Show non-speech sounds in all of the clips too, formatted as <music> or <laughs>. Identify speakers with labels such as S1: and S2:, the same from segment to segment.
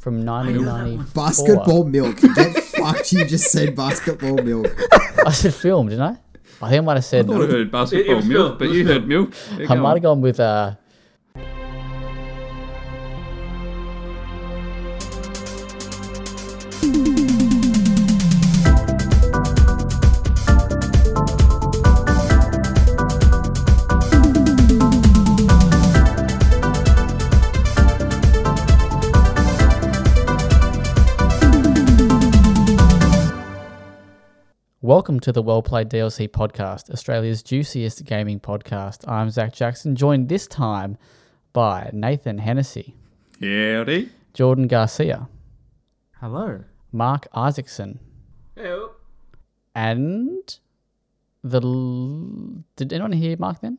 S1: from 1994.
S2: Basketball milk. Get fucked. You just said basketball milk. <laughs>
S1: I said film, didn't I? I think I might have said.
S3: I thought I heard basketball
S4: it was
S3: milk,
S4: Phil.
S3: but you
S4: Phil.
S3: heard milk. There
S1: I might have gone with. Uh, Welcome to the Well Played DLC podcast, Australia's juiciest gaming podcast. I'm Zach Jackson, joined this time by Nathan Hennessy,
S3: Howdy.
S1: Jordan Garcia,
S5: Hello.
S1: Mark Isaacson,
S4: Hey,
S1: and the. l- Did anyone hear Mark then?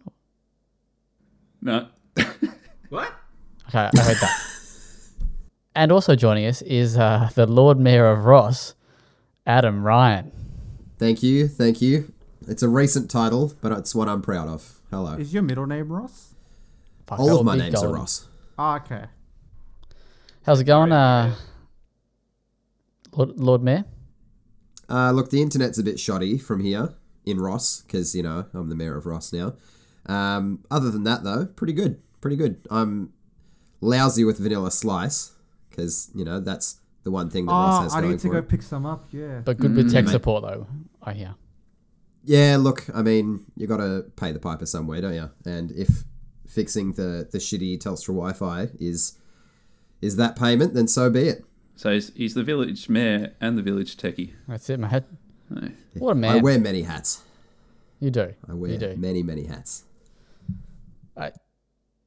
S3: No. <laughs>
S4: what?
S1: Okay, I heard that. and also joining us is uh, the Lord Mayor of Ross, Adam Ryan.
S2: Thank you. Thank you. It's a recent title, but it's one I'm proud of. Hello.
S5: Is your middle name Ross?
S1: Fuck,
S2: All of my
S1: be
S2: names are. Ross.
S5: Ah, okay.
S1: How's it going, uh, Lord, Lord Mayor?
S2: Uh, look, the internet's a bit shoddy from here in Ross because you know I'm the mayor of Ross now. Um, other than that, though, pretty good. Pretty good. I'm lousy with vanilla slice because you know that's the one thing that Ross
S5: Oh,
S2: has
S5: I
S2: going
S5: need to
S2: for
S5: go
S2: it.
S5: pick some up. Yeah.
S1: But good with tech support, though, I hear.
S2: Yeah, look, I mean, you got to pay the piper somewhere, don't you? And if fixing the the shitty Telstra Wi-Fi is is that payment, then so be it.
S3: So he's, he's the village mayor and the village techie.
S1: That's it, mate.
S3: Hey.
S1: What a
S2: I
S1: man.
S2: I wear many hats.
S1: you do.
S2: I wear
S1: You do.
S2: many, many hats.
S1: I,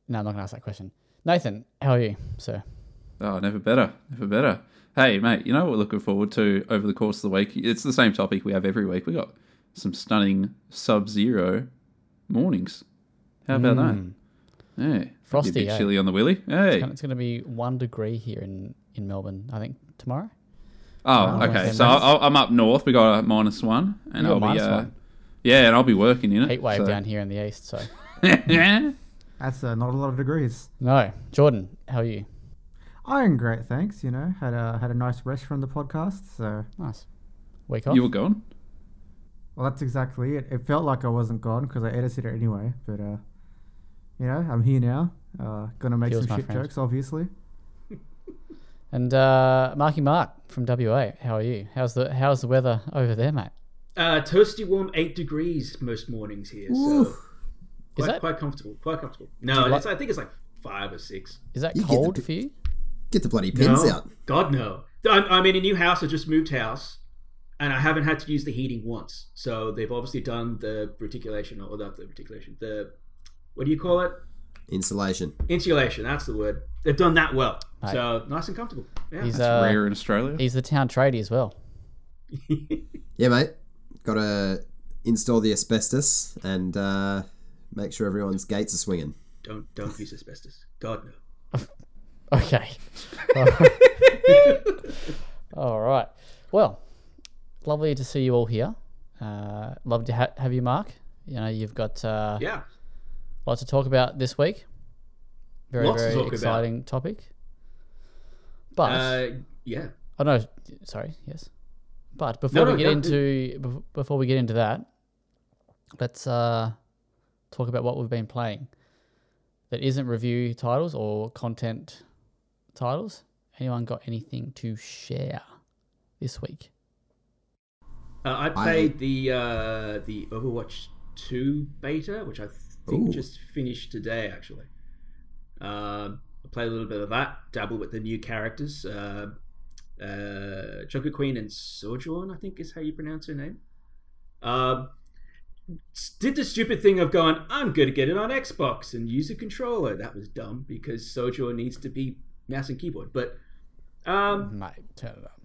S1: no, I'm not going to ask that question. Nathan, how are you, sir?
S3: Oh, never better. Never better. Hey, mate, you know what we're looking forward to over the course of the week? It's the same topic we have every week. We got some stunning sub zero mornings. How about that? Yeah.
S1: Frosty,
S3: A bit
S1: eh?
S3: chilly on the willy. Hey.
S1: It's going to be one degree here in, in Melbourne, I think, tomorrow.
S3: Oh, okay.
S1: okay,
S3: So. I'll, I'm up north. We got a minus one, and
S1: You got
S3: I'll be uh,
S1: one?
S3: yeah, and I'll be working in it.
S1: Heat wave
S3: so-
S1: down here in the east, so. <laughs>
S5: That's uh, not a lot of degrees.
S1: No. Jordan, how are you?
S5: I'm great, thanks. You know, had a had a nice rest from the podcast. So,
S1: Nice. Week off?
S3: you were gone.
S5: well, that's exactly it. It felt like I wasn't gone because I edited it anyway. But uh, you know, I'm here now. Uh, gonna make
S1: Feels
S5: some shit
S1: friend.
S5: jokes, obviously. <laughs>
S1: And uh, Marky Mark from WA, how are you? How's the How's the weather over there, mate?
S4: Uh, toasty warm, eight degrees most mornings here.
S2: Ooh.
S4: So quite,
S1: that-
S4: quite comfortable. Quite comfortable. No,
S1: you
S4: it's, I think it's like five or six.
S1: Is that
S2: You get the
S1: cold for you?
S2: Get the bloody pins
S4: no,
S2: out.
S4: God no. I'm, I'm in a new house. I just moved house, and I haven't had to use the heating once. So they've obviously done the reticulation, or not the reticulation. The what do you call it?
S2: Insulation.
S4: Insulation. That's the word. They've done that well.
S1: Mate.
S4: So nice and comfortable. Yeah.
S1: He's
S3: That's
S1: uh,
S3: rare in Australia.
S1: he's the town tradie as well. <laughs>
S2: Yeah, mate. Got to install the asbestos and uh, make sure everyone's gates are swinging.
S4: don't don't use asbestos. God no. <laughs>
S1: Okay. <laughs> all right. Well, lovely to see you all here. Uh, love to ha- have you, Mark. You know, you've got uh,
S4: Yeah.
S1: lots to talk about this week. Very,
S4: Lots to
S1: very
S4: about.
S1: exciting topic. But
S4: Uh, yeah.
S1: oh no, sorry, yes. But before
S4: No,
S1: we
S4: no,
S1: get
S4: no,
S1: into bef- before we get into that, let's uh, talk about what we've been playing. That isn't review titles or content titles. Anyone got anything to share this week?
S4: Uh, I played the uh, the Overwatch 2 beta, which I think
S2: Ooh.
S4: just finished today, actually. Um I played a little bit of that, dabbled with the new characters. Uh, uh, Junker Queen and Sojourn, I think is how you pronounce her name. Um, s- did the stupid thing of going, I'm going to get it on Xbox and use a controller. That was dumb because Sojourn needs to be mouse and keyboard. But um,
S1: Mate, turn it up.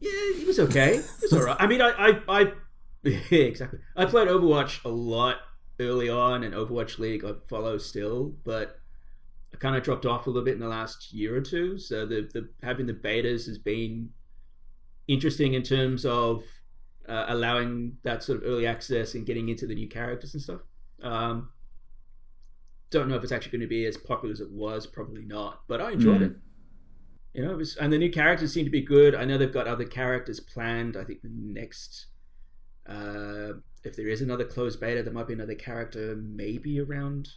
S4: yeah, it was okay. It was alright. I mean, I, I, I <laughs> yeah, exactly. I played Overwatch a lot early on, and Overwatch League I follow still, but I kind of dropped off a little bit in the last year or two. So the, the having the betas has been interesting in terms of uh, allowing that sort of early access and getting into the new characters and stuff. Um, don't know if it's actually going to be as popular as it was. Probably not, but I enjoyed
S3: Mm.
S4: it. you know, it was, and the new characters seem to be good. I know they've got other characters planned. I think the next, uh, if there is another closed beta, there might be another character maybe around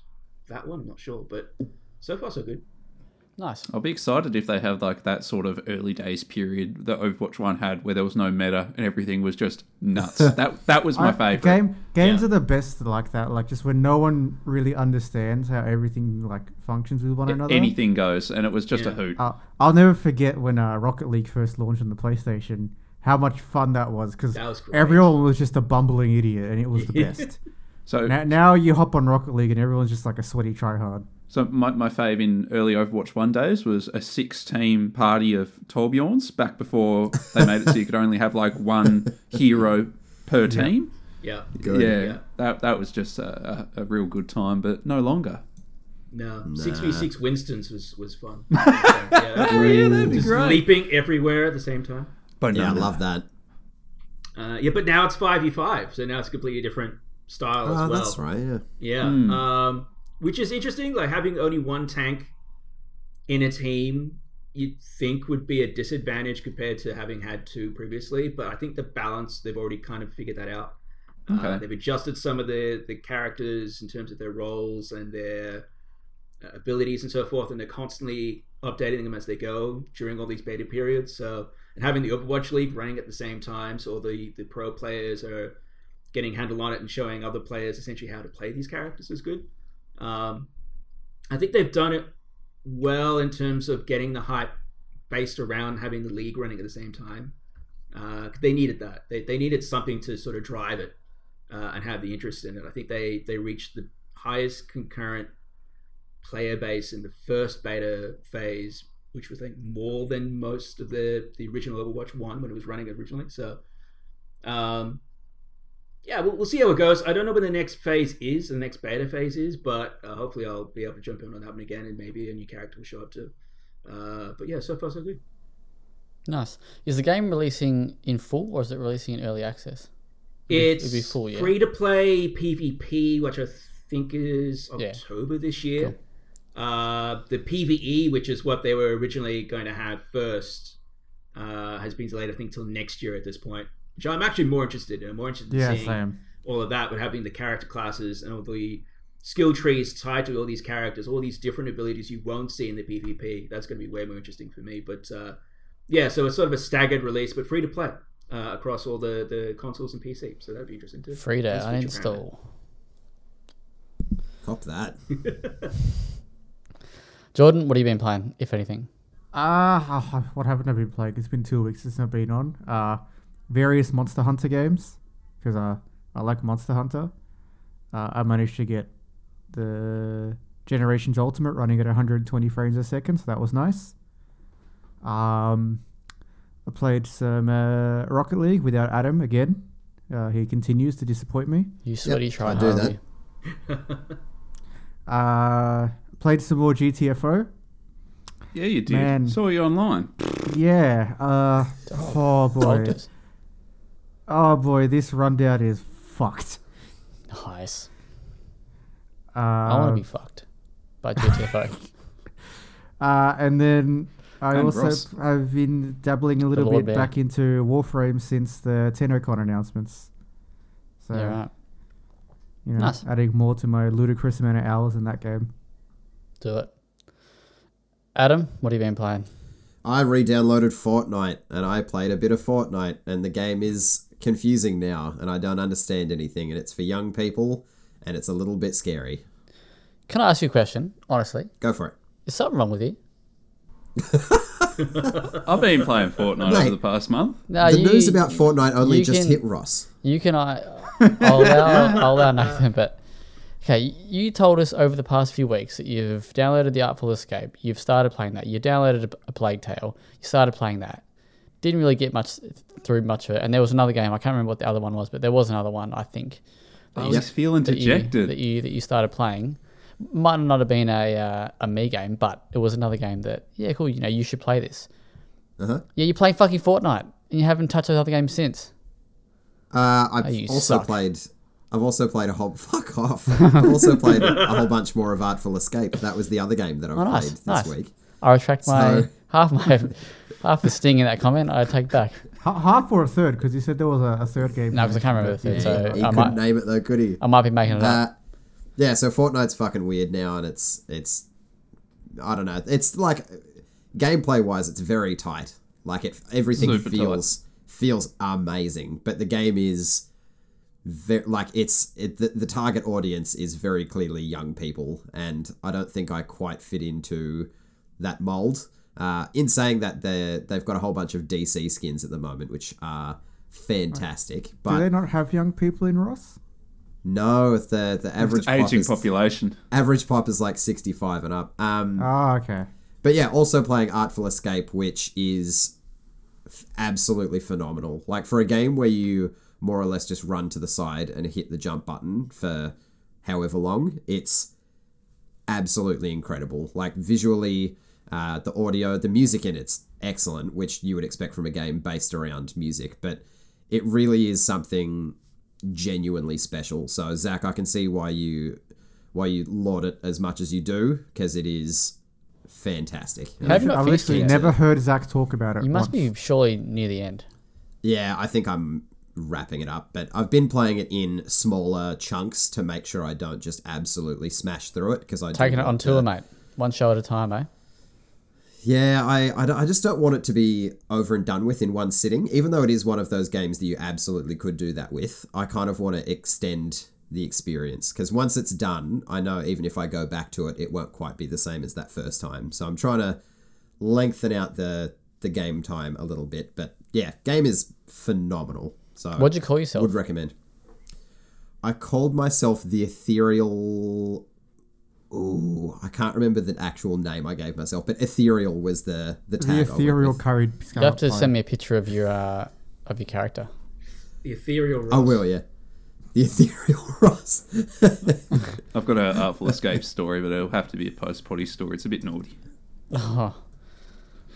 S4: that one. I'm not sure, but so far so good.
S1: Nice.
S3: I'll be excited if they have like that sort of early days period that Overwatch One had, where there was no meta and everything was just nuts. <laughs> that that was my
S5: I-
S3: favorite.
S5: Game games
S4: Yeah.
S5: are the best like that. Like just when no one really understands how everything like functions with one another.
S3: Anything goes, and it was just a hoot.
S5: Uh, I'll never forget when uh, Rocket League first launched on the PlayStation. How much fun that was because
S4: That was great.
S5: everyone was just a bumbling idiot, and it was the <laughs> best.
S3: So
S5: now, now you hop on Rocket League, and everyone's just like a sweaty tryhard.
S3: So my, my fave in early Overwatch 1 days was a six-team party of Torbjorns back before they made it so you could only have like one hero per team.
S4: Yeah.
S2: Good.
S3: Yeah,
S4: Yeah.
S3: that that was just a, a, a real good time, but no longer.
S4: No, six v six Winston's was was fun. <laughs> yeah,
S3: Oh yeah, that'd be
S4: just
S3: great.
S4: leaping everywhere at the same time.
S2: But yeah, I love that.
S4: Uh, yeah, but now it's five v five, so now it's a completely different style
S2: Oh,
S4: as well.
S2: that's right. Yeah.
S4: Yeah,
S3: Hmm.
S4: um, which is interesting. Like having only one tank in a team, you'd think would be a disadvantage compared to having had two previously. But I think the balance they've already kind of figured that out. Uh,
S3: Okay.
S4: they've adjusted some of the the characters in terms of their roles and their uh, abilities and so forth, and they're constantly updating them as they go during all these beta periods. So, and having the Overwatch League running at the same time, so all the the pro players are getting handle on it and showing other players essentially how to play these characters is good. Um, I think they've done it well in terms of getting the hype based around having the league running at the same time. Uh, they needed that. They, they needed something to sort of drive it uh, and have the interest in it. I think they they reached the highest concurrent player base in the first beta phase, which was think more than most of the the original Overwatch One when it was running originally. So, um, yeah, we'll, we'll see how it goes. I don't know when the next phase is, the next beta phase is, but uh, hopefully I'll be able to jump in on that one again, and maybe a new character will show up too. Uh, but yeah, so far so good.
S1: Nice. Is the game releasing in full or is it releasing in early access? It'd
S4: It's
S1: be full, yeah.
S4: free to play PvP, which I think is
S1: Yeah.
S4: October this year. Uh, the PVE, which is what they were originally going to have first, uh, has been delayed, I think, till next year at this point. Which I'm actually more interested in. I'm more interested in
S5: Yeah,
S4: seeing
S5: same.
S4: all of that, but having the character classes and all the skill trees tied to all these characters, all these different abilities you won't see in the PvP. That's going to be way more interesting for me. But uh, yeah, so it's sort of a staggered release, but free to play uh, across all the, the consoles and PC. So that'd be interesting too.
S1: Free to
S4: And Switch
S1: uninstall.
S2: Cop that. <laughs>
S1: Jordan, what have you been playing, if anything?
S5: Ah, <laughs> what haven't I been playing? It's been two weeks since I've been on. Uh, various Monster Hunter games because uh, I like Monster Hunter. Uh, I managed to get the Generations Ultimate running at 120 frames a second, so that was nice. Um, I played some uh, Rocket League without Adam again. Uh, he continues to disappoint me.
S1: You sweaty try
S2: I do that. <laughs>
S5: Uh, played some more GTFO.
S3: Yeah, you did.
S5: Man.
S3: Saw you online.
S5: Yeah. Uh, oh boy.
S1: Dogged it.
S5: Oh boy, this rundown is fucked.
S1: Nice.
S5: Uh,
S1: I want to be fucked by GTFO. <laughs>
S5: uh, and then I
S3: And
S5: also
S3: Ross.
S5: I've been dabbling a little bit
S1: Bear.
S5: back into Warframe since the TennoCon announcements. So
S1: yeah, right.
S5: you know,
S1: Nice.
S5: adding more to my ludicrous amount of hours in that game.
S1: Do it. Adam, what have you been playing?
S2: I re-downloaded Fortnite and I played a bit of Fortnite and the game is confusing now and I don't understand anything and it's for young people and it's a little bit scary.
S1: Can I ask you a question? Honestly,
S2: Go for it.
S1: is something wrong with you? <laughs>
S3: I've been playing Fortnite
S2: Mate.
S3: over the past month.
S1: No,
S2: the
S1: you,
S2: news about Fortnite only just
S1: can-
S2: hit Ross.
S1: You can I. I'll allow. I'll allow <laughs> Nathan, but okay. You told us over the past few weeks that you've downloaded the Artful Escape. You've started playing that. You downloaded a, Plague Tale. You started playing that. Didn't really get much through much of it. And there was another game. I can't remember what the other one was, but there was another one. I think. that
S3: I
S1: you-
S3: feeling
S1: that you,
S3: dejected.
S1: that you that you started playing. Might not have been a uh, a me game, but it was another game that yeah, cool. You know, you should play this.
S2: Uh-huh.
S1: Yeah, you're playing fucking Fortnite, and you haven't touched those other games since.
S2: Uh, I've
S1: Oh,
S2: also
S1: suck.
S2: played. I've also played a whole. <laughs> Fuck off. I've also played a whole bunch more of Artful Escape. That was the other game that I've
S1: Oh, nice,
S2: played this
S1: nice.
S2: week.
S1: I retract my <laughs> half my half the sting in that comment. I take back.
S5: Half or a third, because you said there was a, a third game.
S1: No, because I can't remember the third.
S2: Yeah,
S1: So
S2: he
S1: I
S2: couldn't
S1: might
S2: name it though, could he?
S1: I might be making it up.
S2: Uh, yeah, so Fortnite's fucking weird now, and it's it's I don't know. It's like gameplay wise, it's very tight. Like it, everything
S3: Super tight.
S2: feels feels amazing, but the game is very like it's it, the, the target audience is very clearly young people, and I don't think I quite fit into that mold. Uh, in saying that, they they've got a whole bunch of DC skins at the moment, which are fantastic.
S5: but Do
S2: But
S5: they not have young people in Ross?
S2: no, the the average pop
S3: Aging
S2: is,
S3: population.
S2: average pop is like 65 and up. Um,
S5: Ah, okay.
S2: but yeah, also playing Artful Escape, which is f- absolutely phenomenal. Like for a game where you more or less just run to the side and hit the jump button for however long, it's absolutely incredible. Like visually, uh, the audio, the music in it's excellent, which you would expect from a game based around music, but it really is something genuinely special. So Zach, I can see why you why you laud it as much as you do because it is fantastic.
S1: Have you not
S5: I've
S1: finished
S5: literally never heard Zach talk about it.
S1: You must
S5: once.
S1: be surely near the end.
S2: Yeah, I think I'm wrapping it up, but I've been playing it in smaller chunks to make sure I don't just absolutely smash through it because I
S1: Taking it on
S2: to-
S1: tour, mate. One show at a time, eh?
S2: Yeah, I, I, I just don't want it to be over and done with in one sitting. Even though it is one of those games that you absolutely could do that with, I kind of want to extend the experience because once it's done, I know even if I go back to it, it won't quite be the same as that first time. So I'm trying to lengthen out the the game time a little bit. But yeah, game is phenomenal. So
S1: What'd you call yourself?
S2: would recommend. I called myself the ethereal. Ooh, I can't remember the actual name I gave myself, but ethereal was the the tag.
S5: the
S2: I went
S5: ethereal
S2: with.
S5: curried.
S1: you have to send me a picture of your uh, of your character.
S4: The ethereal.
S2: I will, yeah. The ethereal <laughs> Ross.
S3: I've got an Artful Escape story, but it'll have to be a post potty story. It's a bit naughty.
S1: Oh,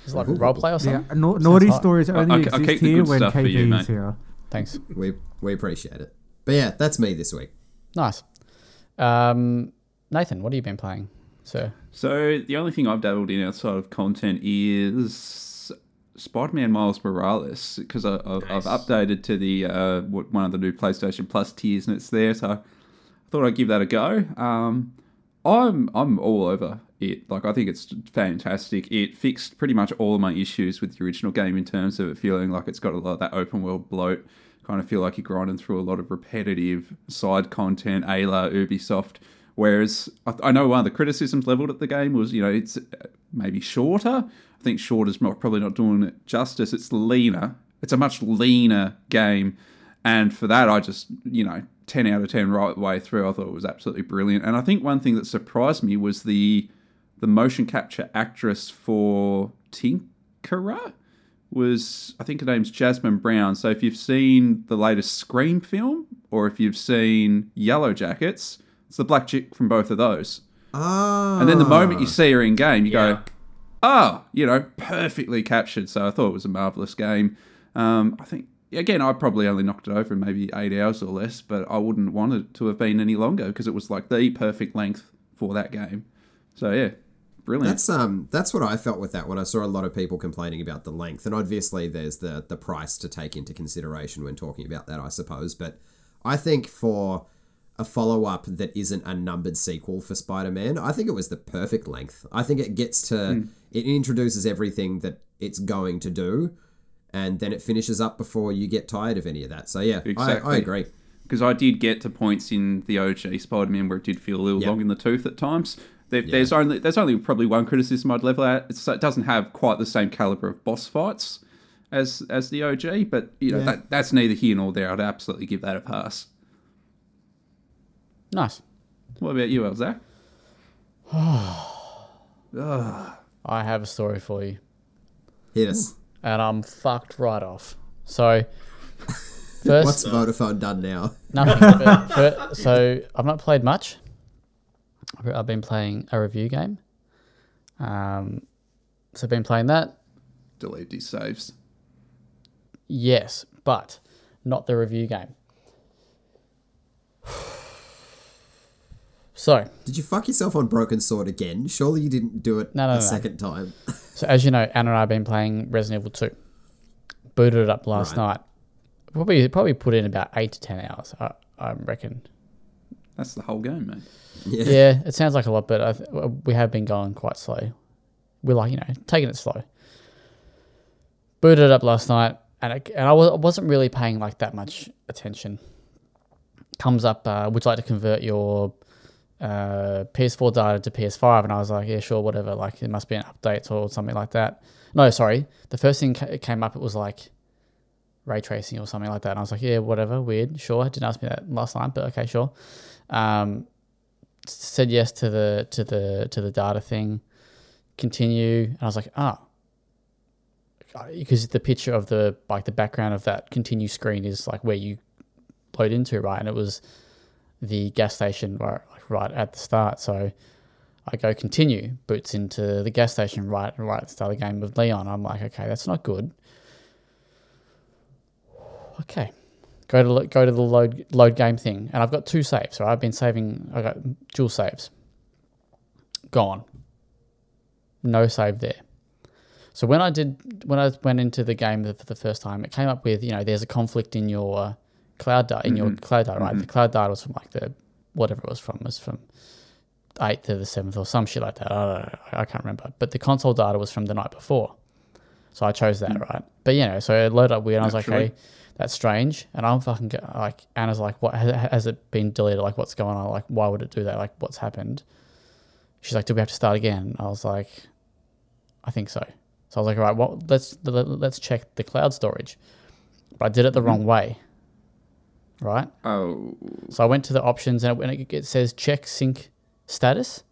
S1: it's like role play or
S5: Yeah,
S1: something.
S5: na- naughty
S1: hot.
S5: stories only
S3: I- I keep
S5: exist
S3: the
S5: here
S3: good
S5: when
S3: stuff for you,
S5: KV
S3: mate.
S5: is here.
S1: Thanks.
S2: we we appreciate it. But yeah, that's me this week.
S1: Nice. Um, Nathan, what have you been playing, sir?
S3: So the only thing I've dabbled in outside of content is Spider-Man Miles Morales because I've, I've updated to the uh, one of the new PlayStation Plus tiers and it's there. So I thought I'd give that a go. Um, I'm I'm all over it. Like I think it's fantastic. It fixed pretty much all of my issues with the original game in terms of it feeling like it's got a lot of that open world bloat. Kind of feel like you're grinding through a lot of repetitive side content, a la Ubisoft. Whereas I, know one of the criticisms leveled at the game was, you know, it's uh, maybe shorter. I think shorter's probably not doing it justice. It's leaner. It's a much leaner game. And for that, I just, you know, 10 out of 10 right way through. I thought it was absolutely brilliant. And I think one thing that surprised me was the the motion capture actress for Tinkerer was, I think her name's Jasmin Brown. So if you've seen the latest Scream film or if you've seen Yellow Jackets, it's the black chick from both of those.
S2: Ah.
S3: And then the moment you see her in game, you
S4: Yeah.
S3: go, oh, you know, perfectly captured. So I thought it was a marvelous game. Um, I think, again, I probably only knocked it over in maybe eight hours or less, but I wouldn't want it to have been any longer because it was like the perfect length for that game. So yeah, brilliant.
S2: That's um that's what I felt with that when I saw a lot of people complaining about the length. And obviously there's the the price to take into consideration when talking about that, I suppose. But I think for a follow up that isn't a numbered sequel for Spider Man, I think it was the perfect length. I think it gets to it introduces everything that it's going to do and then it finishes up before you get tired of any of that. So yeah, I, I agree.
S3: because I did get to points in the OG Spider-Man where it did feel a little
S2: Yep.
S3: long in the tooth at times. There, There's only there's only probably one criticism I'd level at. It's, it doesn't have quite the same caliber of boss fights as as the OG, but you know
S2: Yeah.
S3: that that's neither here nor there. I'd absolutely give that a pass.
S1: Nice.
S3: What about you, El Zach? <sighs>
S1: I have a story for you,
S2: Hit us.
S1: And I'm fucked right off. So, <laughs> first,
S2: What's Vodafone done now?
S1: Nothing. <laughs> so I've not played much. I've- I've been playing a review game. Um, so I've been playing that.
S3: Delete these saves.
S1: Yes, but not the review game. So,
S2: Did you fuck yourself on Broken Sword again? Surely you didn't do it
S1: No, no,
S2: a
S1: no.
S2: second time. <laughs>
S1: so as you know, Anna and I have been playing Resident Evil 2. Booted it up last
S2: Right.
S1: night. Probably probably put in about eight to ten hours. I, I reckon.
S3: That's the whole game, mate.
S2: yeah.
S1: Yeah, it sounds like a lot, but I th- we have been going quite slow. We're like, you know, taking it slow. Booted it up last night, and it, and I wa- wasn't really paying like that much attention. Comes up, uh, would you like to convert your uh, PS4 data to PS5? And I was like, yeah, sure, whatever. Like, it must be an update or something like that. No, sorry. The first thing ca- it came up, it was like ray tracing or something like that. And I was like, yeah, whatever, weird, sure. Didn't ask me that last night, but okay, sure. Um, said yes to the to the to the data thing. Continue, and I was like, ah, because the picture of the like the background of that continue screen is like where you load into, right? And it was the gas station like right at the start. So I go continue, boots into the gas station right right at the start of the game with Leon. I'm like, okay, that's not good. Okay, go to go to the load load game thing, and I've got two saves. So I've been saving. I got dual saves. Gone. No save there. So when I did when I went into the game for the first time, it came up with you know there's a conflict in your cloud data in your mm-hmm. cloud data, right? The mm-hmm. cloud data was from like the whatever it was from was from eighth to the seventh or some shit like that. I don't know. I can't remember. But the console data was from the night before. So I chose that, hmm. right? But you know, so it loaded up weird. And I was like, hey, that's strange. And I'm fucking go- like, Anna's like, what has, has it been deleted? Like, what's going on? Like, why would it do that? Like, what's happened? She's like, do we have to start again? I was like, I think so. So I was like, all right, well, let's let, let's check the cloud storage. But I did it the mm-hmm. wrong way, right?
S3: Oh,
S1: So I went to the options and it, it says check sync status.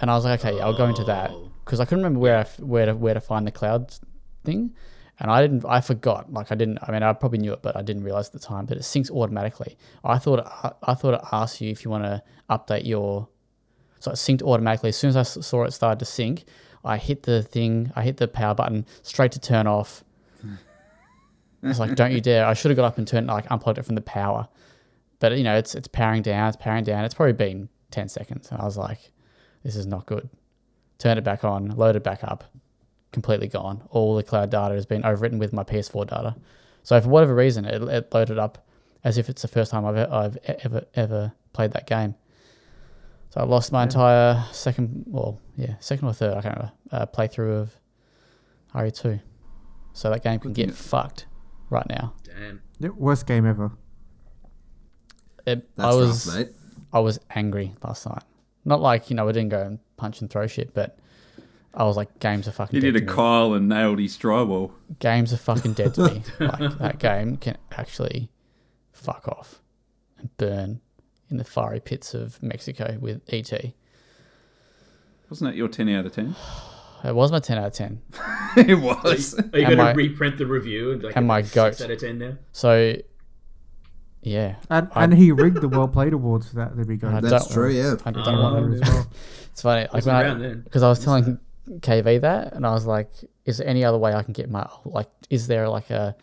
S1: And I was like, okay, I'll go into that
S4: Oh.
S1: because I couldn't remember where I where to where to find the cloud thing, and I didn't. I forgot. Like I didn't. I mean, I probably knew it, but I didn't realize at the time. But it syncs automatically. I thought it, I thought it asked you if you want to update your. So it synced automatically. As soon as I saw it started to sync, I hit the thing. I hit the power button straight to turn off. I was like, "Don't you dare!" I should have got up and turned like unplugged it from the power, but you know, it's it's powering down. It's powering down. It's probably been ten seconds, and I was like, "This is not good." Turned it back on, loaded back up, completely gone. All the cloud data has been overwritten with my PS4 data. So for whatever reason, it, it loaded up as if it's the first time I've I've ever ever played that game. So I lost my entire second, well, yeah, second or third, I can't remember, uh, playthrough of RE2. So that game can get fucked right now.
S4: Damn.
S5: Yeah, worst game ever.
S1: It,
S2: That's
S1: I was
S2: rough, mate.
S1: I was angry last night. Not like you know I didn't go and punch and throw shit, but I was like, games are fucking.
S3: he
S1: dead
S3: did a
S1: to me.
S3: Kyle and nailed his drywall.
S1: Games are fucking dead to me. <laughs> like that game can actually fuck off and burn in the fiery pits of Mexico with ET.
S3: Wasn't that your 10 out of <sighs> 10?
S1: was my ten out of ten. <laughs>
S3: it was.
S4: Are you
S1: Am
S4: going to
S1: I-
S4: reprint the review and like
S1: am
S4: give
S1: I
S4: it a
S1: goat?
S4: six out of ten now?
S1: So, yeah,
S5: And,
S1: I-
S5: and he rigged the Well Played Awards for that. There we
S1: I
S5: go.
S2: That's
S1: don't-
S2: true, yeah.
S1: I don't
S4: Oh,
S1: want
S5: There
S1: to.
S5: as well.
S1: It's funny, like
S4: Wasn't
S1: when
S4: around
S1: I, because I was telling KV that, and I was like, "Is there any other way I can get my like? Is there like a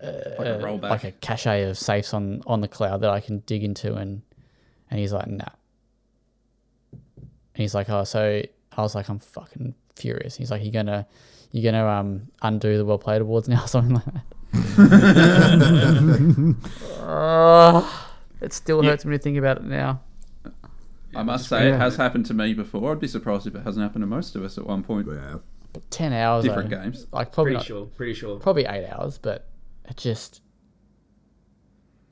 S3: like a
S1: uh, like a cache of safes on on the cloud that I can dig into?" And and he's like, "Nah." And he's like, "Oh, so I was like, I'm fucking furious." He's like, you're gonna you're gonna um undo the Well Played Awards now?" or <laughs> Something like that. Ah, <laughs> it still hurts me to think about it now.
S3: I must say,
S5: Yeah.
S3: it has happened to me before. I'd be surprised if it hasn't happened to most of us at one point.
S2: Yeah.
S1: But ten hours,
S3: Different
S1: though,
S3: games.
S1: like probably
S4: Pretty
S1: not,
S4: sure. Pretty sure.
S1: probably eight hours, but it just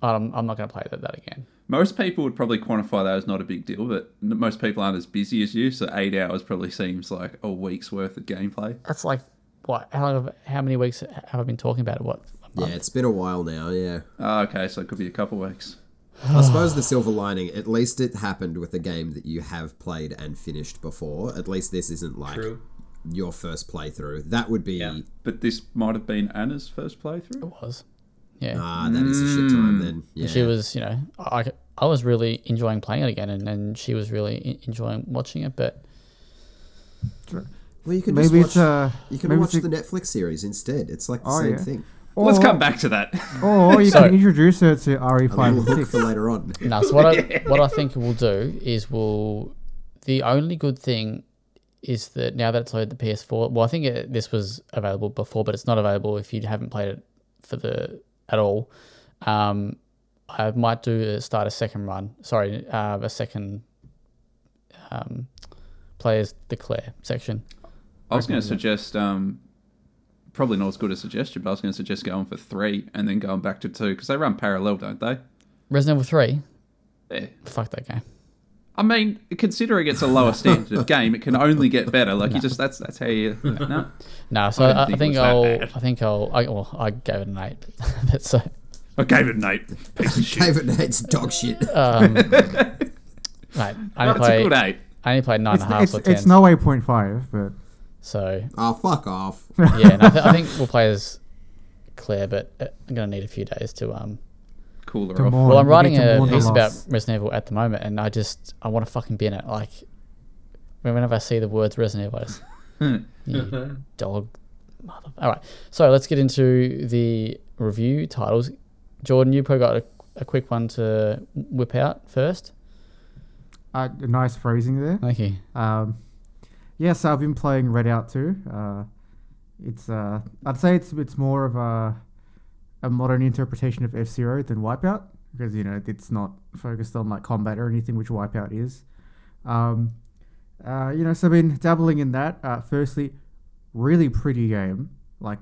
S1: I'm, I'm not going to play that, that again.
S3: Most people would probably quantify that as not a big deal, but most people aren't as busy as you, so eight hours probably seems like a week's worth of gameplay.
S1: That's like what? How long have, how many weeks have I been talking about it? What?
S2: Yeah, it's been a while now, yeah.
S3: Oh, okay, so it could be a couple weeks. <sighs>
S2: I suppose the silver lining, at least it happened with a game that you have played and finished before. At least this isn't like
S4: True.
S2: your first playthrough. That would be
S4: Yeah.
S3: But this might have been Anna's first playthrough.
S1: It was. Yeah.
S2: ah, that is a shit time then. Yeah.
S1: She was, you know, I, I was really enjoying playing it again, and, and she was really enjoying watching it. But
S2: well, you can
S5: Maybe
S2: just watch,
S5: it's uh,
S2: you can
S5: maybe
S2: watch
S5: it's
S2: the Netflix series instead. It's like the
S5: Oh,
S2: same
S5: yeah.
S2: thing.
S3: Let's come back to that. <laughs>
S5: Or you
S1: So-
S5: can introduce her to
S2: A
S5: RE5
S2: little
S5: and
S2: hook
S5: 6.
S2: for later on. <laughs>
S1: No, so what I <laughs> what I think we'll do is we'll the only good thing is that now that it's loaded the PS4. Well, I think it, this was available before, but it's not available if you haven't played it for the at all. Um, I might do start a second run. Sorry, uh, a second um, players declare section.
S3: I was going to suggest, um, probably not as good a suggestion, but I was going to suggest going for three and then going back to two because they run parallel, don't they?
S1: Resident Evil Three.
S3: Yeah.
S1: Fuck that game.
S3: I mean, considering it's a lower standard of game, it can only get better. Like you just that's that's how you. No.
S1: No, so
S3: I
S1: I,
S3: didn't
S1: I,
S3: think
S1: think I'll. I think I'll. I, well, I gave it an eight, but, but so
S3: I gave it an eight. Piece of <laughs> shit.
S2: David Nate's dog shit.
S1: um, <laughs> right. I only
S3: That's a
S1: played.
S3: good eight.
S1: I only played nine
S5: It's,
S1: and a half
S5: it's,
S1: or ten.
S5: it's no 8.5, but
S1: So
S2: Oh, fuck off.
S1: yeah, no, I, th- I think we'll play as Claire, but uh, I'm gonna need a few days to um.
S3: Cooler
S5: to
S3: off.
S5: mourn.
S1: Well, I'm writing a piece about
S5: loss.
S1: Resident Evil at the moment, and I just I want to fucking be in it. Like whenever I see the words Resident Evil, I just, <laughs> you dog. Mother. All right, so let's get into the review titles. Jordan, you probably got a, a quick one to whip out first.
S5: Uh, nice phrasing there.
S1: Thank you.
S5: Um, yes, I've been playing Redout 2. Uh, it's uh, I'd say it's it's more of a a modern interpretation of F Zero than Wipeout because you know it's not focused on like combat or anything, which Wipeout is. Um, uh, you know, so I've been dabbling in that. Uh, firstly, really pretty game. Like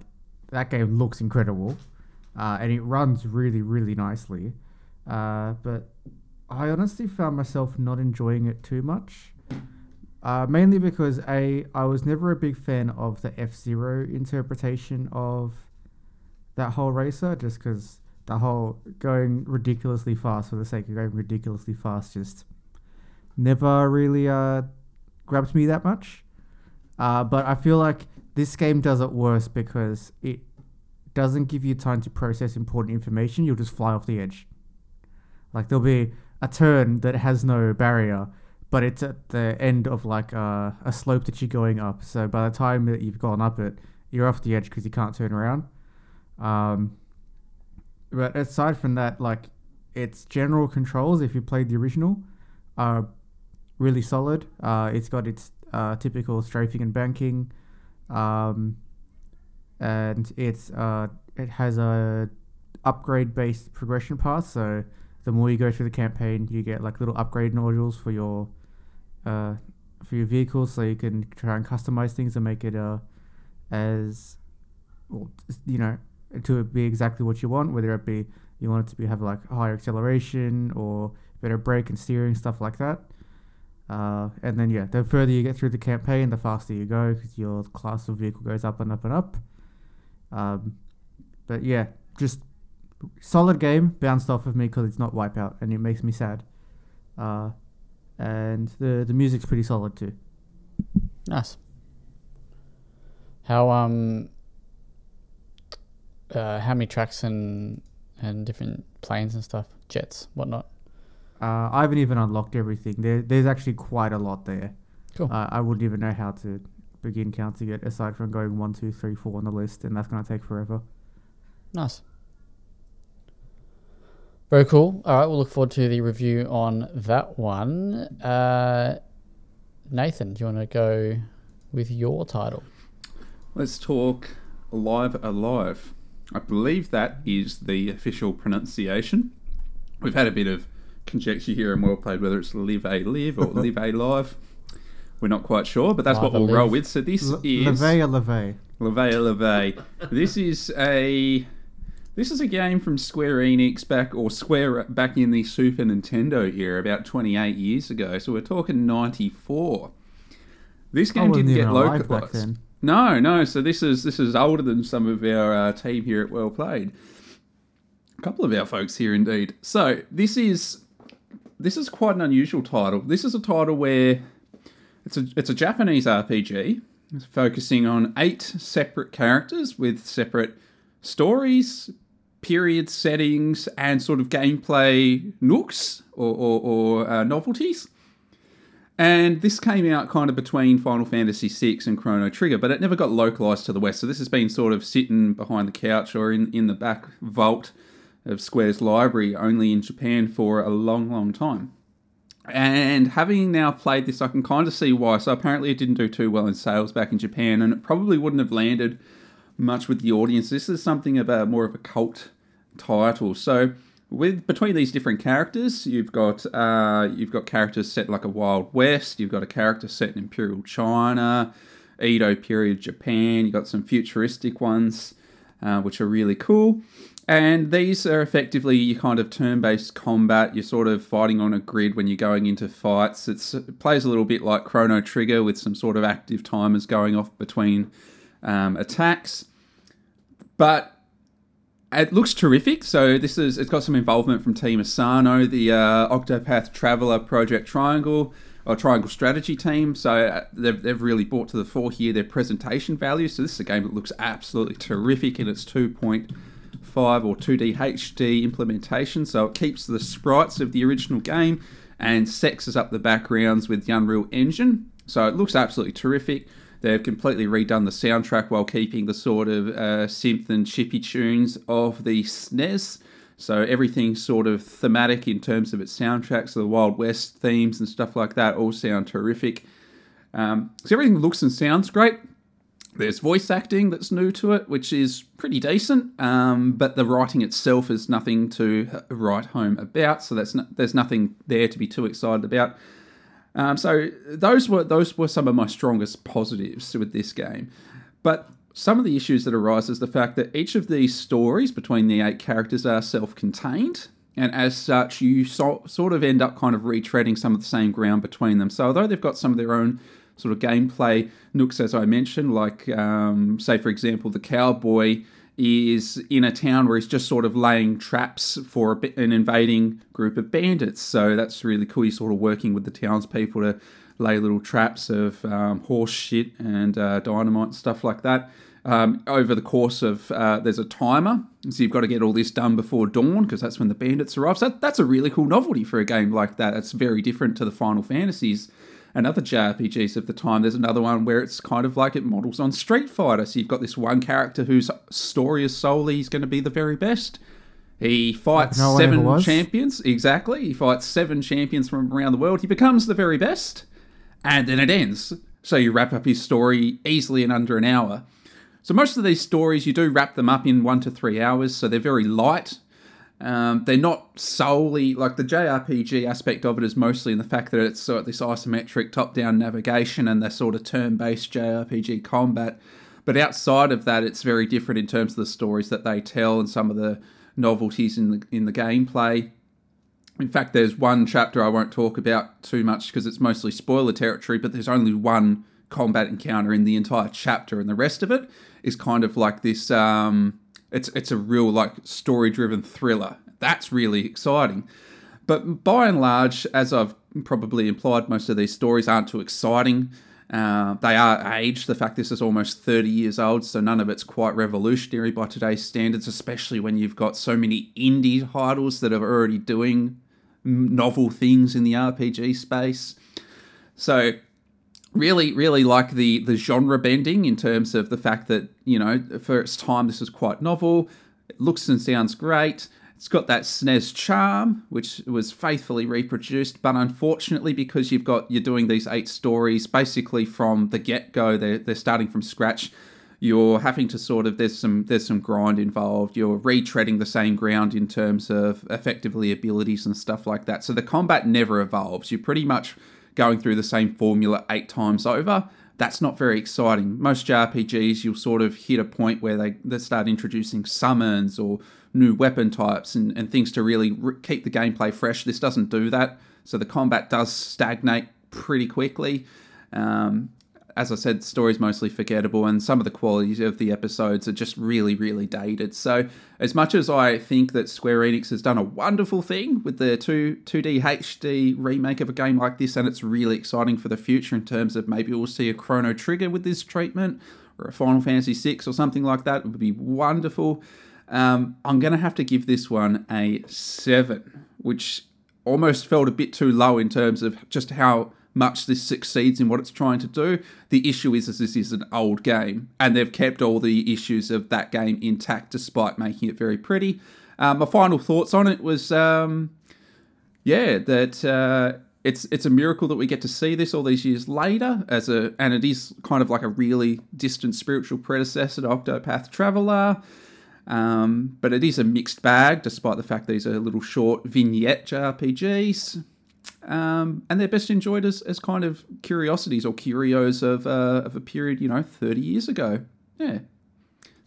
S5: that game looks incredible, uh, and it runs really really nicely. Uh, but I honestly found myself not enjoying it too much. Uh, mainly because a I was never a big fan of the F Zero interpretation of that whole racer, just because the whole going ridiculously fast for the sake of going ridiculously fast just never really uh, grabbed me that much. Uh, but I feel like this game does it worse because it doesn't give you time to process important information. You'll just fly off the edge. Like there'll be a turn that has no barrier, but it's at the end of like uh, a slope that you're going up. So by the time that you've gone up it, you're off the edge because you can't turn around. Um, but aside from that, like its general controls, if you played the original, are really solid. Uh, it's got its uh, typical strafing and banking, um, and it's uh, it has a upgrade based progression path. So the more you go through the campaign, you get like little upgrade nodules for your uh, for your vehicles, so you can try and customize things and make it uh, as well, you know to be exactly what you want. Whether it be you want it to be have like higher acceleration or better brake and steering stuff like that. Uh, and then yeah, the further you get through the campaign, the faster you go because your class of vehicle goes up and up and up. Um, but yeah, just solid game bounced off of me because it's not Wipeout, and it makes me sad. Uh, and the the music's pretty solid too.
S1: Nice. How um uh how many tracks and and different planes and stuff, jets, whatnot.
S5: Uh, I haven't even unlocked everything. There, there's actually quite a lot there.
S1: Cool.
S5: Uh, I wouldn't even know how to begin counting it aside from going one, two, three, four on the list, and that's gonna take forever.
S1: Nice. Very cool. All right, we'll look forward to the review on that one. Uh, Nathan, do you want to go with your title?
S3: Let's talk Live Alive. I believe that is the official pronunciation. We've had a bit of conjecture here and well played whether it's Live A Live or <laughs> Live A Live. We're not quite sure, but that's
S1: Live
S3: what we'll roll with. So this
S5: L-
S3: is
S5: Levee Levee?
S3: Leve Leve. This is a this is a game from Square Enix back or Square back in the Super Nintendo era, about 28 years ago. So we're talking 94. This game didn't get localized. No, no. So this is this is older than some of our uh, team here at Well Played. A couple of our folks here, indeed. So this is this is quite an unusual title. This is a title where it's a it's a Japanese RPG It's focusing on eight separate characters with separate stories, period settings, and sort of gameplay nooks or, or, or uh, novelties. And this came out kind of between Final Fantasy VI and Chrono Trigger, but it never got localized to the West. So this has been sort of sitting behind the couch or in, in the back vault of Square's library only in Japan for a long, long time. And having now played this, I can kind of see why. So apparently, it didn't do too well in sales back in Japan, and it probably wouldn't have landed much with the audience. This is something about more of a cult title. So with between these different characters, you've got uh, you've got characters set like a Wild West. You've got a character set in Imperial China, Edo period Japan. You've got some futuristic ones, uh, which are really cool. And these are effectively your kind of turn-based combat. You're sort of fighting on a grid when you're going into fights. It's, it plays a little bit like Chrono Trigger with some sort of active timers going off between um, attacks. But it looks terrific. So this is it's got some involvement from Team Asano, the uh, Octopath Traveler Project Triangle or Triangle Strategy team. So uh, they've, they've really brought to the fore here their presentation value. So this is a game that looks absolutely terrific in its 2.5 or 2D HD implementation. So it keeps the sprites of the original game and sexes up the backgrounds with the Unreal Engine. So it looks absolutely terrific. They've completely redone the soundtrack while keeping the sort of uh, synth and chippy tunes of the SNES. So everything's sort of thematic in terms of its soundtrack. So the Wild West themes and stuff like that all sound terrific. Um, so everything looks and sounds great. There's voice acting that's new to it, which is pretty decent, um, but the writing itself is nothing to write home about. So that's no, there's nothing there to be too excited about. Um, so those were those were some of my strongest positives with this game. But some of the issues that arise is the fact that each of these stories between the eight characters are self-contained, and as such, you so, sort of end up kind of retreading some of the same ground between them. So although they've got some of their own sort of gameplay nooks, as I mentioned, like um, say for example, the cowboy is in a town where he's just sort of laying traps for an invading group of bandits. So that's really cool. He's sort of working with the townspeople to lay little traps of um, horse shit and uh, dynamite and stuff like that. Um, over the course of, uh, there's a timer, so you've got to get all this done before dawn because that's when the bandits arrive. So that, that's a really cool novelty for a game like that. It's very different to the Final Fantasies and other JRPGs of the time. There's another one where it's kind of like it models on Street Fighter. So you've got this one character whose story is solely he's going to be the very best. He fights
S5: no
S3: seven champions. Exactly. He fights seven champions from around the world. He becomes the very best. And then it ends. So you wrap up his story easily in under an hour. So most of these stories, you do wrap them up in one to three hours. So they're very light. Um, they're not solely like the JRPG aspect of it is mostly in the fact that it's sort of this isometric top-down navigation and the sort of turn-based JRPG combat. But outside of that, it's very different in terms of the stories that they tell and some of the novelties in the in the gameplay. In fact, there's one chapter I won't talk about too much because it's mostly spoiler territory. But there's only one combat encounter in the entire chapter, and the rest of it is kind of like this. Um, it's it's a real like story driven thriller. That's really exciting. But by and large, as I've probably implied, most of these stories aren't too exciting. Uh, they are aged. The fact this is almost 30 years old, so none of it's quite revolutionary by today's standards, especially when you've got so many indie titles that are already doing novel things in the RPG space. So really really like the the genre bending in terms of the fact that you know for its time this is quite novel it looks and sounds great. It's got that SNES charm which was faithfully reproduced but unfortunately because you've got you're doing these eight stories basically from the get-go they're, they're starting from scratch you're having to sort of there's some there's some grind involved. You're retreading the same ground in terms of effectively abilities and stuff like that. So the combat never evolves. You pretty much going through the same formula eight times over. That's not very exciting. Most JRPGs, you'll sort of hit a point where they, they start introducing summons or new weapon types and, and things to really re- keep the gameplay fresh. This doesn't do that. So the combat does stagnate pretty quickly. Um, as I said, the story's mostly forgettable, and some of the qualities of the episodes are just really, really dated. So, as much as I think that Square Enix has done a wonderful thing with the 2, 2D HD remake of a game like this, and it's really exciting for the future in terms of maybe we'll see a Chrono Trigger with this treatment, or a Final Fantasy VI or something like that, it would be wonderful. Um, I'm going to have to give this one a 7, which almost felt a bit too low in terms of just how much this succeeds in what it's trying to do. The issue is, is this is an old game, and they've kept all the issues of that game intact despite making it very pretty. Um, my final thoughts on it was, um, yeah, that uh, it's it's a miracle that we get to see this all these years later, as a and it is kind of like a really distant spiritual predecessor to Octopath Traveler. Um, but it is a mixed bag, despite the fact these are little short vignette JRPGs. Um, and they're best enjoyed as, as kind of curiosities or curios of, uh, of a period, you know, 30 years ago. Yeah.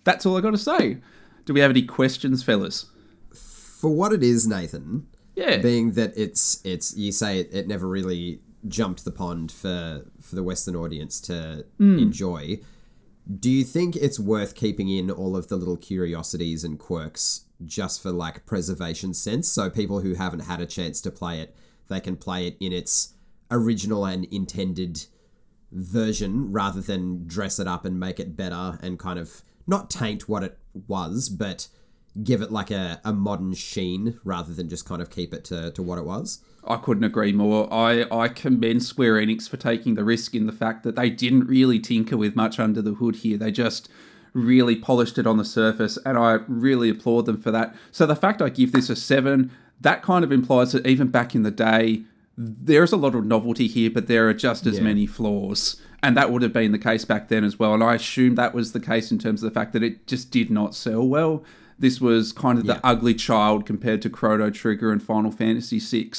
S3: That's all I got to say. Do we have any questions, fellas?
S2: For what it is, Nathan,
S3: Yeah.
S2: being that it's it's you say it, it never really jumped the pond for for the Western audience to enjoy. Do you think it's worth keeping in all of the little curiosities and quirks just for like preservation sense? So people who haven't had a chance to play it, they can play it in its original and intended version rather than dress it up and make it better and kind of not taint what it was, but give it like a, a modern sheen rather than just kind of keep it to, to what it was.
S3: I couldn't agree more. I, I commend Square Enix for taking the risk in the fact that they didn't really tinker with much under the hood here. They just really polished it on the surface, and I really applaud them for that. So the fact I give this a seven, that kind of implies that even back in the day, there's a lot of novelty here, but there are just as
S2: Yeah.
S3: many flaws. And that would have been the case back then as well. And I assume that was the case in terms of the fact that it just did not sell well. This was kind of
S2: Yeah.
S3: the ugly child compared to Chrono Trigger and Final Fantasy VI.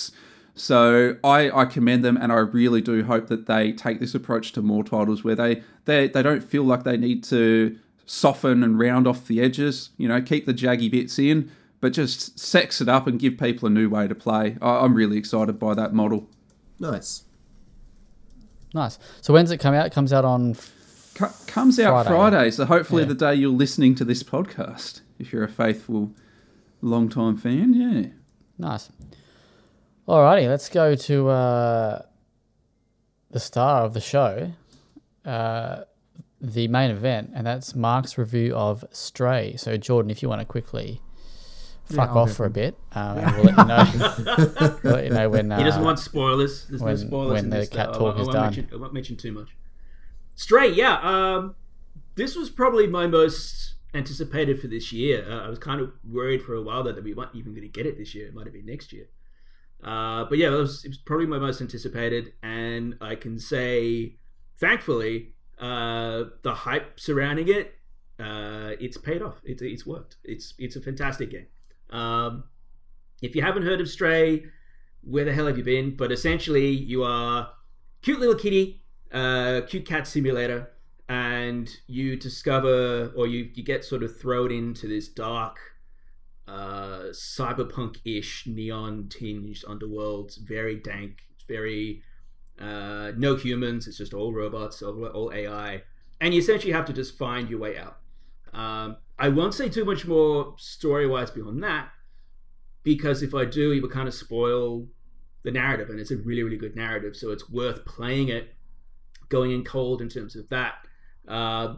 S3: So I, I commend them, and I really do hope that they take this approach to more titles where they, they, they don't feel like they need to soften and round off the edges. You know, keep the jaggy bits in, but just sex it up and give people a new way to play. I, I'm really excited by that model.
S2: Nice.
S1: Nice. So when's it come out? It comes out on.
S3: Co- comes out
S1: Friday.
S3: Friday, so hopefully
S1: Yeah.
S3: the day you're listening to this podcast, if you're a faithful, long-time fan, yeah.
S1: Nice. Alrighty, let's go to uh, the star of the show, uh, the main event, and that's Mark's review of Stray. So, Jordan, if you want to quickly fuck
S5: I'll
S1: off for a bit, um, and we'll let you know, <laughs> we'll let you know when. Uh,
S4: He doesn't want spoilers. There's
S1: when-
S4: no spoilers
S1: when
S4: in
S1: the
S4: this.
S1: cat
S4: though. I
S1: talk
S4: won't-
S1: is
S4: I
S1: done.
S4: Mention, I won't mention too much. Stray, yeah. Um, this was probably my most anticipated for this year. Uh, I was kind of worried for a while that we weren't even going to get it this year. It might have been next year. Uh, but yeah, it was, it was probably my most anticipated, and I can say, thankfully, uh, the hype surrounding it, uh, it's paid off. It's it's worked. It's it's a fantastic game. Um, if you haven't heard of Stray, where the hell have you been? But essentially, you are cute little kitty, uh, cute cat simulator, and you discover or you you get sort of thrown into this dark, uh, cyberpunk-ish, neon-tinged underworld. It's very dank. It's very uh, no humans. It's just all robots, all, all AI, and you essentially have to just find your way out. Um, I won't say too much more story-wise beyond that because if I do, it would kind of spoil the narrative, and it's a really, really good narrative. So it's worth playing it, going in cold in terms of that. Uh,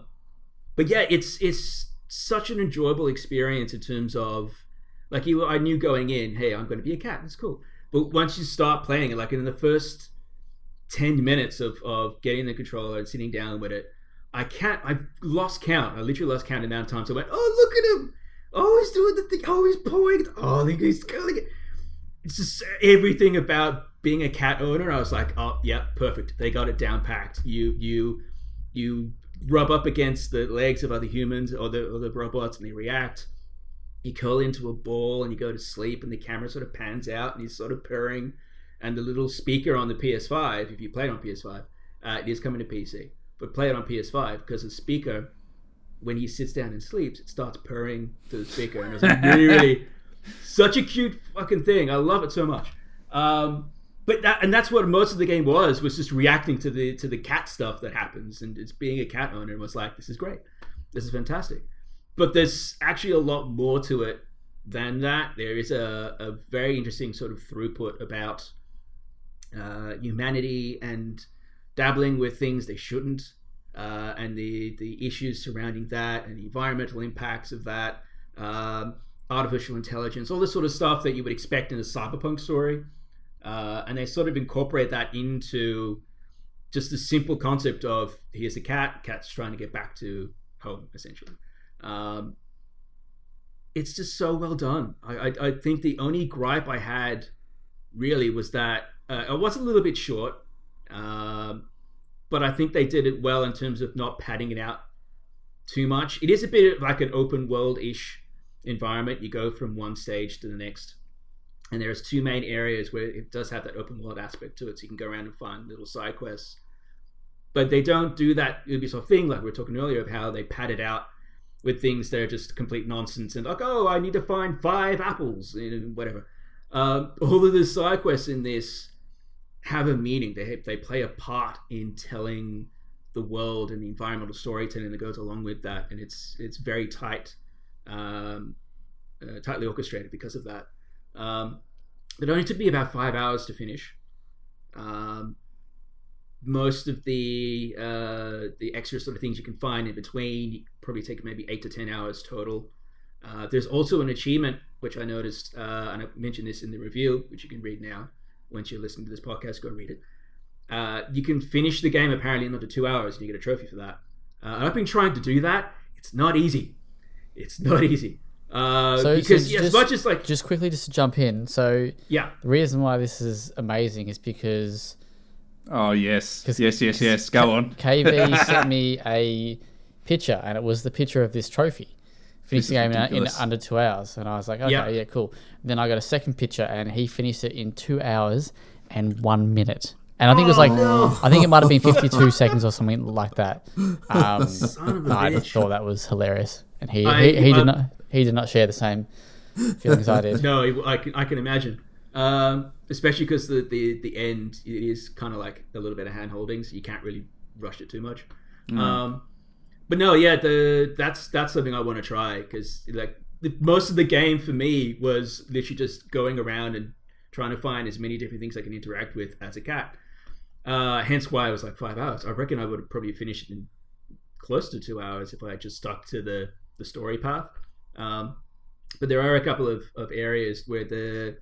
S4: but yeah, it's it's such an enjoyable experience in terms of like you. I knew going in, hey, I'm going to be a cat. That's cool. But once you start playing it, like in the first ten minutes of of getting the controller and sitting down with it, I can't. I've lost count. I literally lost count the amount of times I went, oh look at him. Oh, he's doing the thing. Oh, he's pawing. Oh, he's curling it. It's just everything about being a cat owner. I was like, oh, yeah, perfect. They got it down packed. You, you, you rub up against the legs of other humans or the, or the robots, and they react. You curl into a ball and you go to sleep, and the camera sort of pans out, and he's sort of purring. And the little speaker on the PS5, if you play it on PS5, uh, it is coming to PC, but play it on PS5 because the speaker when he sits down and sleeps, it starts purring to the speaker, and it's <laughs> really, really such a cute fucking thing. I love it so much. Um, but that, and that's what most of the game was was just reacting to the to the cat stuff that happens, and it's being a cat owner was like, this is great, this is fantastic. But there's actually a lot more to it than that. There is a, a very interesting sort of throughput about uh, humanity and dabbling with things they shouldn't uh, and the the issues surrounding that and the environmental impacts of that, um, artificial intelligence, all this sort of stuff that you would expect in a cyberpunk story. uh, and they sort of incorporate that into just the simple concept of here's a cat, cat's trying to get back to home, essentially. Um, it's just so well done. I, I, I think the only gripe I had really was that uh, it was a little bit short, um, but I think they did it well in terms of not padding it out too much. It is a bit like an open world ish environment. You go from one stage to the next, and there's two main areas where it does have that open world aspect to it, so you can go around and find little side quests. But they don't do that Ubisoft thing like we were talking earlier of how they pad it out with things that are just complete nonsense and like, oh, I need to find five apples, and whatever. Um, all of the side quests in this have a meaning. They they play a part in telling the world and the environmental storytelling that goes along with that, and it's it's very tight, um, uh, tightly orchestrated because of that. Um, it only took me about five hours to finish. Um, most of the uh, the extra sort of things you can find in between probably take maybe eight to ten hours total. Uh, there's also an achievement which I noticed, uh, and I mentioned this in the review, which you can read now. Once you're listening to this podcast, go read it. Uh, you can finish the game apparently in under two hours, and you get a trophy for that. Uh, and I've been trying to do that. It's not easy. It's <laughs> not easy. Uh,
S1: So-
S4: because
S1: so
S4: yeah, as
S1: just-
S4: much as like
S1: Just quickly, just to jump in. So
S4: yeah,
S1: the reason why this is amazing is because
S3: Oh yes,
S1: 'Cause-
S3: yes, yes, yes. Go on.
S1: KV <laughs> sent me a picture, and it was the picture of this trophy. Finished the game in, in under two hours, and I was like, okay,
S4: Yeah.
S1: yeah, cool. Then I got a second picture, and he finished it in two hours and one minute. And I think it was like, I think it might have been <laughs> 52 seconds or something like that. <laughs> Um,
S4: son of a
S1: I just
S4: bitch.
S1: thought that was hilarious, and he
S4: I-
S1: he, he
S4: I-
S1: did not he did not share the same feelings I did. <laughs>
S4: No, I can, I can imagine. Um, especially because the, the, the end it is kind of like a little bit of hand holding, so you can't really rush it too much. Um, but no, yeah, the that's that's something I want to try because like the, most of the game for me was literally just going around and trying to find as many different things I can interact with as a cat. Uh, hence why I was like five hours. I reckon I would have probably finished it in close to two hours if I had just stuck to the the story path. Um, but there are a couple of, of areas where the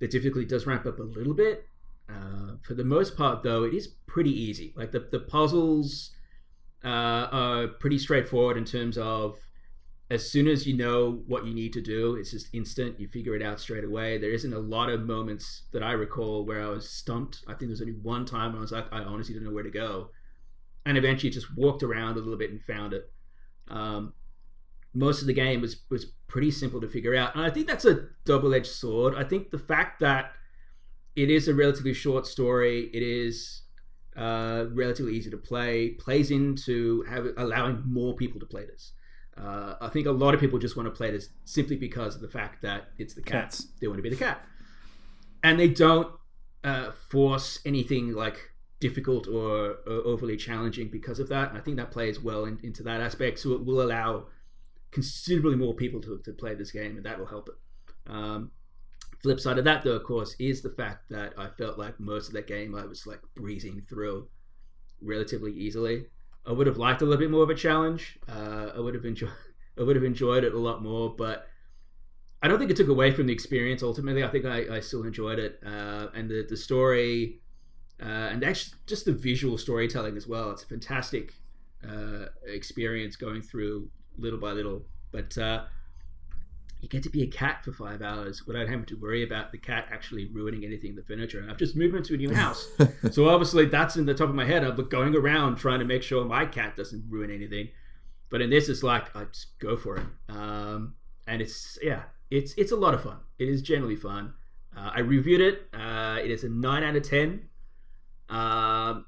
S4: the difficulty does ramp up a little bit. Uh, for the most part, though, it is pretty easy. Like the the puzzles uh, are pretty straightforward in terms of as soon as you know what you need to do, it's just instant. You figure it out straight away. There isn't a lot of moments that I recall where I was stumped. I think there's only one time when I was like, I honestly don't know where to go, and eventually just walked around a little bit and found it. Um, most of the game was was pretty simple to figure out, and I think that's a double edged sword. I think the fact that it is a relatively short story, it is uh, relatively easy to play, plays into have, allowing more people to play this. Uh, I think a lot of people just want to play this simply because of the fact that it's the cats.
S3: Cats.
S4: They want to be the cat, and they don't uh, force anything like difficult or, or overly challenging because of that. And I think that plays well in, into that aspect. So it will allow considerably more people to, to play this game, and that will help it. Um, flip side of that, though, of course, is the fact that I felt like most of that game I was like breezing through relatively easily. I would have liked a little bit more of a challenge. Uh, I would have enjoyed. <laughs> I would have enjoyed it a lot more, but I don't think it took away from the experience. Ultimately, I think I, I still enjoyed it, uh, and the the story, uh, and actually just the visual storytelling as well. It's a fantastic uh, experience going through little by little. But uh, you get to be a cat for five hours without having to worry about the cat actually ruining anything in the furniture. And I've just moved into a new house, <laughs> so obviously that's in the top of my head. I'm going around trying to make sure my cat doesn't ruin anything. But in this, it's like I just go for it, um, and it's yeah, it's it's a lot of fun. It is generally fun. Uh, I reviewed it. Uh, it is a nine out of ten. Um,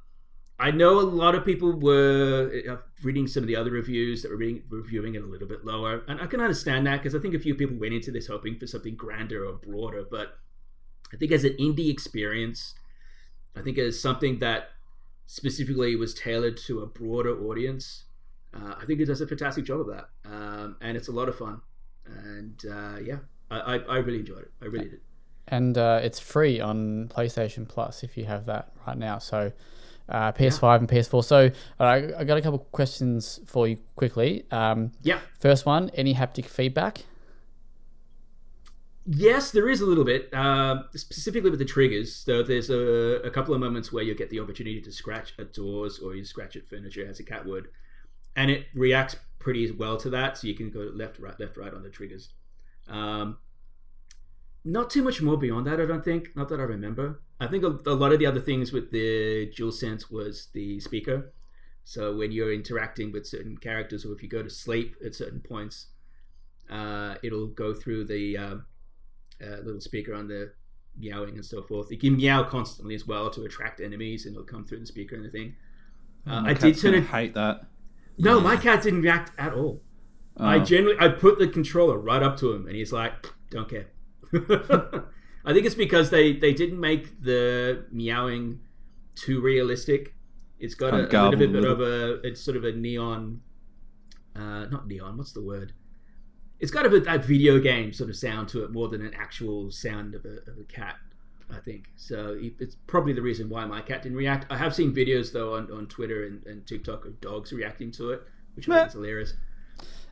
S4: I know a lot of people were uh, reading some of the other reviews that were reading, reviewing it a little bit lower, and I can understand that because I think a few people went into this hoping for something grander or broader. But I think as an indie experience, I think as something that specifically was tailored to a broader audience, uh, I think it does a fantastic job of that, um, and it's a lot of fun. And uh, yeah, I, I, I really enjoyed it. I really did.
S1: And uh, it's free on PlayStation Plus if you have that right now. So uh, PS5 and PS4. So uh, I, I got a couple questions for you quickly. Um,
S4: Yeah.
S1: first one: any haptic feedback?
S4: Yes, there is a little bit, uh, specifically with the triggers. So there's a, a couple of moments where you get the opportunity to scratch at doors or you scratch at furniture as a cat would, and it reacts pretty well to that. So you can go left, right, left, right on the triggers. Um, not too much more beyond that, I don't think. Not that I remember. I think a, a lot of the other things with the DualSense was the speaker. So when you're interacting with certain characters, or if you go to sleep at certain points, uh, it'll go through the uh, uh, little speaker on the meowing and so forth. You can meow constantly as well to attract enemies, and it'll come through the speaker and the thing. Uh, I did turn it.
S3: hate that.
S4: No,
S2: Yeah.
S4: my cat didn't react at all. I
S3: Oh.
S4: generally I put the controller right up to him, and he's like, "Don't care." <laughs> I think it's because they they didn't make the meowing too realistic. It's got a, a little bit
S3: little.
S4: of a it's sort of a neon, uh, not neon. What's the word? It's got a bit that video game sort of sound to it more than an actual sound of a, of a cat. I think so. It's probably the reason why my cat didn't react. I have seen videos though on, on Twitter and, and TikTok of dogs reacting to it, which I think is hilarious.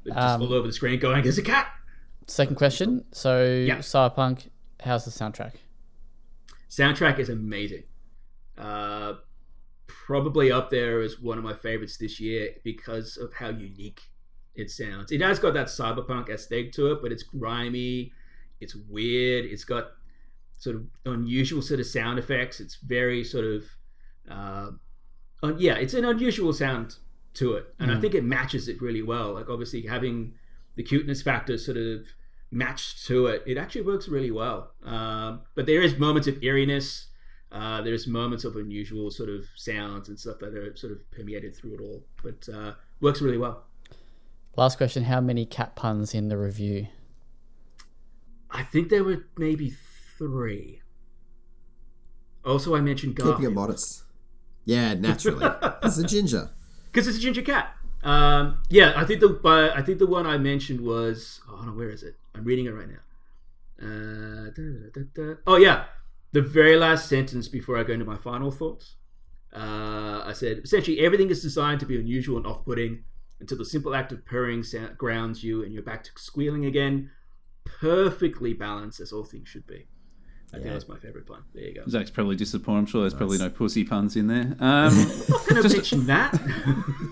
S4: They're just
S1: Um,
S4: all over the screen going, "There's a cat."
S1: Second question. So,
S4: Yeah.
S1: Cyberpunk, how's the soundtrack?
S4: soundtrack is amazing. Uh, probably up there as one of my favorites this year because of how unique it sounds. It has got that cyberpunk aesthetic to it, but it's grimy, it's weird, it's got sort of unusual sort of sound effects. It's very sort of, uh, uh, yeah, it's an unusual sound to it, and I
S1: Mm.
S4: think it matches it really well. Like obviously having the cuteness factor sort of matched to it, it actually works really well. Um, but there is moments of eeriness. Uh, there's moments of unusual sort of sounds and stuff that are sort of permeated through it all, but uh, works really well.
S1: Last question. How many cat puns in the review?
S4: I think there were maybe three. Also, I mentioned
S2: Keeping it
S4: Garfield
S2: modest. Yeah, naturally. <laughs> it's a ginger. <laughs>
S4: because it's a ginger cat. Um, yeah, I think the uh, I think the one I mentioned was oh no, where is it? I'm reading it right now. Uh, da, da, da. Oh yeah, the very last sentence before I go into my final thoughts. Uh, I said essentially everything is designed to be unusual and off-putting until the simple act of purring sound, grounds you and you're back to squealing again. Perfectly balanced as all things should be. I think
S2: Yeah.
S4: that's my favorite pun. There you go.
S3: Zach's probably disappointed. I'm sure there's probably no pussy puns in there. <laughs> Um,
S4: Can I mention that?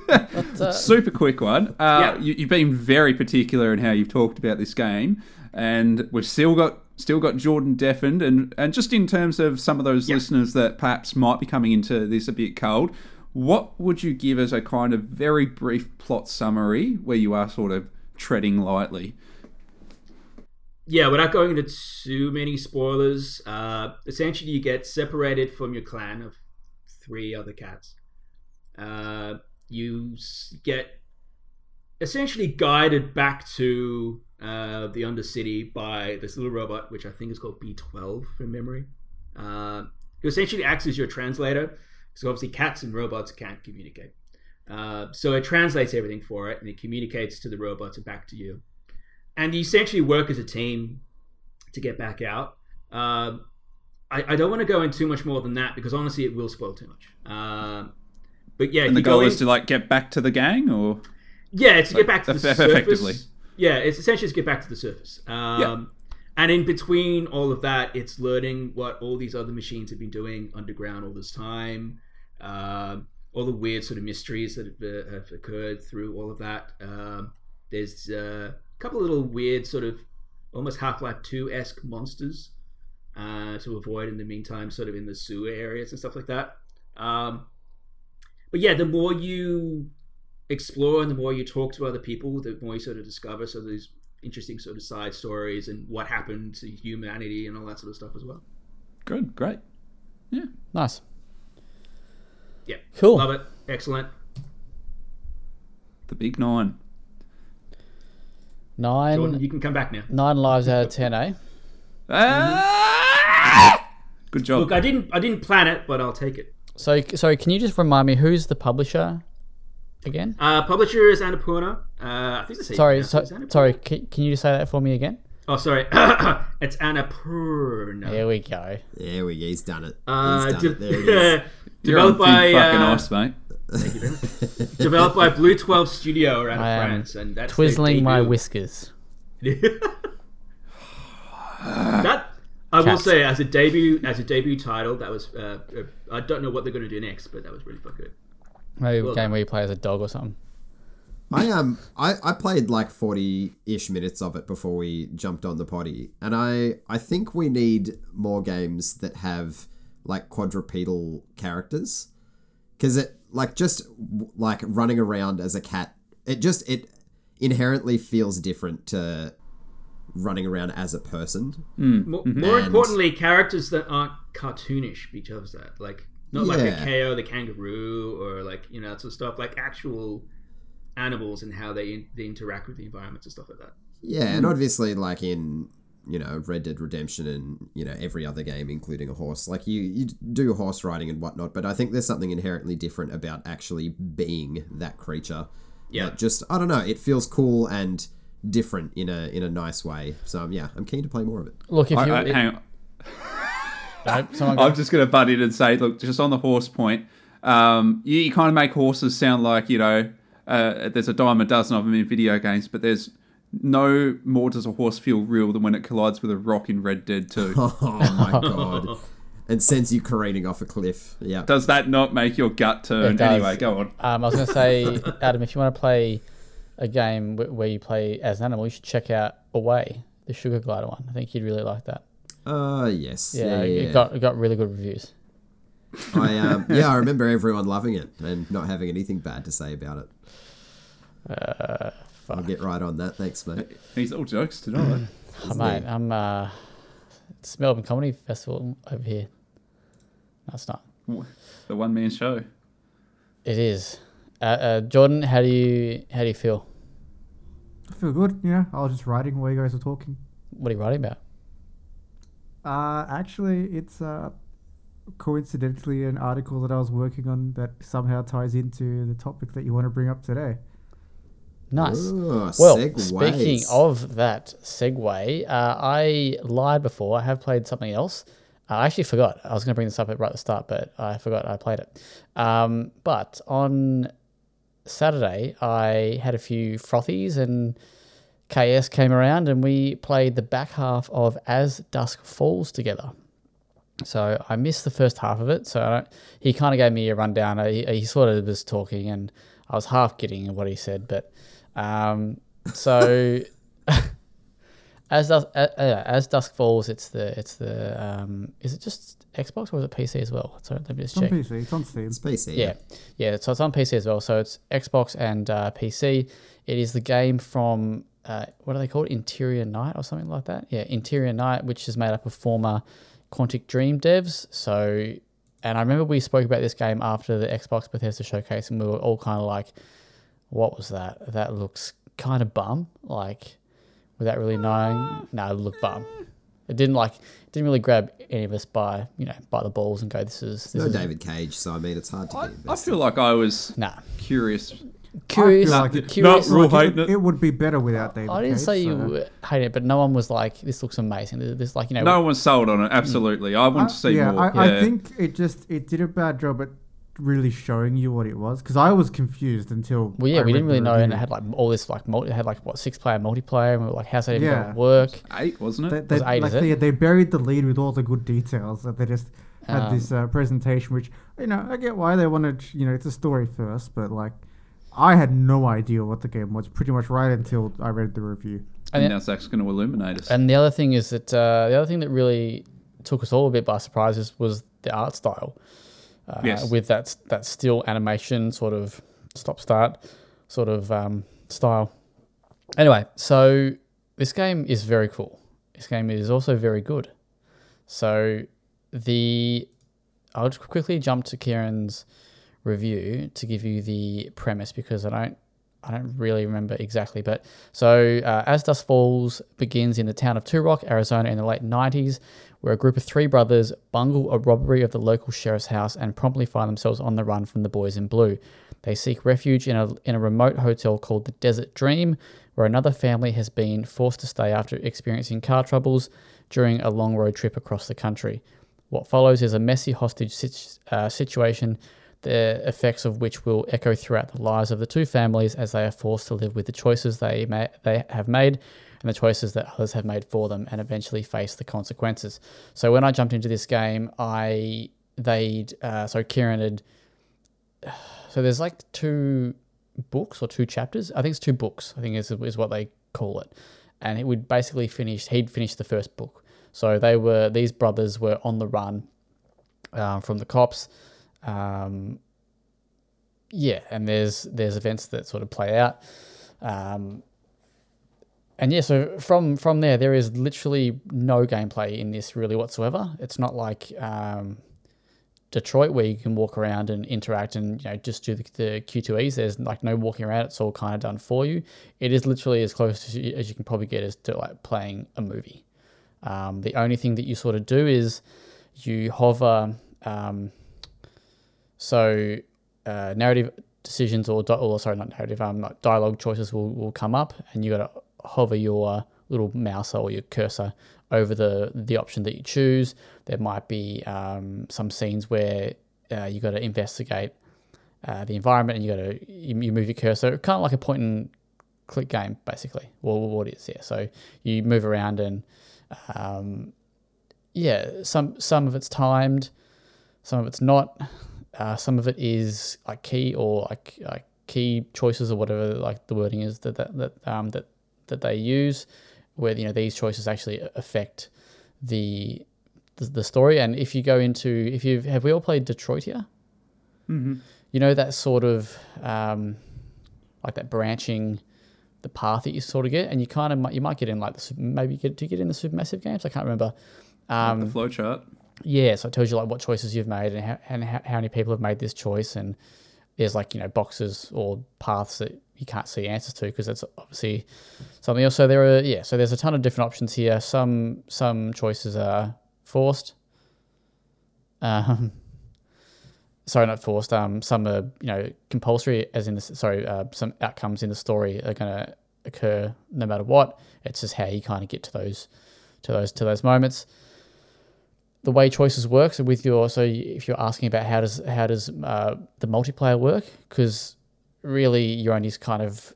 S1: Uh, <laughs>
S3: super quick one. Uh,
S4: Yeah.
S3: you, you've been very particular in how you've talked about this game, and we've still got still got Jordan deafened, and and just in terms of some of those
S4: Yeah.
S3: listeners that perhaps might be coming into this a bit cold, what would you give as a kind of very brief plot summary where you are sort of treading lightly?
S4: Yeah, without going into too many spoilers, uh, essentially you get separated from your clan of three other cats. Uh, you get essentially guided back to uh, the Undercity by this little robot, which I think is called B12 from memory. Uh, who essentially acts as your translator. So obviously, cats and robots can't communicate. Uh, so it translates everything for it, and it communicates to the robots and back to you and you essentially work as a team to get back out. Um, I, I don't want to go in too much more than that because honestly, it will spoil too much. Um, but yeah,
S3: And the
S4: you go
S3: goal
S4: in-
S3: is to like get back to the gang, or
S4: yeah, it's to get back to the surface.
S3: effectively.
S4: Yeah, it's essentially to get back to the surface. Um, And in between all of that, it's learning what all these other machines have been doing underground all this time. Um, all the weird sort of mysteries that have, uh, have occurred through all of that. Um, there's uh, couple of little weird sort of almost Half-Life 2-esque monsters uh, to avoid in the meantime, sort of in the sewer areas and stuff like that. Um, but yeah, the more you explore and the more you talk to other people, the more you sort of discover some of these interesting sort of side stories and what happened to humanity and all that sort of stuff as well.
S3: good, great.
S1: Yeah, nice.
S4: Yeah,
S1: Cool.
S4: love it, excellent.
S3: The big nine.
S1: Nine
S4: Jordan, you can come back now.
S1: nine lives out of ten, eh?
S3: Ah! Good job.
S4: Look, I didn't, I didn't plan it, but I'll take it.
S1: So, sorry, can you just remind me who's the publisher again?
S4: Uh, publisher is Annapurna. Uh, I think it's
S1: Sorry, so, sorry. Can, can you just say that for me again?
S4: Oh, sorry, <coughs> it's Annapurna.
S1: There we go.
S2: There we go. He's done it.
S4: Uh,
S2: He's done
S4: de-
S2: it. There it is. <laughs>
S3: You're on
S4: developed
S3: thick
S4: by
S3: fucking
S4: uh,
S3: ice, mate.
S4: Thank you very much. <laughs> developed by Blue Twelve Studio out of
S1: I am
S4: France, and that's their
S1: Twizzling my whiskers. <laughs>
S4: that I will say as a debut as a debut title, that was. Uh, uh, I don't know what they're going to do next, but that was really fucking good.
S1: Maybe a game where you play as a dog or something.
S2: I um I, I played like forty ish minutes of it before we jumped on the potty, and I I think we need more games that have like quadrupedal characters, because it like just like running around as a cat, it just it inherently feels different to running around as a person. Mm.
S4: More, mm-hmm. more
S2: And-
S4: importantly, characters that aren't cartoonish because of that. Like not like a
S2: Yeah.
S4: Kao the kangaroo or like you know that sort of stuff. Like actual animals and how they they interact with the environments and stuff like that.
S2: Yeah, and mm. obviously, like in you know Red Dead Redemption and you know every other game, including a horse, like you you do horse riding and whatnot. But I think there's something inherently different about actually being that creature.
S4: Yeah.
S2: that just I don't know. It feels cool and different in a in a nice way. So um, yeah, I'm keen to play more of it.
S1: Look, if you
S3: hang on. <laughs>
S1: No,
S3: I'm just going to butt in and say, look, just on the horse point, um, you, you kind of make horses sound like, you know, uh, there's a dime a dozen of them in video games, but there's no more does a horse feel real than when it collides with a rock in Red Dead 2. <laughs>
S2: Oh my god! And sends you careening off a cliff. Yeah.
S3: does that not make your gut turn?
S1: It does.
S3: Anyway, go on.
S1: Um, I was going to say, Adam, if you want to play a game wh- where you play as an animal, you should check out Away, the Sugar Glider one. I think you'd really like that.
S2: Uh yes.
S1: Yeah,
S2: Yeah. yeah,
S1: it got it got really good reviews.
S2: I <laughs> um yeah I remember everyone loving it and not having anything bad to say about it.
S1: Uh,
S2: I'll get right on that. Thanks, mate.
S3: He's all jokes tonight. <clears throat>
S1: Oh, mate, I'm uh, it's Melbourne Comedy Festival over here. No, it's not.
S3: the one man show.
S1: It is. Uh, uh, Jordan, how do you how do you feel?
S5: I feel good, you know. I was just writing while you guys were talking.
S1: What are you writing about?
S5: Uh, actually, it's uh, coincidentally an article that I was working on that somehow ties into the topic that you want to bring up today.
S1: Nice.
S2: Oh,
S1: Well,
S2: segues.
S1: speaking of that segue, uh, I lied before. I have played something else. Uh, I actually forgot. I was going to bring this up at right at the start, but I forgot I played it. Um, but on Saturday, I had a few frothies and KS came around and we played the back half of As Dusk Falls together. So I missed the first half of it. So I don't, he kind of gave me a rundown. He, he sort of was talking, and I was half getting what he said. But um, so <laughs> as dusk, uh, uh, as dusk falls, it's the it's the um, is it just Xbox or is it PC as well? So let me just
S5: It's on
S1: check.
S5: PC, it's on Steam.
S2: It's PC.
S1: Yeah, yeah. So it's on PC as well. So it's Xbox and uh, PC. It is the game from uh, what are they called? Interior Night or something like that. Yeah, Interior Night, which is made up of former Quantic Dream devs. So, and I remember we spoke about this game after the Xbox Bethesda showcase, and we were all kind of like, "What was that? That looks kind of bum." Like, without really knowing, mm. no, it looked bum. It didn't like, it didn't really grab any of us by you know by the balls and go, "This is this
S2: No
S1: is
S2: David Cage, so I mean it's hard to
S3: I,
S2: get
S3: I feel like I was
S1: nah."
S3: curious.
S1: Curious,
S5: I like it-
S1: curious.
S3: No, Rule
S5: Like,
S3: hate
S5: it, it would be better without David Cage.
S1: I didn't
S5: Cage,
S1: say
S5: so-
S1: you hate it, but no one was like, "This looks amazing." This, this like you know,
S3: No one's sold on it. Absolutely, I want uh,
S5: to
S3: see
S5: yeah,
S3: more.
S5: I,
S3: yeah.
S5: I think it just it did a bad job at really showing you what it was because I was confused until
S1: well, yeah,
S5: I
S1: we didn't really
S5: the
S1: know, and it had like all this like multi, it had like what six player multiplayer, and we were like, "How's that even
S5: Yeah.
S1: going to work?"
S3: eight, wasn't
S5: They,
S3: it?
S5: they,
S1: was eight,
S5: like
S1: is it?
S5: they, they buried the lead with all the good details that they just had
S1: Um,
S5: this uh, presentation, which you know I get why they wanted you know it's a story first, but like I had no idea what the game was pretty much right until I read the review.
S3: and
S1: and-
S3: now Zach's going to illuminate us.
S1: And the other thing is that uh, the other thing that really took us all a bit by surprise was the art style. Uh,
S3: Yes.
S1: With that that still animation sort of stop start sort of um, style. Anyway, so this game is very cool. This game is also very good. So the I'll just quickly jump to Kieran's review to give you the premise because I don't I don't really remember exactly, but so uh, As Dusk Falls begins in the town of Two Rock, Arizona, in the late '90s, where a group of three brothers bungle a robbery of the local sheriff's house and promptly find themselves on the run from the boys in blue. They seek refuge in a in a remote hotel called the Desert Dream, where another family has been forced to stay after experiencing car troubles during a long road trip across the country. What follows is a messy hostage sit- uh, situation the effects of which will echo throughout the lives of the two families as they are forced to live with the choices they ma- they have made and the choices that others have made for them, and eventually face the consequences. So when I jumped into this game, I they uh, so Kieran had <sighs> so there's like two books or two chapters. I think it's two books. I think is is what they call it, and it would basically finish. He'd finished the first book, so they were these brothers were on the run um, from the cops. Um, yeah, and there's there's events that sort of play out. Um, and yeah, so from from there, there is literally no gameplay in this really whatsoever. It's not like um, Detroit where you can walk around and interact and you know just do the, the QTEs. There's like no walking around. It's all kind of done for you. It is literally as close as you, as you can probably get as to like playing a movie. Um, the only thing that you sort of do is you hover. Um, so uh, narrative decisions or, di- or sorry, not narrative, um, dialogue choices will, will come up, and you got to hover your little mouse or your cursor over the the option that you choose. There might be um, some scenes where uh, you got to investigate uh, the environment, and you got to you, you move your cursor, kind of like a point and click game, basically. Well, what it is, yeah. So you move around and um, yeah, some some of it's timed, some of it's not. Uh, some of it is like key or like, like key choices or whatever like the wording is that that that um, that that they use, where you know these choices actually affect the the, the story. And if you go into if you have we all played Detroit here,
S3: Mm-hmm.
S1: you know that sort of um, like that branching the path that you sort of get, and you kind of might, you might get in like the maybe get to get in the supermassive games. I can't remember. Um,
S3: the flowchart.
S1: yeah, so it tells you like what choices you've made and how, and how, how many people have made this choice, and there's like you know boxes or paths that you can't see answers to because that's obviously something else. So there are yeah, so there's a ton of different options here. Some some choices are forced. Um, <laughs> sorry, not forced. Um, some are you know compulsory, as in the sorry, uh, some outcomes in the story are going to occur no matter what. It's just how you kind of get to those to those to those moments the way choices work. So with your, so if you're asking about how does how does uh, the multiplayer work, because really you're only kind of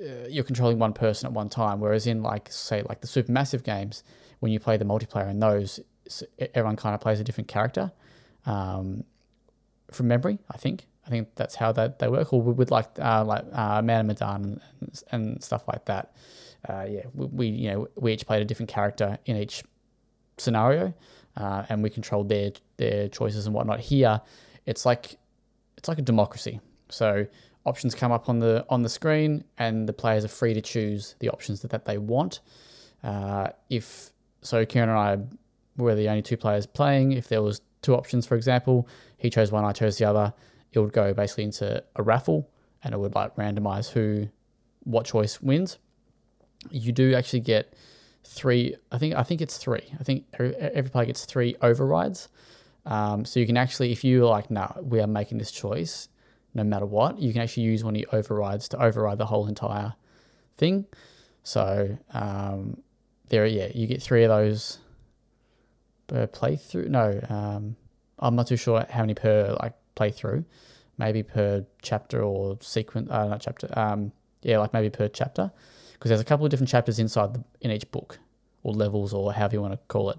S1: uh, you're controlling one person at one time. Whereas in like say like the supermassive games, when you play the multiplayer in those, everyone kind of plays a different character um, from memory. I think I think that's how that they work. Or with, like uh, like uh, Man of Medan and, and stuff like that. Uh, yeah, we, we you know we each played a different character in each scenario uh, and we controlled their their choices and whatnot. Here, it's like it's like a democracy. So options come up on the on the screen, and the players are free to choose the options that, that they want. Uh, if so, Kieran and I were the only two players playing. If there was two options, for example, he chose one, I chose the other. It would go basically into a raffle, and it would like randomize who, what choice wins. You do actually get three. I think I think it's three. I think every, player gets three overrides. Um, so you can actually, if you're like, no, we are making this choice, no matter what, you can actually use one of your overrides to override the whole entire thing. So um, there, yeah, you get three of those per playthrough. No, um, I'm not too sure how many per like playthrough. Maybe per chapter or sequence. Uh, not chapter. Um, yeah, like maybe per chapter because there's a couple of different chapters inside the, in each book or levels or however you want to call it.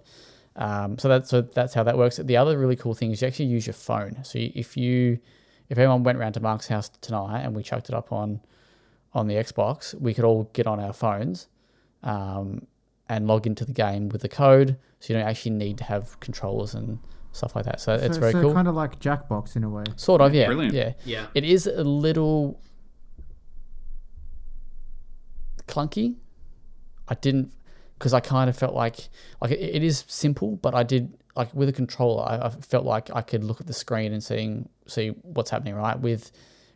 S1: Um, so that's so that's how that works. The other really cool thing is you actually use your phone. So you, if you if everyone went around to Mark's house tonight and we chucked it up on on the Xbox, we could all get on our phones um, and log into the game with the code. So you don't actually need to have controllers and stuff like that. So, it's very
S5: so
S1: cool.
S5: kind of like Jackbox in a way.
S1: Sort of, yeah,
S3: Brilliant.
S1: yeah.
S4: Yeah.
S1: It is a little clunky. I didn't because I kind of felt like like it, it is simple, but I did like with a controller. I, I felt like I could look at the screen and seeing see what's happening. Right with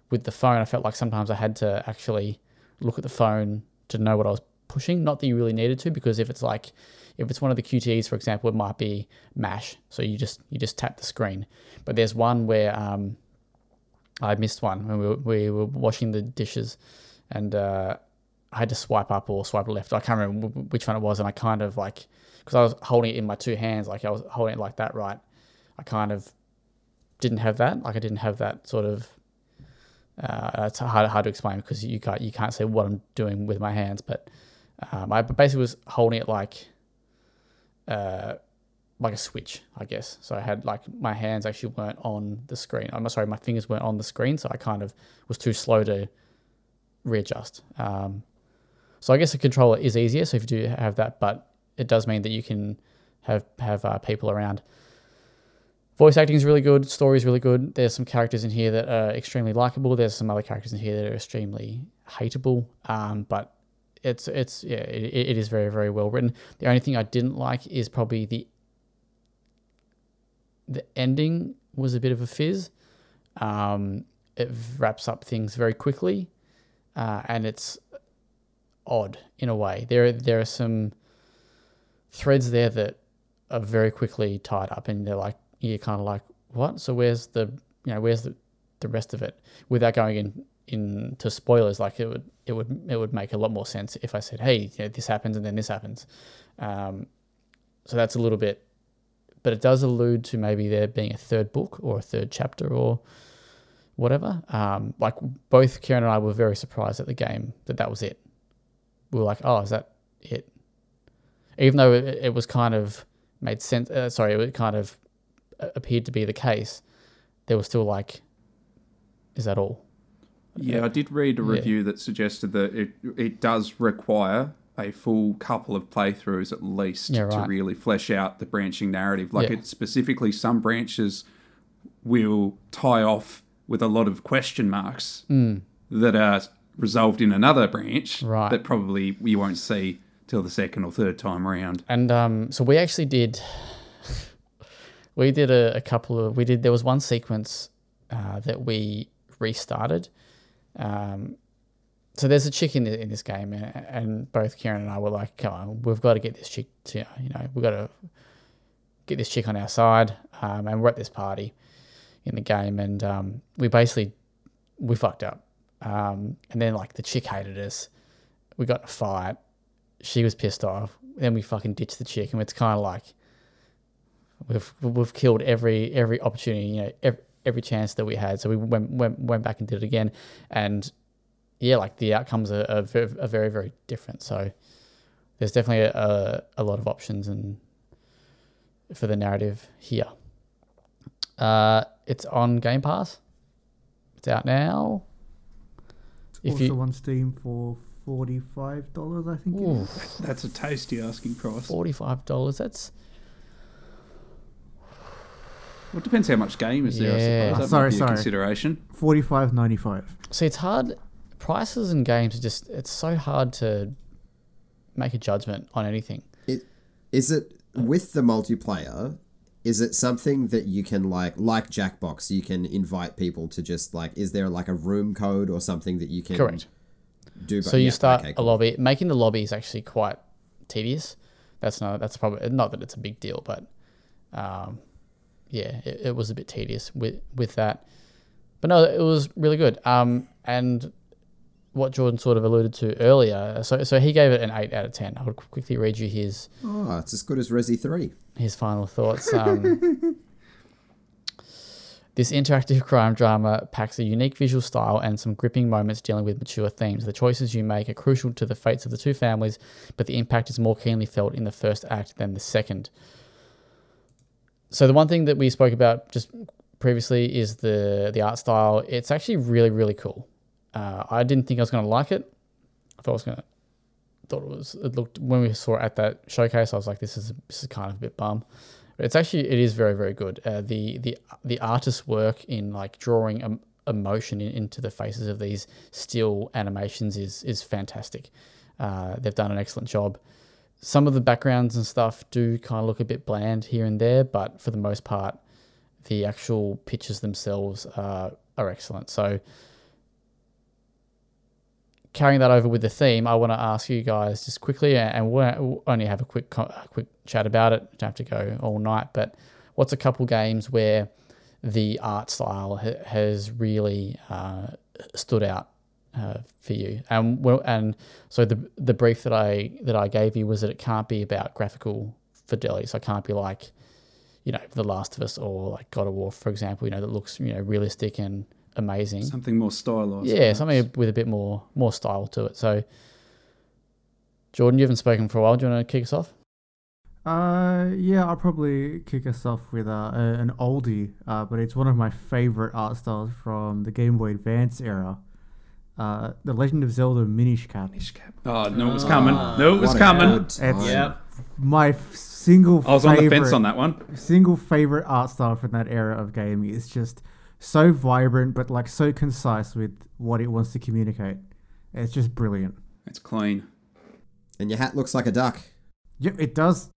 S1: with the phone, I felt like sometimes I had to actually look at the phone to know what I was pushing. Not that you really needed to, because if it's like if it's one of the QTEs, for example, it might be mash. So you just you just tap the screen. But there's one where um, I missed one when we were, we were washing the dishes, and uh, I had to swipe up or swipe left. I can't remember which one it was, and I kind of like because I was holding it in my two hands, like I was holding it like that, right? I kind of didn't have that. Like I didn't have that sort of. Uh, it's hard hard to explain because you can't you can't see what I'm doing with my hands, but um, I basically was holding it like, uh, like a switch, I guess. So I had like my hands actually weren't on the screen. I'm sorry, my fingers weren't on the screen, so I kind of was too slow to readjust. Um, so I guess a controller is easier. So if you do have that, but it does mean that you can have have uh, people around. Voice acting is really good. Story is really good. There's some characters in here that are extremely likable. There's some other characters in here that are extremely hateable. Um, but it's it's yeah, it, it is very very well written. The only thing I didn't like is probably the the ending was a bit of a fizz. Um, it wraps up things very quickly, uh, and it's odd in a way. There there are some threads there that are very quickly tied up, and they're like you're kind of like what? So where's the you know where's the the rest of it without going in into spoilers? Like it would it would it would make a lot more sense if I said, hey, you know, this happens and then this happens. Um, so that's a little bit, but it does allude to maybe there being a third book or a third chapter or whatever. Um, like both Kieran and I were very surprised at the game that that was it. We were like, oh, is that it? Even though it, it was kind of made sense. Uh, sorry, it kind of appeared to be the case. There was still like, is that all?
S3: Yeah, I did read a
S1: Yeah.
S3: review that suggested that it it does require a full couple of playthroughs at least
S1: Yeah,
S3: to really flesh out the branching narrative. Like
S1: Yeah.
S3: it specifically, some branches will tie off with a lot of question marks that are resolved in another branch.
S1: Right.
S3: that probably you won't see till the second or third time around.
S1: And um, so we actually did. We did a, a couple of. We did. There was one sequence uh, that we restarted. Um, so there's a chick in, in this game, and, and both Kieran and I were like, "Come on, we've got to get this chick to you know, we've got to get this chick on our side." Um, and we're at this party in the game, and um, we basically we fucked up. Um, and then like the chick hated us. We got in a fight. She was pissed off. Then we fucking ditched the chick, and it's kind of like we've we've killed every every opportunity, you know, every, every chance that we had. So we went went went back and did it again, and yeah, like the outcomes are, are, very, are very very different. So there's definitely a, a lot of options and for the narrative here. Uh, it's on Game Pass. It's out now. If
S5: also
S1: you
S5: on Steam for forty-five dollars, I think. it
S1: Ooh.
S3: That's a tasty asking price.
S1: Forty five dollars. That's
S3: it depends how much game is there. I suppose.
S5: Oh,
S3: That
S5: sorry,
S3: might be a
S5: sorry.
S3: consideration.
S5: Forty-five ninety-five.
S1: See, it's hard. Prices and games are just, it's so hard to make a judgment on anything.
S2: It, is it with the multiplayer? Is it something that you can like, like Jackbox? You can invite people to just like. Is there like a room code or something that you can
S1: Correct.
S2: do?
S1: So you
S2: yeah,
S1: start
S2: okay,
S1: a
S2: cool.
S1: lobby. Making the lobby is actually quite tedious. That's not, that's probably, not that it's a big deal, but um, yeah, it, it was a bit tedious with, with that. But no, it was really good. Um, and what Jordan sort of alluded to earlier, so, so he gave it an 8 out of 10. I'll quickly read you his
S2: Oh, it's as good as Resi Three.
S1: his final thoughts. Um, <laughs> this interactive crime drama packs a unique visual style and some gripping moments dealing with mature themes. The choices you make are crucial to the fates of the two families, but the impact is more keenly felt in the first act than the second. So the one thing that we spoke about just previously is the the art style. It's actually really really cool. Uh, I didn't think I was going to like it. I thought I was going to thought it was it looked when we saw it at that showcase I was like this is this is kind of a bit bum but it's actually it is very very good uh, the the the artist's work in like drawing um, emotion in, into the faces of these still animations is is fantastic uh, they've done an excellent job some of the backgrounds and stuff do kind of look a bit bland here and there but for the most part the actual pictures themselves are, are excellent so carrying that over with the theme, I want to ask you guys just quickly, and we'll only have a quick quick chat about it. Don't have to go all night, but what's a couple games where the art style has really uh, stood out uh, for you? And well, and so the the brief that I that I gave you was that it can't be about graphical fidelity. So it can't be like you know, The Last of Us or like God of War, for example, you know, that looks, you know, realistic and amazing.
S3: Something more stylized.
S1: yeah,
S3: perhaps.
S1: something with a bit more more style to it. So, Jordan, you haven't spoken for a while. Do you want to kick us off?
S5: Uh, yeah, I'll probably kick us off with uh, a- an oldie, uh, but it's one of my favorite art styles from the Game Boy Advance era. Uh, The Legend of Zelda Minish Cap.
S3: Oh, no, it was coming. No, it was
S2: What a
S3: coming.
S2: good
S5: It's-
S2: time.
S4: Yeah.
S5: My f- single
S3: I was on the
S5: favorite,
S3: fence on that one.
S5: single favorite art style from that era of gaming. It's just so vibrant, but like so concise with what it wants to communicate. It's just brilliant.
S3: It's clean.
S2: And your hat looks like a duck.
S5: Yep, it does.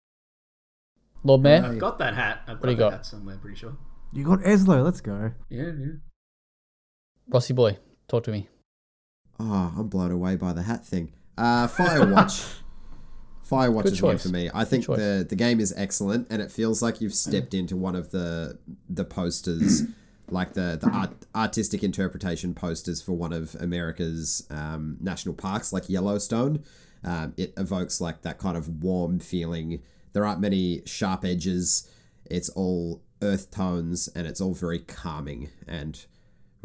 S1: Lord Mayor?
S4: I've got that hat. I've got
S1: do you
S4: that
S1: got?
S4: hat somewhere, pretty sure.
S5: You got Eslo. Let's go.
S4: Yeah, yeah.
S1: Rossi boy, talk to me.
S2: Oh, I'm blown away by the hat thing. Uh, Firewatch. <laughs> Firewatch
S1: Good
S2: is one for me. I think the the game is excellent, and it feels like you've stepped into one of the the posters, <clears throat> like the the art, artistic interpretation posters for one of America's um, national parks, like Yellowstone. Um, it evokes like that kind of warm feeling. There aren't many sharp edges. It's all earth tones, and it's all very calming. And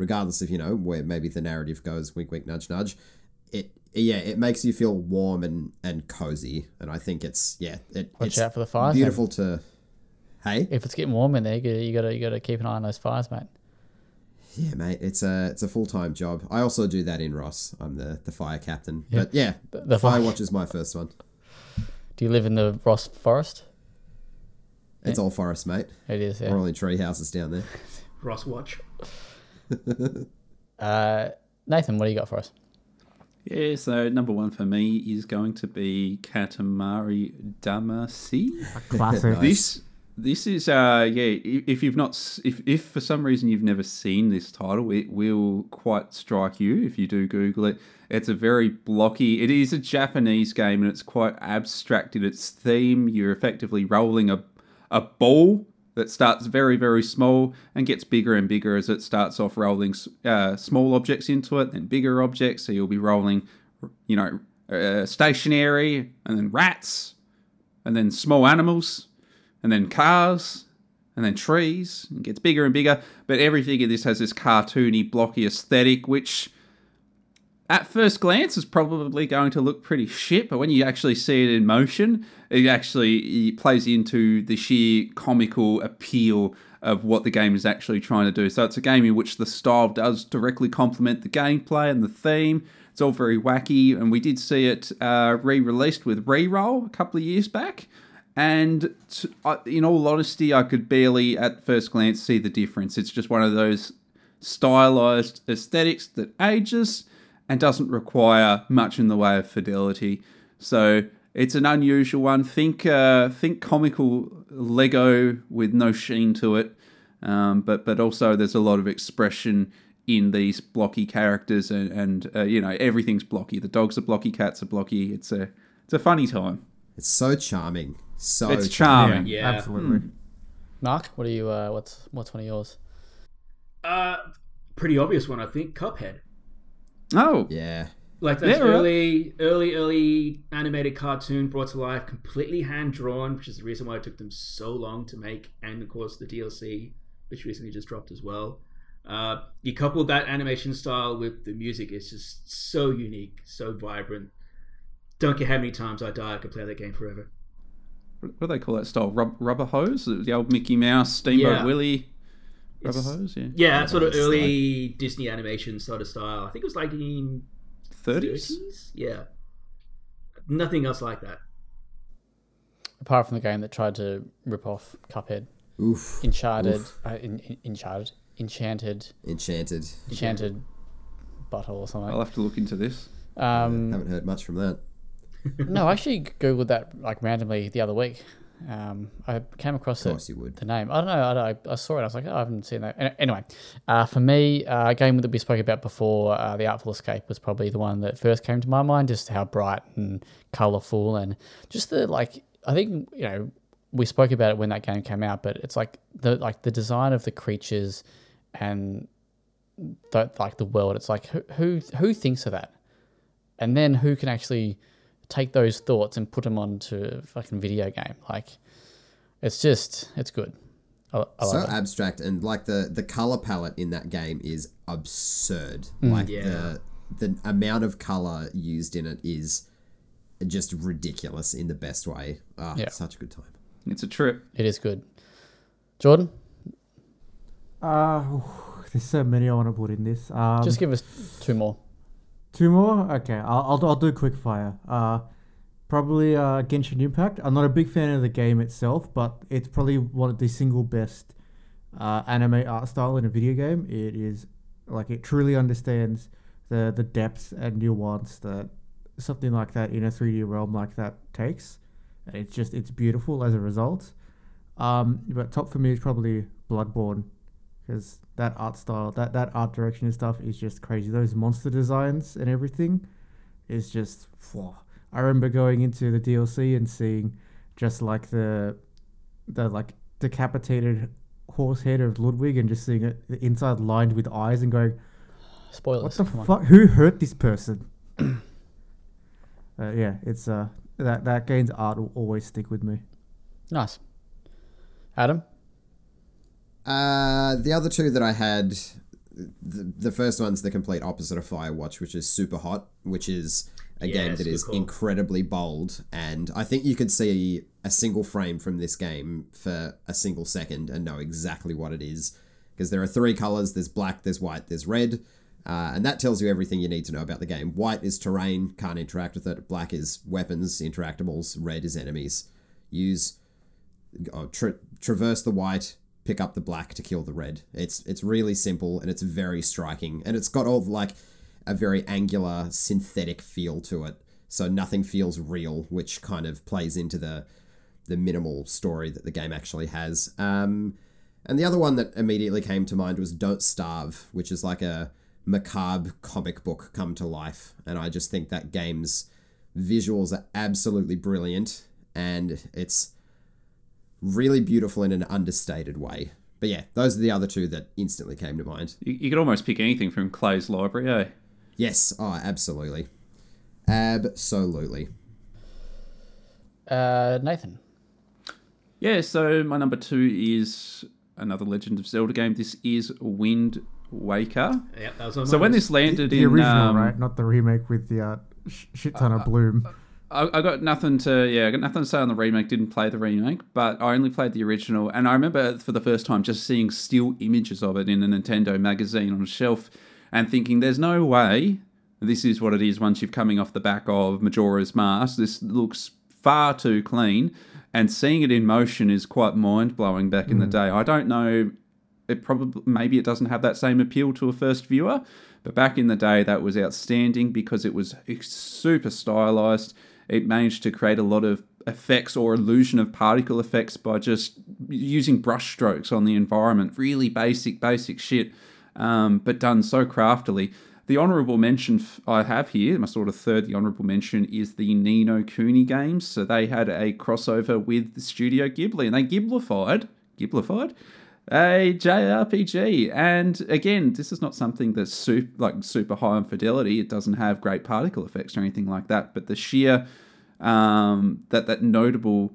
S2: regardless of you know where maybe the narrative goes, wink, wink, nudge, nudge. It yeah, it makes you feel warm and and cozy, and I think it's yeah, it,
S1: Watch
S2: it's
S1: out for the fires.
S2: beautiful to. Hey,
S1: If it's getting warm in there, you gotta, you gotta keep an eye on those fires, mate.
S2: yeah, mate, it's a it's a full time job. I also do that in Ross. I'm the the fire captain, but yeah,
S1: The- the
S2: the
S1: fire-
S2: watch is my first one.
S1: Do you live in the Ross Forest?
S2: It's all forest, mate.
S1: It is,
S2: We're
S1: yeah.
S2: all in tree houses down there.
S4: Ross Watch. <laughs>
S1: Uh, Nathan, what do you got for us?
S3: Yeah, so number one for me is going to be Katamari Damacy.
S5: Classic.
S3: This this is uh yeah if you've not if if for some reason you've never seen this title it will quite strike you if you do google it it's a very blocky it is a japanese game and it's quite abstract in its theme you're effectively rolling a a ball that starts very very small and gets bigger and bigger as it starts off rolling uh, small objects into it then bigger objects so you'll be rolling you know uh, stationary and then rats and then small animals and then cars, and then trees. It gets bigger and bigger, but everything in this has this cartoony, blocky aesthetic, which at first glance is probably going to look pretty shit, but when you actually see it in motion, it actually it plays into the sheer comical appeal of what the game is actually trying to do. So it's a game in which the style does directly complement the gameplay and the theme. It's all very wacky, and we did see it uh, re-released with Reroll a couple of years back. And in all honesty, I could barely at first glance see the difference. It's just one of those stylized aesthetics that ages and doesn't require much in the way of fidelity. So it's an unusual one. Think uh, think comical Lego with no sheen to it, um, but but also there's a lot of expression in these blocky characters, and, and uh, you know everything's blocky. The dogs are blocky, cats are blocky. It's a it's a funny time.
S2: It's so charming, so
S3: It's
S2: charming.
S3: charming.
S4: Yeah.
S5: Absolutely.
S1: Mark, what are you? Uh, what's what's one of yours?
S4: Uh, pretty obvious one, I think. Cuphead.
S3: Oh,
S2: Yeah,
S4: Like that's
S3: Yeah, right.
S4: early, early, early animated cartoon brought to life, completely hand drawn, which is the reason why it took them so long to make, and of course the DLC, which recently just dropped as well. Uh, you couple that animation style with the music; it's just so unique, so vibrant. Don't care how many times I die, I could play that game forever.
S3: what do they call that style? Rub- rubber hose? The old Mickey Mouse, Steamboat
S4: Yeah.
S3: Willie, rubber
S4: It's-
S3: hose? Yeah,
S4: Yeah, that sort of
S2: it's
S4: early Disney animation sort of style. I think it was like in
S3: thirties.
S4: 30s. Yeah, nothing else like that.
S1: Apart from the game that tried to rip off Cuphead,
S2: oof,
S1: Enchanted,
S2: Oof.
S1: uh, in, in, Enchanted, Enchanted,
S2: enchanted.
S1: Enchanted Butthole or something.
S3: I'll have to look into this.
S1: Um,
S2: Haven't heard much from that.
S1: no, I actually googled that like randomly the other week. Um, I came across it, the name. I don't know. I, don't- I saw it. I was like, oh, I haven't seen that. Anyway, uh, for me, uh, a game that we spoke about before, uh, The Artful Escape, was probably the one that first came to my mind. Just how bright and colourful, and just the like. I think you know we spoke about it when that game came out, but it's like the like the design of the creatures and the, like the world. It's like who who who thinks of that, and then who can actually take those thoughts and put them onto a fucking video game. Like, it's just, it's good. I, I
S2: so
S1: love it.
S2: abstract and like the the color palette in that game is absurd like
S4: Yeah.
S2: the the amount of color used in it is just ridiculous in the best way ah
S1: Yeah.
S2: such a good time
S3: It's a trip.
S1: It is good. Jordan,
S5: Uh, there's so many I want to put in this. Um,
S1: just give us two more.
S5: Two more? Okay, I'll, I'll, I'll do quick fire. Uh, probably uh, Genshin Impact. I'm not a big fan of the game itself, but it's probably one of the single best uh, anime art style in a video game. It is like it truly understands the the depth and nuance that something like that in a 3D realm like that takes. And It's just it's beautiful as a result. Um, but top for me is probably Bloodborne because that art style, that that art direction and stuff is just crazy. Those monster designs and everything is just. I remember going into the DLC and seeing just like the the like decapitated horse head of Ludwig and just seeing it the inside lined with eyes and going, what the fuck? Who hurt this person? <clears throat> uh, yeah, it's uh that that game's art will always stick with me.
S1: Nice. Adam,
S2: Uh, the other two that I had, the, the first one's the complete opposite of Firewatch, which is super hot, which is a
S4: Yeah,
S2: game
S4: that is
S2: that
S4: good
S2: is
S4: call.
S2: incredibly bold, and I think you could see a single frame from this game for a single second and know exactly what it is, because there are three colors: there's black, there's white, there's red. Uh, and that tells you everything you need to know about the game. White is terrain, can't interact with it. Black is weapons, interactables. Red is enemies. Use oh, tra- traverse the white, pick up the black to kill the red. It's it's really simple and it's very striking, and it's got all like a very angular, synthetic feel to it. So nothing feels real, which kind of plays into the the minimal story that the game actually has. Um, and the other one that immediately came to mind was Don't Starve, which is like a macabre comic book come to life. And I just think that game's visuals are absolutely brilliant, and it's really beautiful in an understated way. But yeah, those are the other two that instantly came to mind.
S3: You, you could almost pick anything from Clay's library, eh?
S2: Yes, oh, absolutely. Absolutely.
S1: uh, Nathan.
S3: Yeah, so my number two is another Legend of Zelda game. This is Wind Waker.
S4: Yeah, that was on
S3: So when this landed
S5: The
S3: in,
S5: original,
S3: um,
S5: right? Not the remake with the uh, sh- shit ton of bloom.
S3: I, I got nothing to yeah, I got nothing to say on the remake. Didn't play the remake, but I only played the original, and I remember for the first time just seeing still images of it in a Nintendo magazine on a shelf, and thinking, "There's no way this is what it is once you've coming off the back of Majora's Mask. This looks far too clean." And seeing it in motion is quite mind blowing. Back in the mm. day, I don't know it probably maybe it doesn't have that same appeal to a first viewer but back in the day that was outstanding because it was super stylized it managed to create a lot of effects or illusion of particle effects by just using brush strokes on the environment really basic basic shit um, but done so craftily the honourable mention I have here, my sort of third, the honourable mention is the Ni no Kuni games. So they had a crossover with the Studio Ghibli, and they Ghiblified, Ghiblified a JRPG. And again, this is not something that's super, like super high on fidelity. It doesn't have great particle effects or anything like that. But the sheer um, that that notable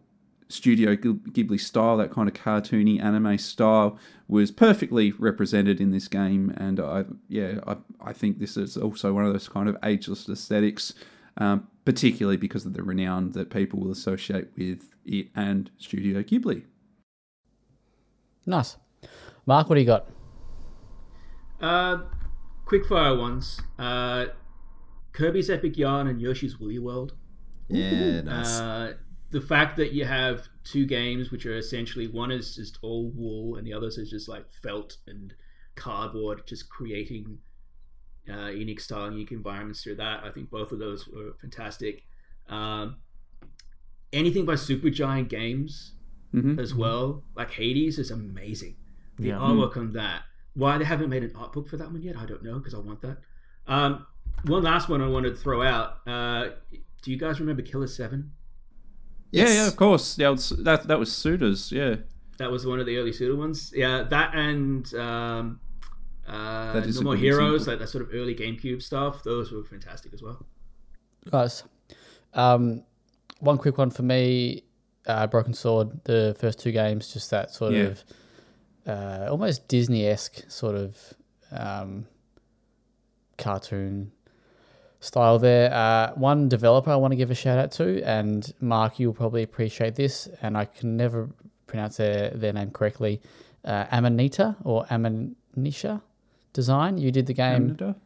S3: Studio Ghibli style, that kind of cartoony anime style, was perfectly represented in this game. And I, yeah, I, I think this is also one of those kind of ageless aesthetics, um, particularly because of the renown that people will associate with it and Studio Ghibli.
S1: Nice. Mark, what do you got?
S4: Uh, quickfire ones. Uh, Kirby's Epic Yarn and Yoshi's Woolly World.
S2: Yeah, nice.
S4: Uh, the fact that you have two games which are essentially one is just all wool and the other is just like felt and cardboard, just creating uh, unique style, unique environments through that. I think both of those were fantastic. Um, anything by Supergiant Games
S3: Mhm.
S4: as well, like Hades, is amazing. The
S5: Yeah.
S4: artwork on that. Why they haven't made an art book for that one yet, I don't know because I want that. Um, one last one I wanted to throw out. Uh, do you guys remember Killer Seven?
S3: Yeah,
S2: Yes.
S3: yeah, of course. Yeah, it's- that that was Suitors. Yeah,
S4: That was one of the early Suda ones. Yeah, that and um, uh,
S3: That is
S4: No More Heroes,
S3: example.
S4: like that sort of early GameCube stuff. Those were fantastic as well.
S1: Guys, um, one quick one for me. Uh, Broken Sword, the first two games, just that sort
S3: Yeah.
S1: of uh, almost Disney esque sort of um, cartoon style there. Uh, one developer I want to give a shout out to, and Mark, you'll probably appreciate this, and I can never pronounce their, their name correctly. Uh, Amanita or Amanisha Design. You did the game.
S3: Canada?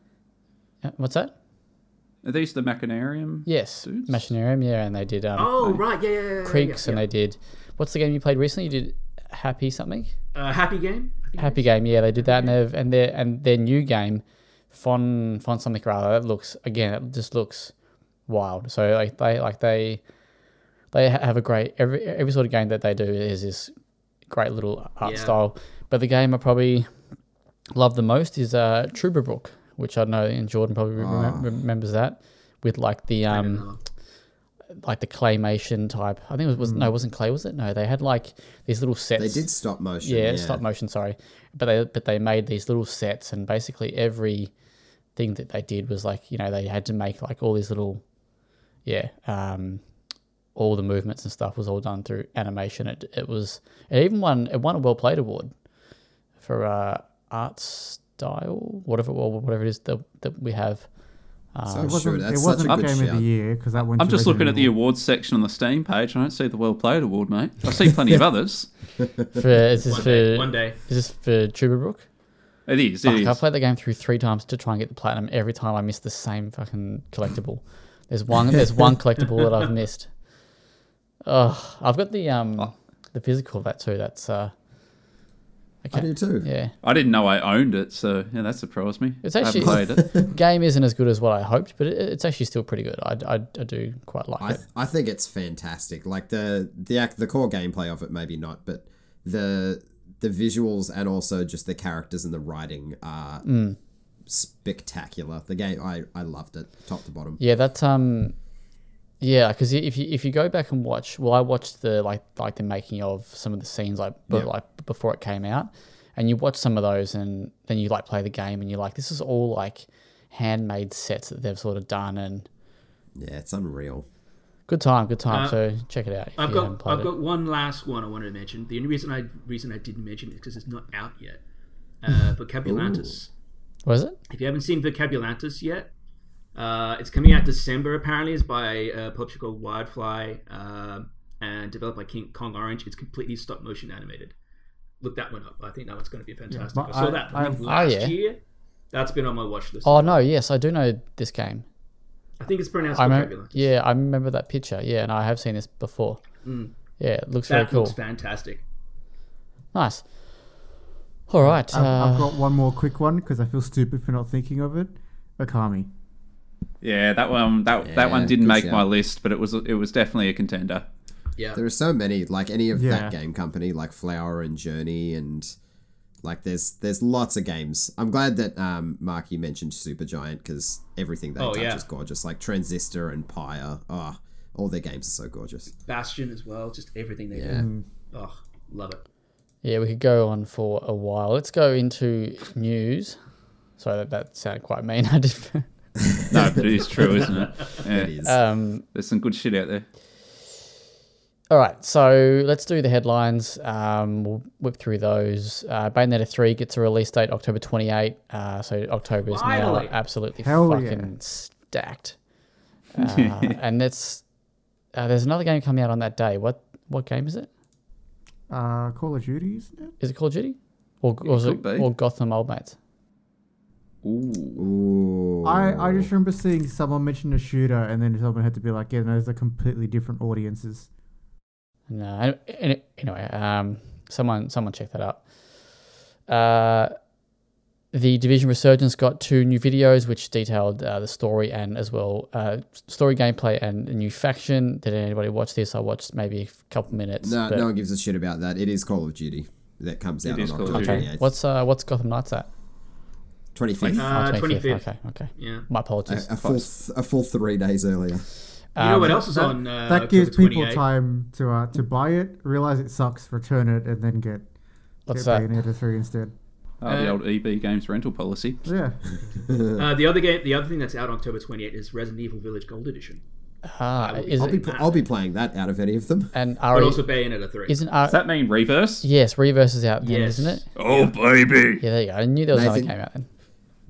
S1: Uh, What's that?
S3: Are these the Machinarium?
S1: Yes,
S3: Dudes?
S1: Machinarium. Yeah, and they did um,
S4: Oh right, yeah, yeah, yeah, yeah,
S1: Creaks,
S4: yeah,
S1: and they did. What's the game you played recently? You did Happy something.
S4: Uh, happy game. I think
S1: Happy game, yeah, they did that, and they've and their and their new game, Fon Fon something or other. That looks again, it just looks wild. So like they like they they have a great every every sort of game that they do is this great little art
S4: Yeah.
S1: style. But the game I probably love the most is uh Trüberbrook, which I know and Jordan probably remem-
S2: Ah.
S1: remembers that with like the um like the claymation type. I think it was, was no, it wasn't clay, was it? No, they had like these little sets.
S2: They did stop motion.
S1: Yeah,
S2: Yeah,
S1: stop motion. Sorry, but they but they made these little sets, and basically every thing that they did was like you know they had to make like all these little, yeah, um, all the movements and stuff was all done through animation. It it was it even won it won a well played award for uh, art style, whatever well, whatever it is that that we have.
S2: So
S1: Um,
S5: It wasn't, it
S2: that's
S5: wasn't
S2: such a
S5: a
S2: good
S5: game of the year because that went.
S3: I'm
S5: to
S3: just looking at the awards section on the Steam page. I don't see the Well Played Award, mate. I see plenty of <laughs> others.
S1: for is this
S4: One
S1: for
S4: day, one day.
S1: is this for Trüberbrook?
S3: It is. It
S1: Fuck,
S3: is.
S1: I played the game through three times to try and get the platinum. Every time I miss the same fucking collectible. There's one. There's one <laughs> collectible that I've missed. Oh, I've got the um
S3: Oh.
S1: the physical of that too. That's uh.
S2: I do too.
S1: Yeah,
S3: I didn't know I owned it, so yeah, that surprised me.
S1: It's
S3: I haven't
S1: actually-
S3: played it. <laughs>
S1: game isn't as good as what I hoped, but it, it's actually still pretty good. I, I, I do quite like
S2: I,
S1: it.
S2: I think it's fantastic. Like the the act, the core gameplay of it, maybe not, but the the visuals and also just the characters and the writing are
S1: Mm.
S2: spectacular. The game, I I loved it, top to bottom.
S1: Yeah, that um, yeah, because if you if you go back and watch, well, I watched the like like the making of some of the scenes like but
S2: Yeah.
S1: like before it came out, and you watch some of those, and then you like play the game, and you're like, this is all like handmade sets that they've sort of done, and
S2: Yeah, it's unreal.
S1: good time, good time.
S4: Uh,
S1: so check it out
S4: I've got I've
S1: it.
S4: got one last one I wanted to mention. The only reason I reason I didn't mention it is because it's not out yet. Uh, <laughs>
S1: Vokabulantis. Was it?
S4: If you haven't seen Vokabulantis yet, uh, it's coming out December. Apparently, it's by a publisher called Wildfly uh, and developed by King Kong Orange. It's completely stop motion animated. Look that one up. I think that one's going to be fantastic.
S5: but
S4: I saw
S5: I-
S4: that
S5: I-
S4: I think
S1: Oh,
S4: last
S1: yeah.
S4: year. That's been on my watch list.
S1: Oh no, yes, I do know this game.
S4: I think it's pronounced
S1: I remember, yeah, I remember that picture. Yeah, and I have seen this before.
S4: Mm.
S1: Yeah, it looks very
S4: that
S1: cool.
S4: looks fantastic.
S1: Nice. All right.
S5: I've,
S1: uh,
S5: I've got one more quick one because I feel stupid for not thinking of it. Okami.
S3: Yeah, that one that that one didn't make
S2: shout.
S3: my list, but it was it was definitely a contender.
S4: Yeah.
S2: There are so many, like any of
S5: Yeah.
S2: that game company, like Flower and Journey, and like there's there's lots of games. I'm glad that um, Mark you mentioned Supergiant because everything they
S4: Oh,
S2: touch
S4: yeah.
S2: is gorgeous. Like Transistor and Pyre, oh, all their games are so gorgeous.
S4: Bastion as well. Just everything they
S2: Yeah.
S4: do. Oh, love it.
S1: Yeah, we could go on for a while. Let's go into news. Sorry, that, that sounded quite mean. <laughs> I did. <laughs>
S3: No, but it is true, isn't it? <laughs> Yeah.
S2: It is.
S1: um,
S3: There's some good shit out there.
S1: all right, so let's do the headlines. Um, we'll whip through those. Uh, Bayonetta 3 gets a release date October 28. Uh, so October is now
S4: Finally.
S1: absolutely
S5: Hell
S1: fucking stacked. Uh, <laughs> and that's uh, there's another game coming out on that day. What what game is it?
S5: Uh, Call of Duty, isn't it?
S1: Is it Call of Duty? Or, or, is it, or Gotham Old Mates?
S3: Ooh.
S2: Ooh.
S5: I, I just remember seeing someone mention a shooter and then someone had to be like, yeah, no, those are completely different audiences.
S1: No. an- an- Anyway, um, someone someone check that out. Uh, the Division Resurgence got two new videos which detailed uh, the story and as well uh, story gameplay and a new faction. Did anybody watch this? I watched maybe a couple minutes.
S2: no,
S1: but-
S2: no one gives a shit about that. It is Call of Duty that comes
S3: It
S2: out
S3: is
S2: on
S3: Call of
S2: October
S3: Duty.
S1: Okay.
S2: 28th.
S1: What's uh, what's Gotham Knights at?
S2: 25th?
S4: Uh,
S1: Oh,
S4: 25th.
S1: Okay, okay.
S4: Yeah.
S1: My apologies.
S2: a full th- a full three days earlier.
S4: You know
S1: Um,
S4: what else is
S5: that-
S4: on? Uh,
S5: that gives people
S4: 28?
S5: time to uh, to buy it, realize it sucks, return it, and then get,
S1: What's
S5: get? Bayonetta 3 instead.
S3: Oh, the
S4: Uh,
S3: old EB Games rental policy.
S5: Yeah. <laughs>
S4: Uh, the other game, the other thing that's out October 28 is Resident Evil Village Gold Edition.
S1: Ah,
S4: would be
S1: is
S2: I'll
S1: it,
S2: be I'll be playing that out of any of them.
S1: and
S4: But also Bayonetta 3.
S1: isn't Ari,
S3: Does that mean reverse?
S1: yes, Reverse is out then,
S4: Yes.
S1: isn't it?
S3: Oh baby,
S1: Yeah, there you go. I knew there was another
S2: Nathan-
S1: game out then.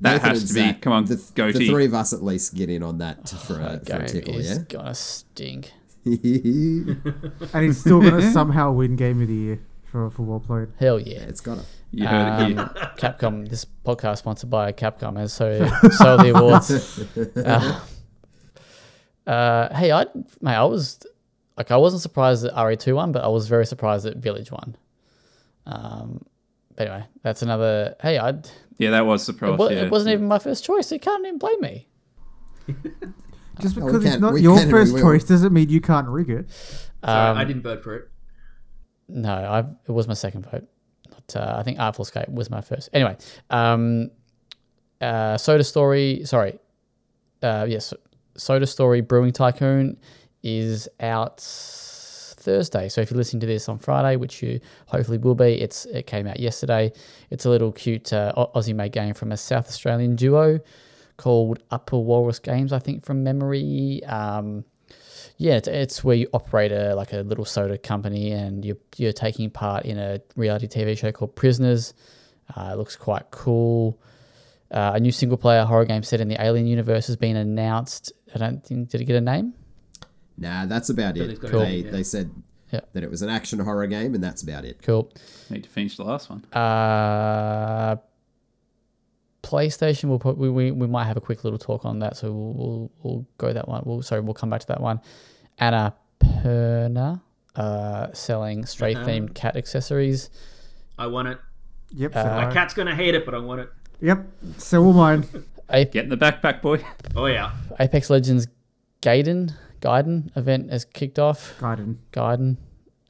S3: That
S2: Nathan
S3: has
S2: and
S3: to be. Come on,
S2: the, the three of us at least get in on that to, for, a,
S1: That
S2: for a tickle,
S1: is
S2: yeah.
S1: gonna stink. <laughs>
S5: And he's still gonna <laughs> somehow win Game of the Year for for well played.
S1: Hell yeah.
S2: it's got to.
S3: You heard it
S1: Um,
S3: here.
S1: Capcom. This podcast sponsored by Capcom, and so <laughs> so the awards. Uh, uh, hey, I mate, I was like, I wasn't surprised that RE2 won, but I was very surprised that Village won. Um, but anyway, that's another. Hey, I it,
S3: Yeah, that was surprise.
S1: wa-
S3: yeah.
S1: it wasn't even my first choice. So you can't even blame me. <laughs>
S5: Just
S2: we
S5: because it's not your
S2: can
S5: first choice doesn't mean you can't rig it.
S4: Sorry,
S1: Um,
S4: I didn't vote for it.
S1: No, I it was my second vote. Not, uh, I think Artful Escape was my first. Anyway, um, uh, Soda Story. Sorry, uh, yes, Soda Story Brewing Tycoon is out Thursday. So if you're listening to this on Friday, which you hopefully will be, it's it came out yesterday. It's a little cute uh, Aussie made game from a South Australian duo called Upper Walrus Games, I think from memory. Um, yeah, it's, it's where you operate a like a little soda company, and you're you're taking part in a reality TV show called Prisoners. Uh, it looks quite cool. Uh, a new single player horror game set in the Alien universe has been announced. I don't think did it get a name?
S2: Nah, that's about
S4: Don't
S2: it.
S4: think it's got a
S2: They,
S4: yeah.
S2: they said
S1: Yeah.
S2: that it was an action horror game, and that's about it.
S1: Cool.
S3: Need to finish the last one.
S1: Uh, PlayStation. We'll put, we, we we might have a quick little talk on that, so we'll we'll, we'll go that one. We'll sorry, we'll come back to that one. Anna Perna, uh, selling stray themed cat accessories.
S4: I want it.
S5: Yep.
S1: Uh,
S4: My cat's gonna hate it, but I want it.
S5: Yep. So will mine.
S3: Get in the backpack, boy. <laughs>
S4: Oh yeah.
S1: Apex Legends Gaiden Gaiden event has kicked off.
S5: Gaiden.
S1: Gaiden.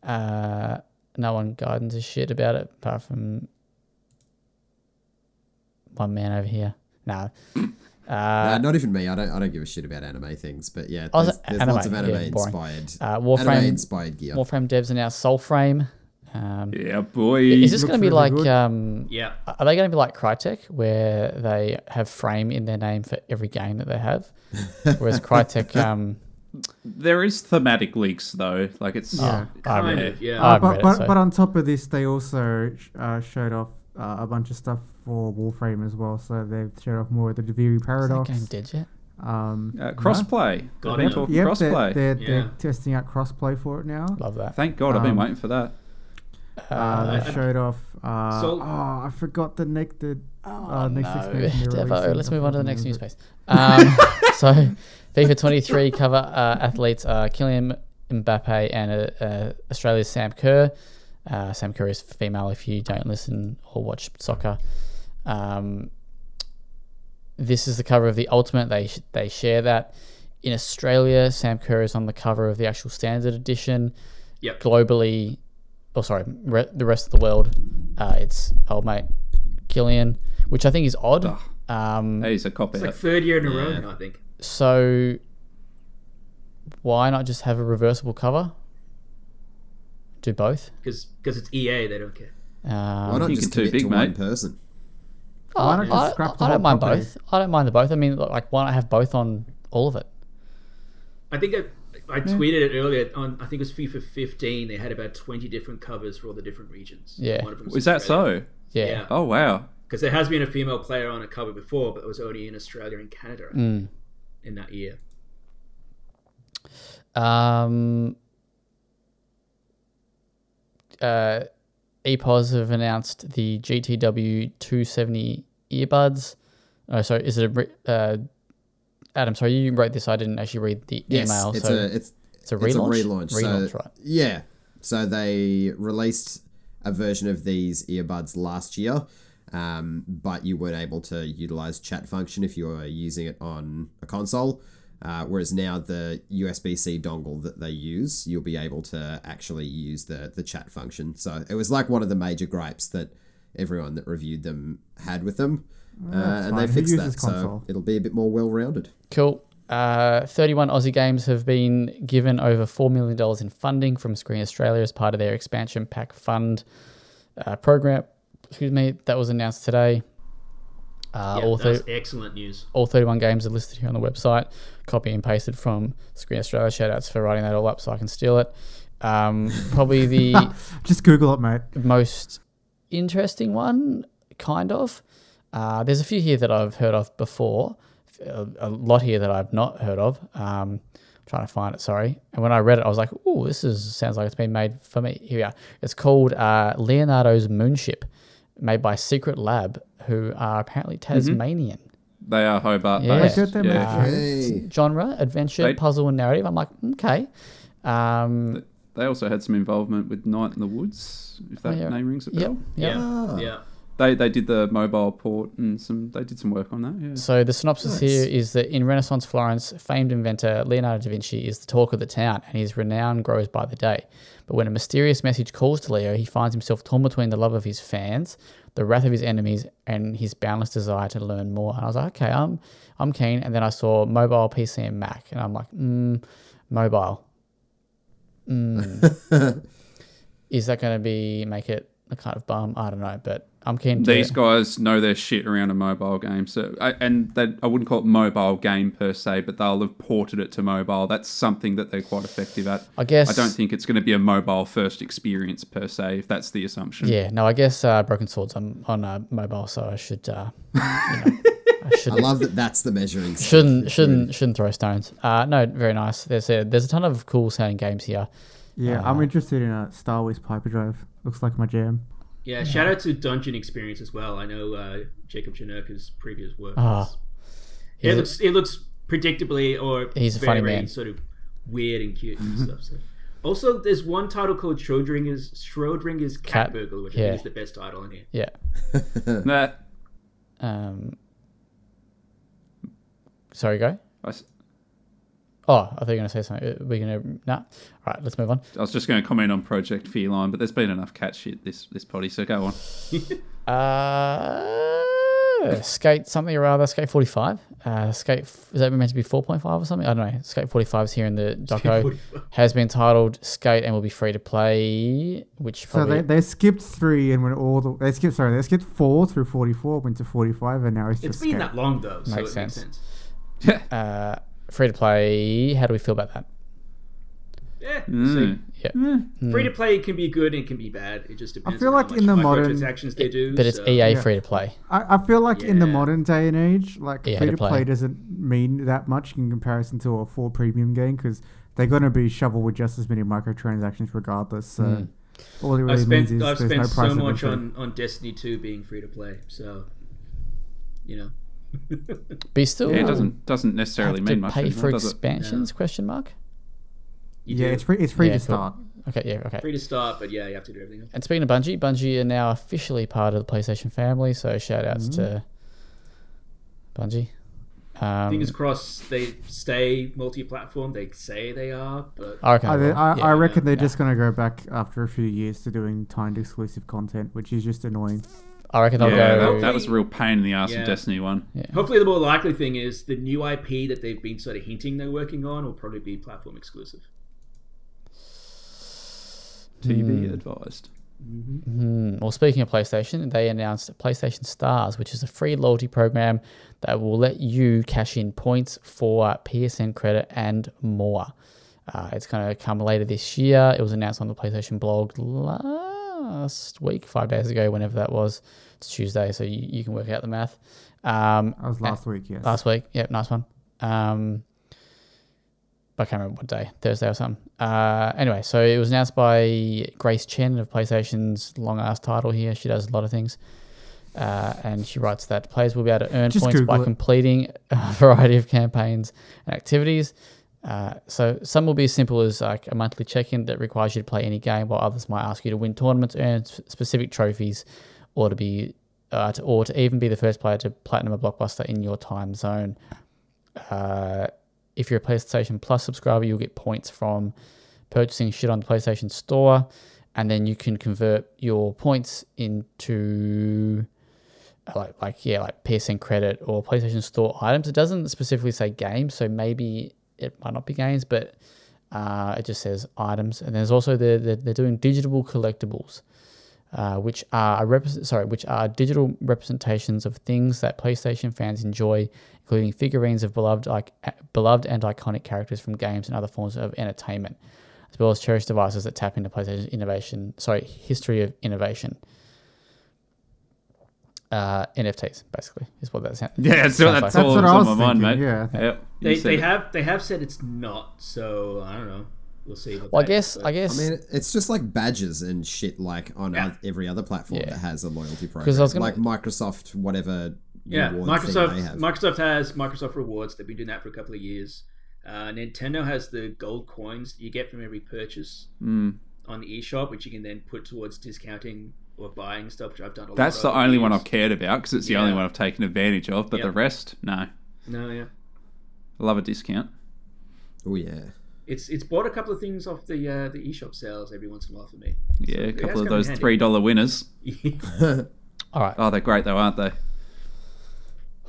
S1: Uh, no one Gaidens a shit about it apart from one man over here. No. <coughs>
S2: Uh,
S1: Uh,
S2: not even me. I don't. I don't give a shit about anime things. But yeah, there's, there's
S1: anime?
S2: lots of anime
S1: yeah,
S2: inspired.
S1: uh,
S2: anime
S1: Warframe.
S2: inspired gear.
S1: Warframe devs announced Soulframe. Um,
S3: Yeah, boy.
S1: Is this going to be like? Um,
S4: Yeah.
S1: are they going to be like Crytek, where they have frame in their name for every game that they have? <laughs> Whereas Crytek, um,
S3: There is thematic leaks though. Like it's
S5: Yeah.
S1: I
S4: Kind
S1: read
S4: of.
S1: it.
S4: Yeah.
S1: I
S5: Uh,
S1: haven't
S5: but
S1: it,
S5: but,
S1: so-
S5: but on top of this, they also sh- uh, showed off uh, a bunch of stuff for Warframe as well. So they've showed off more of the Duviri
S1: is that
S5: Paradox.
S1: game dead yet?
S5: Um,
S3: uh,
S5: no.
S3: crossplay. They've been talking
S5: Yep,
S3: crossplay.
S5: they're, they're,
S4: Yeah.
S5: they're testing out crossplay for it now.
S1: Love that.
S3: Thank God, I've been
S5: Um,
S3: waiting for that.
S5: Uh,
S1: Uh,
S5: they showed off. Uh,
S4: So-
S5: oh, I forgot the next the uh, next
S1: no.
S5: expansion. <laughs> they're
S1: Devo,
S5: releasing.
S1: let's move on to the next <laughs> news space. Um, <laughs> so, FIFA 23 cover uh, athletes are Kylian Mbappe and uh, uh, Australia's Sam Kerr. Uh, Sam Kerr is female if you don't listen or watch soccer. Um, this is the cover of the Ultimate. They sh- they share that. In Australia, Sam Kerr is on the cover of the actual standard edition.
S4: Yep.
S1: Globally, oh sorry, re- the rest of the world, uh, it's old mate Kylian, which I think is odd.
S3: Ugh.
S1: Um,
S3: That is a cop
S4: It's
S3: out.
S4: like third year in a row
S2: Yeah.
S4: now, I think.
S1: So why not just have a reversible cover? Do both.
S4: Because it's EA, they don't care.
S1: Um,
S2: Why not
S3: you
S2: just
S3: can do
S2: commit
S3: big,
S2: to
S3: mate.
S2: one person?
S5: Why not
S1: I,
S5: just
S1: I-
S5: scrap the
S1: I
S5: whole
S1: don't mind
S5: property?
S1: both. I don't mind the both. I mean, like, why not have both on all of it?
S4: I think I, I tweeted it earlier on. I think it was FIFA 15. They had about 20 different covers for all the different regions.
S1: Yeah.
S4: One of them
S3: Is that so?
S1: Yeah.
S4: Yeah.
S3: Oh wow.
S4: Because there has been a female player on a cover before, but it was only in Australia and Canada
S1: Mm.
S4: In that year.
S1: Um, uh, EPOS have announced the GTW 270 earbuds. Oh, sorry, is it a uh, Adam? Sorry, you wrote this. I didn't actually read the
S2: Yes,
S1: email.
S2: it's
S1: so
S2: a it's
S1: it's a
S2: it's a
S1: relaunch.
S2: relaunch.
S1: Relaunch,
S2: so,
S1: right?
S2: Yeah. So they released a version of these earbuds last year, um, but you weren't able to utilize chat function if you were using it on a console. Uh, whereas now the USB C dongle that they use, you'll be able to actually use the the chat function. So it was like one of the major gripes that everyone that reviewed them had with them, uh, and they
S5: fine. Who
S2: fixed that.
S5: console?
S2: So it'll be a bit more well rounded.
S1: Cool. Uh, 31 Aussie games have been given over $4 million in funding from Screen Australia as part of their expansion pack fund uh, program. Excuse me, that was announced today. Uh, all,
S4: that's excellent news.
S1: all 31 games are listed here on the website. copy and pasted from Screen Australia. Shout outs for writing that all up so I can steal it. Um, <laughs> probably the <laughs>
S5: Just Google it, mate.
S1: most interesting one, kind of. Uh, there's a few here that I've heard of before, a, a lot here that I've not heard of. Um, trying to find it, sorry. And when I read it, I was like, "Oh, this is sounds like it's been made for me." Here we are. It's called uh, Leonardo's Moonship, made by Secret Lab, who are apparently Tasmanian.
S3: They are Hobart
S1: Yeah.
S3: based.
S5: They did them
S3: yeah.
S5: out.
S2: Hey.
S1: Genre, adventure,
S3: They-
S1: puzzle, and narrative. I'm like, okay. Um,
S3: They also had some involvement with Night in the Woods, if that
S1: yeah.
S3: name rings a
S1: yep,
S3: bell.
S1: yep.
S2: Ah.
S4: Yeah.
S3: They they did the mobile port and some they did some work on that. Yeah.
S1: So the synopsis
S2: Nice.
S1: here is that in Renaissance Florence, famed inventor Leonardo da Vinci is the talk of the town, and his renown grows by the day. But when a mysterious message calls to Leo, he finds himself torn between the love of his fans, the wrath of his enemies, and his boundless desire to learn more. And I was like, okay, I'm I'm keen. And then I saw mobile, PC, and Mac, and I'm like, mm, mobile. Mm. <laughs> is that going to be make it a kind of bum? I don't know, but I'm keen. To,
S3: These guys know their shit around a mobile game, so I, and they, I wouldn't call it mobile game per se, but they'll have ported it to mobile. That's something that they're quite effective at.
S1: I guess
S3: I don't think it's going to be a mobile first experience per se, if that's the assumption.
S1: Yeah, no, I guess uh, Broken Swords on on uh, mobile, so I should, uh, you know, <laughs> I
S2: I love that that's the measuring
S1: shouldn't shouldn't shouldn't throw stones. Uh, no, very nice. There's a there's a ton of cool sounding games here.
S5: Yeah,
S1: Uh,
S5: I'm interested in a Star Wars Piper Drive. Looks like my jam.
S4: Yeah, shout out to Dungeon Experience as well. I know uh, Jacob Janerka's previous work.
S1: Ah,
S4: is-
S1: he's
S4: it looks it looks predictably or
S1: He's a
S4: very,
S1: funny
S4: very
S1: man.
S4: sort of weird and cute and stuff. So. Also, there's one title called Schrodinger's Schrodinger's Cat,
S1: Cat-
S4: Burglar, which I think is the best title in here.
S1: Yeah. <laughs>
S3: Nah,
S1: Um. Sorry, go.
S3: I, s-
S1: Oh, I thought you were gonna say something. We're gonna nah. All right, let's move on.
S3: I was just going to comment on Project Feline, but there's been enough cat shit this this potty, so go on. <laughs>
S1: Uh, skate something or other. Skate forty five. Uh, skate is that meant to be four point five or something? I don't know. Skate forty five is here in the <laughs> doco. has been titled Skate and will be free to play, which
S5: So they, they skipped three and went all the they skipped sorry they skipped four through forty four went to forty five and now it's
S4: It's
S5: just
S4: been
S5: skate.
S4: that long though, so
S1: Makes
S4: it
S1: sense.
S4: makes sense.
S3: Yeah.
S1: uh, free to play. How do we feel about that?
S4: Yeah,
S3: Mm.
S1: Yeah,
S4: so free to play can be good and can be bad. It just depends.
S5: I feel
S4: on
S5: like
S4: how
S5: in the modern-
S4: microtransactions they do.
S1: but it's
S4: so-
S1: EA
S5: Yeah.
S1: free to play.
S5: I, I feel like in the modern day and age, like
S1: Yeah,
S5: free
S1: to
S5: to
S1: play.
S5: play doesn't mean that much in comparison to a full premium game because they're going to be shoveled with just as many microtransactions regardless. So
S1: Mm.
S5: all it really
S4: I've
S5: means
S4: spent
S5: is
S4: I've
S5: there's
S4: spent
S5: no
S4: so
S5: price of
S4: much on, on Destiny 2 being free to play. So, you know. <laughs>
S1: But you still
S3: Yeah, it doesn't doesn't necessarily
S1: have to
S3: mean much.
S1: pay for
S3: does it?
S1: expansions? Question mark.
S4: You
S5: yeah,
S4: do.
S5: it's free. It's free
S1: Yeah,
S5: to
S1: cool.
S5: start.
S1: Okay, yeah, okay.
S4: free to start, but yeah, you have to do everything else.
S1: And speaking of Bungie, Bungie are now officially part of the PlayStation family. So shout outs to Bungie. Um,
S4: Fingers crossed they stay multi-platform. They say they are, but
S1: I reckon.
S5: I,
S1: they will.
S5: I,
S1: Yeah.
S5: I reckon they're
S1: yeah.
S5: just going to go back after a few years to doing timed exclusive content, which is just annoying.
S1: I reckon they'll
S3: Yeah,
S1: go.
S3: that, that was a real pain in the ass
S4: Yeah.
S3: of Destiny One. Yeah.
S4: hopefully the more likely thing is the new IP that they've been sort of hinting they're working on will probably be platform exclusive.
S3: To
S1: Hmm.
S3: be advised.
S1: Hmm. Well, speaking of PlayStation, they announced PlayStation Stars, which is a free loyalty program that will let you cash in points for PSN credit and more. Uh, it's going to come later this year. It was announced on the PlayStation blog last week, five days ago, whenever that was. It's Tuesday, so you, you can work out the math. Um,
S5: That was last week, yes.
S1: Last week. Yep, nice one. Um, but I can't remember what day, Thursday or something. Uh, anyway, so it was announced by Grace Chen of PlayStation's long ass title here. She does a lot of things. Uh, and she writes that players will be able to earn
S5: Just
S1: points by
S5: it.
S1: completing a <laughs> variety of campaigns and activities. Uh, so some will be as simple as like a monthly check-in that requires you to play any game, while others might ask you to win tournaments, earn specific trophies, or to be, uh, to, or to even be the first player to platinum a blockbuster in your time zone. Uh, if you're a PlayStation Plus subscriber, you'll get points from purchasing shit on the PlayStation Store, and then you can convert your points into uh, like like yeah like PSN credit or PlayStation Store items. It doesn't specifically say games, so maybe it might not be games, but uh, it just says items. And there's also the, the they're doing digital collectibles. uh, which are a repres- sorry, which are digital representations of things that PlayStation fans enjoy, including figurines of beloved like beloved and iconic characters from games and other forms of entertainment, as well as cherished devices that tap into PlayStation's innovation. Sorry, history of innovation. Uh, NFTs basically is what that sounds.
S3: Yeah, that's,
S1: sounds
S3: that's
S1: like.
S3: all
S5: That's what
S3: that's
S5: I was
S3: my mind, mate.
S5: yeah.
S3: Yep. You
S4: They, they
S3: it.
S4: have they have said it's not, so I don't know. We'll see.
S1: Well, I guess
S4: but-
S1: I guess
S2: I mean, it's just like badges and shit like on
S4: Yeah.
S2: every other platform
S1: Yeah.
S2: that has a loyalty program.
S1: I was gonna-
S2: Like Microsoft, whatever.
S4: Yeah,
S2: reward thing
S4: Microsoft
S2: they have.
S4: Microsoft has Microsoft Rewards. They've been doing that for a couple of years. Uh, Nintendo has the gold coins that you get from every purchase
S3: Mm.
S4: on the eShop, which you can then put towards discounting or buying stuff, which I've done. A
S3: That's
S4: lot
S3: the
S4: over
S3: only one. I've cared about because it's the only one I've taken advantage of. But
S4: Yeah.
S3: the rest, no.
S4: No, yeah,
S3: I love a discount.
S2: Oh yeah.
S4: it's it's bought a couple of things off the uh, the eShop sales every once in a while for me.
S3: Yeah, a couple of those
S4: handy.
S3: three dollar winners. <laughs> <laughs>
S1: all right.
S3: Oh, they're great though, aren't they?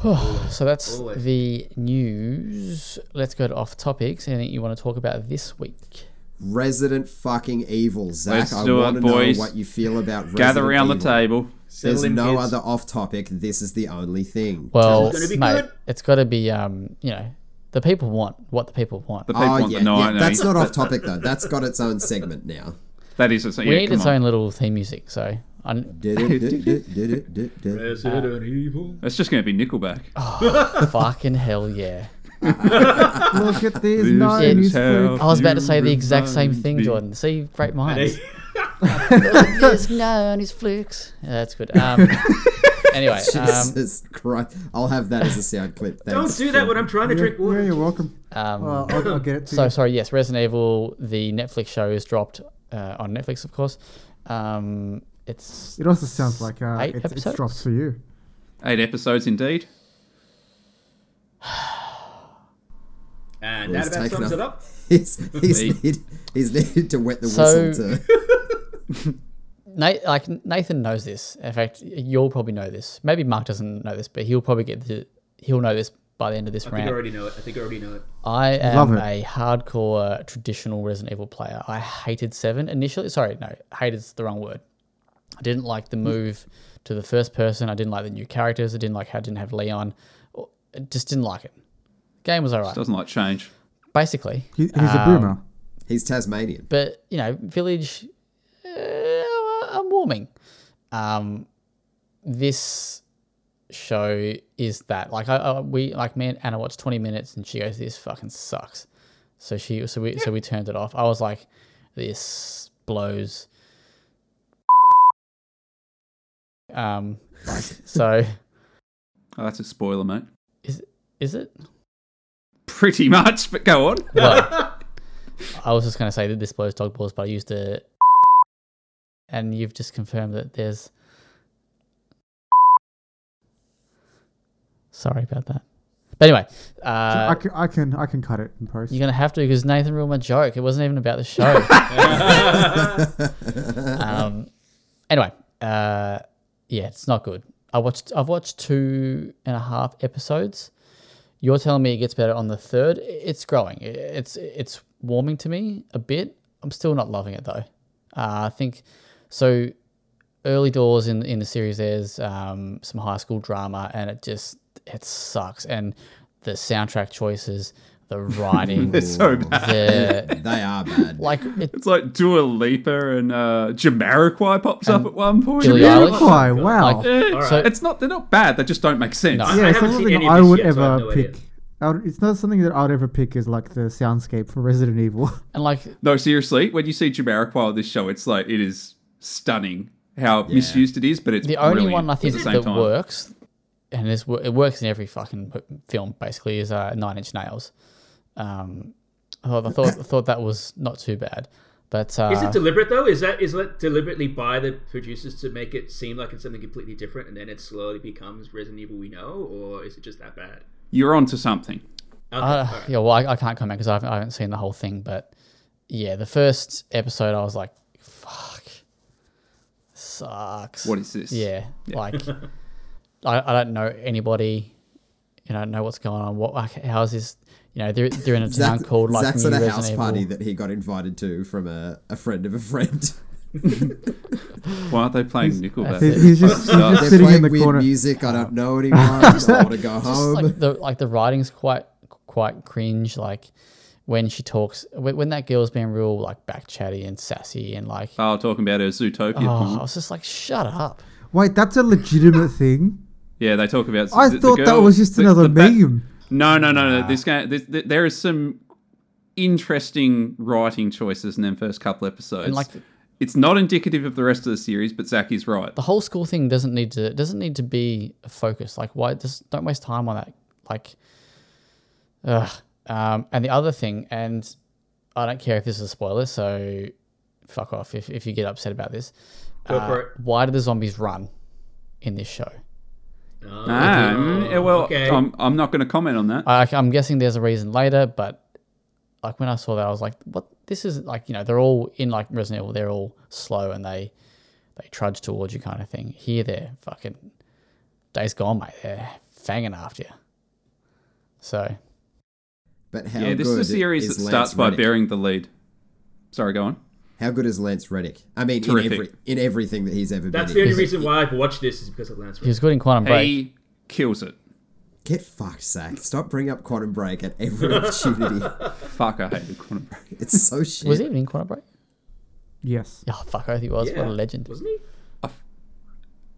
S3: <sighs>
S1: So that's
S4: Always.
S1: the news. Let's go to off topics. Anything you want to talk about this week?
S2: Resident fucking Evil, Zach.
S3: Let's
S2: I
S3: do it,
S2: want to know what you feel about <laughs> Resident
S3: Gather around the table.
S2: There's no
S4: kids.
S2: other off topic. This is the only thing.
S1: Well,
S4: gonna be
S1: mate,
S4: good.
S1: it's got to be um, you know, the people want what the people want.
S3: The people
S2: oh
S3: want
S2: yeah,
S3: the no,
S2: yeah, that's not off topic though. That's got its own segment now.
S3: That is a
S1: we
S3: yeah,
S1: need its
S3: on.
S1: own little theme music. So I,
S4: Resident Evil.
S3: It's just going to be Nickelback. <laughs>
S1: Oh, fucking hell yeah! <laughs>
S5: Look at this
S3: This
S5: nine
S3: is
S5: is
S3: how-
S1: I was about to say the exact same thing,
S3: me.
S1: Jordan. See, great minds.
S4: Hey,
S1: There's no on his flukes. Yeah, that's good. Um, <laughs> anyway, <laughs> um,
S2: Jesus Christ! I'll have that as a sound clip.
S4: Don't do that when I'm trying to drink
S5: Yeah,
S4: water.
S5: you're welcome.
S1: um,
S5: Well, I'll, I'll get it to
S1: So
S5: you.
S1: sorry, yes, Resident Evil, the Netflix show is dropped uh, on Netflix, of course. Um, it's
S5: It also sounds like uh,
S1: Eight
S5: it's, it's
S1: episodes?
S5: dropped for you.
S3: Eight episodes indeed. <sighs>
S4: And
S2: Well,
S4: that
S2: he's
S4: about sums
S2: up-
S4: it up. <laughs>
S2: He's, he's,
S3: Me.
S2: need, he's needed to wet the
S1: So-
S2: whistle to. <laughs>
S1: Na- like Nathan knows this. In fact, you'll probably know this. Maybe Mark doesn't know this, but he'll probably get the he'll know this by the end of this
S4: I think I
S1: round.
S4: already know it. I think I already know it.
S1: I
S5: Love
S1: am
S5: it.
S1: a hardcore traditional Resident Evil player. I hated Seven initially. Sorry, no, hated's the wrong word. I didn't like the move to the first person. I didn't like the new characters. I didn't like how it didn't have Leon. I just didn't like it. Game was alright,
S3: Doesn't like change.
S1: basically.
S5: He, he's a
S1: Um,
S5: boomer.
S2: He's Tasmanian.
S1: but you know, Village, uh, Um, this show is that like I, I we like me and Anna watched 20 minutes and she goes, "This fucking sucks." So she so we so we turned it off. I was like, "This blows." Um, like, <laughs> so
S3: Oh, that's a spoiler, mate.
S1: is is it?
S3: Pretty much, but go on.
S1: Well, <laughs> I was just going to say that this blows dog balls, but I used a. And you've just confirmed that there's. Sorry about that. But anyway, uh,
S5: I, can, I can I can cut it in post.
S1: you're going to have to because Nathan ruined my joke. It wasn't even about the show. <laughs> <laughs> um, anyway, uh, yeah, it's not good. I watched. I've watched two and a half episodes. You're telling me it gets better on the third. It's growing. It's it's warming to me a bit. I'm still not loving it though. Uh, I think so. Early doors in in the series, there's um, some high school drama, and it just it sucks. And the soundtrack choices, the <laughs> writing,
S3: They're so bad.
S1: the <laughs>
S2: They are bad.
S1: like it,
S3: It's like Dua Lipa and uh, Jamiroquai pops up at one point.
S1: Billie
S3: Yeah,
S5: Wow.
S1: Like-
S3: Yeah,
S4: All
S1: So-
S3: it's not. They're not bad. They just don't make sense.
S1: No.
S4: I
S5: yeah, it's
S4: haven't
S5: something I would
S4: yet, so I
S5: ever pick. Would, it's not something that I would ever pick as like the soundscape for Resident Evil.
S1: and like
S3: No, seriously, when you see Jamiroquai on this show, it's like it is stunning how misused it is, but it's
S1: the only one I think
S3: at
S1: that
S3: time.
S1: works, and it works in every fucking film basically, is uh, Nine Inch Nails. Um, I thought I thought, I thought that was not too bad, but uh,
S4: Is it deliberate though? Is that is that deliberately by the producers to make it seem like it's something completely different, and then it slowly becomes Resident Evil we know, or is it just that bad?
S3: You're onto something.
S4: Okay,
S1: Uh,
S4: alright.
S1: yeah, well, I, I can't comment because I haven't, I haven't seen the whole thing, but yeah, the first episode I was like, "Fuck, sucks."
S3: What is this?
S1: Yeah, like <laughs> I, I don't know anybody. You know, know what's going on. What like, how is this? You know, they're they're in a town
S2: Zach,
S1: called like
S2: Zach's
S1: New
S2: at a
S1: Resident
S2: house
S1: Evil.
S2: party that he got invited to from a, a friend of a friend.
S3: Why aren't they playing Nickelback?
S5: He's, he's just, he's just
S2: They're
S5: sitting in
S2: playing
S5: the
S2: weird
S5: corner.
S2: music. I don't uh-huh. know anymore. I <laughs> just want to go home.
S1: like the like the writing's quite quite cringe. Like when she talks, when, when that girl's being real like back chatty and sassy and like,
S3: Oh, talking about her Zootopia
S1: oh, I was just like, shut up.
S5: Wait, that's a legitimate thing.
S3: Yeah, they talk about.
S5: I
S3: the- the
S5: thought that was just
S3: the-
S5: another
S3: the ba-
S5: meme.
S3: No, no, no, no. This game, this, th- there is some interesting writing choices in them first couple episodes.
S1: And like
S3: it's not indicative of the rest of the series, but Zach is right.
S1: the whole school thing doesn't need to doesn't need to be a focus. Like why just don't waste time on that. Like ugh. Um and the other thing, and I don't care if this is a spoiler, so fuck off if, if you get upset about this.
S4: Go
S1: Uh,
S4: for it.
S1: Why do the zombies run in this show?
S4: Oh,
S3: Ah, mm, yeah, well,
S4: okay.
S3: I'm, I'm not going to comment on that.
S1: I, I'm guessing there's a reason later, but like when I saw that, I was like, "What? This is like you know they're all in like Resident Evil. They're all slow and they they trudge towards you, kind of thing. Here, they're fucking days gone, mate. They're fanging after you. So
S2: But how
S3: yeah, this
S2: good
S3: is a series
S2: is
S3: that
S2: Lance
S3: starts by
S2: Reddick?
S3: bearing the lead. Sorry, go on.
S2: How good is Lance Reddick? I mean, in
S3: Terrific.
S2: every in everything that he's ever
S4: That's
S2: been
S4: the
S2: in.
S4: only reason why I've watched this is because of Lance
S1: he was good in Quantum Break.
S3: He kills it.
S2: Get fucked, Zach. Stop bringing up Quantum Break at every <laughs> opportunity.
S3: Fuck, I hated Quantum Break.
S2: it's so shit.
S1: was he even in Quantum Break?
S5: Yes.
S1: Yeah, fuck, I think he was.
S4: Yeah.
S1: What a legend.
S4: wasn't he?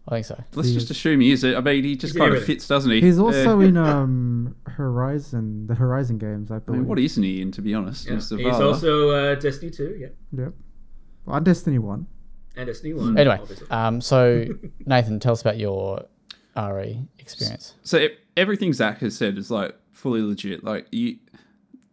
S1: I think so.
S3: Let's
S5: He
S3: just
S5: is.
S3: assume he is. I mean, he just
S4: He's
S3: kind of
S4: everything.
S3: fits, doesn't he?
S5: He's
S3: Uh,
S5: also in <laughs> um Horizon, the Horizon games, I
S3: I
S5: believe.
S3: mean, what isn't he in, to be honest?
S4: Yeah.
S3: He's the
S4: He's
S3: father.
S4: also uh, Destiny 2, yeah.
S5: Yep. On Destiny One.
S4: And Destiny 1.
S1: Anyway, um, so <laughs> Nathan, tell us about your RE experience.
S3: so e- everything Zach has said is like fully legit. Like you,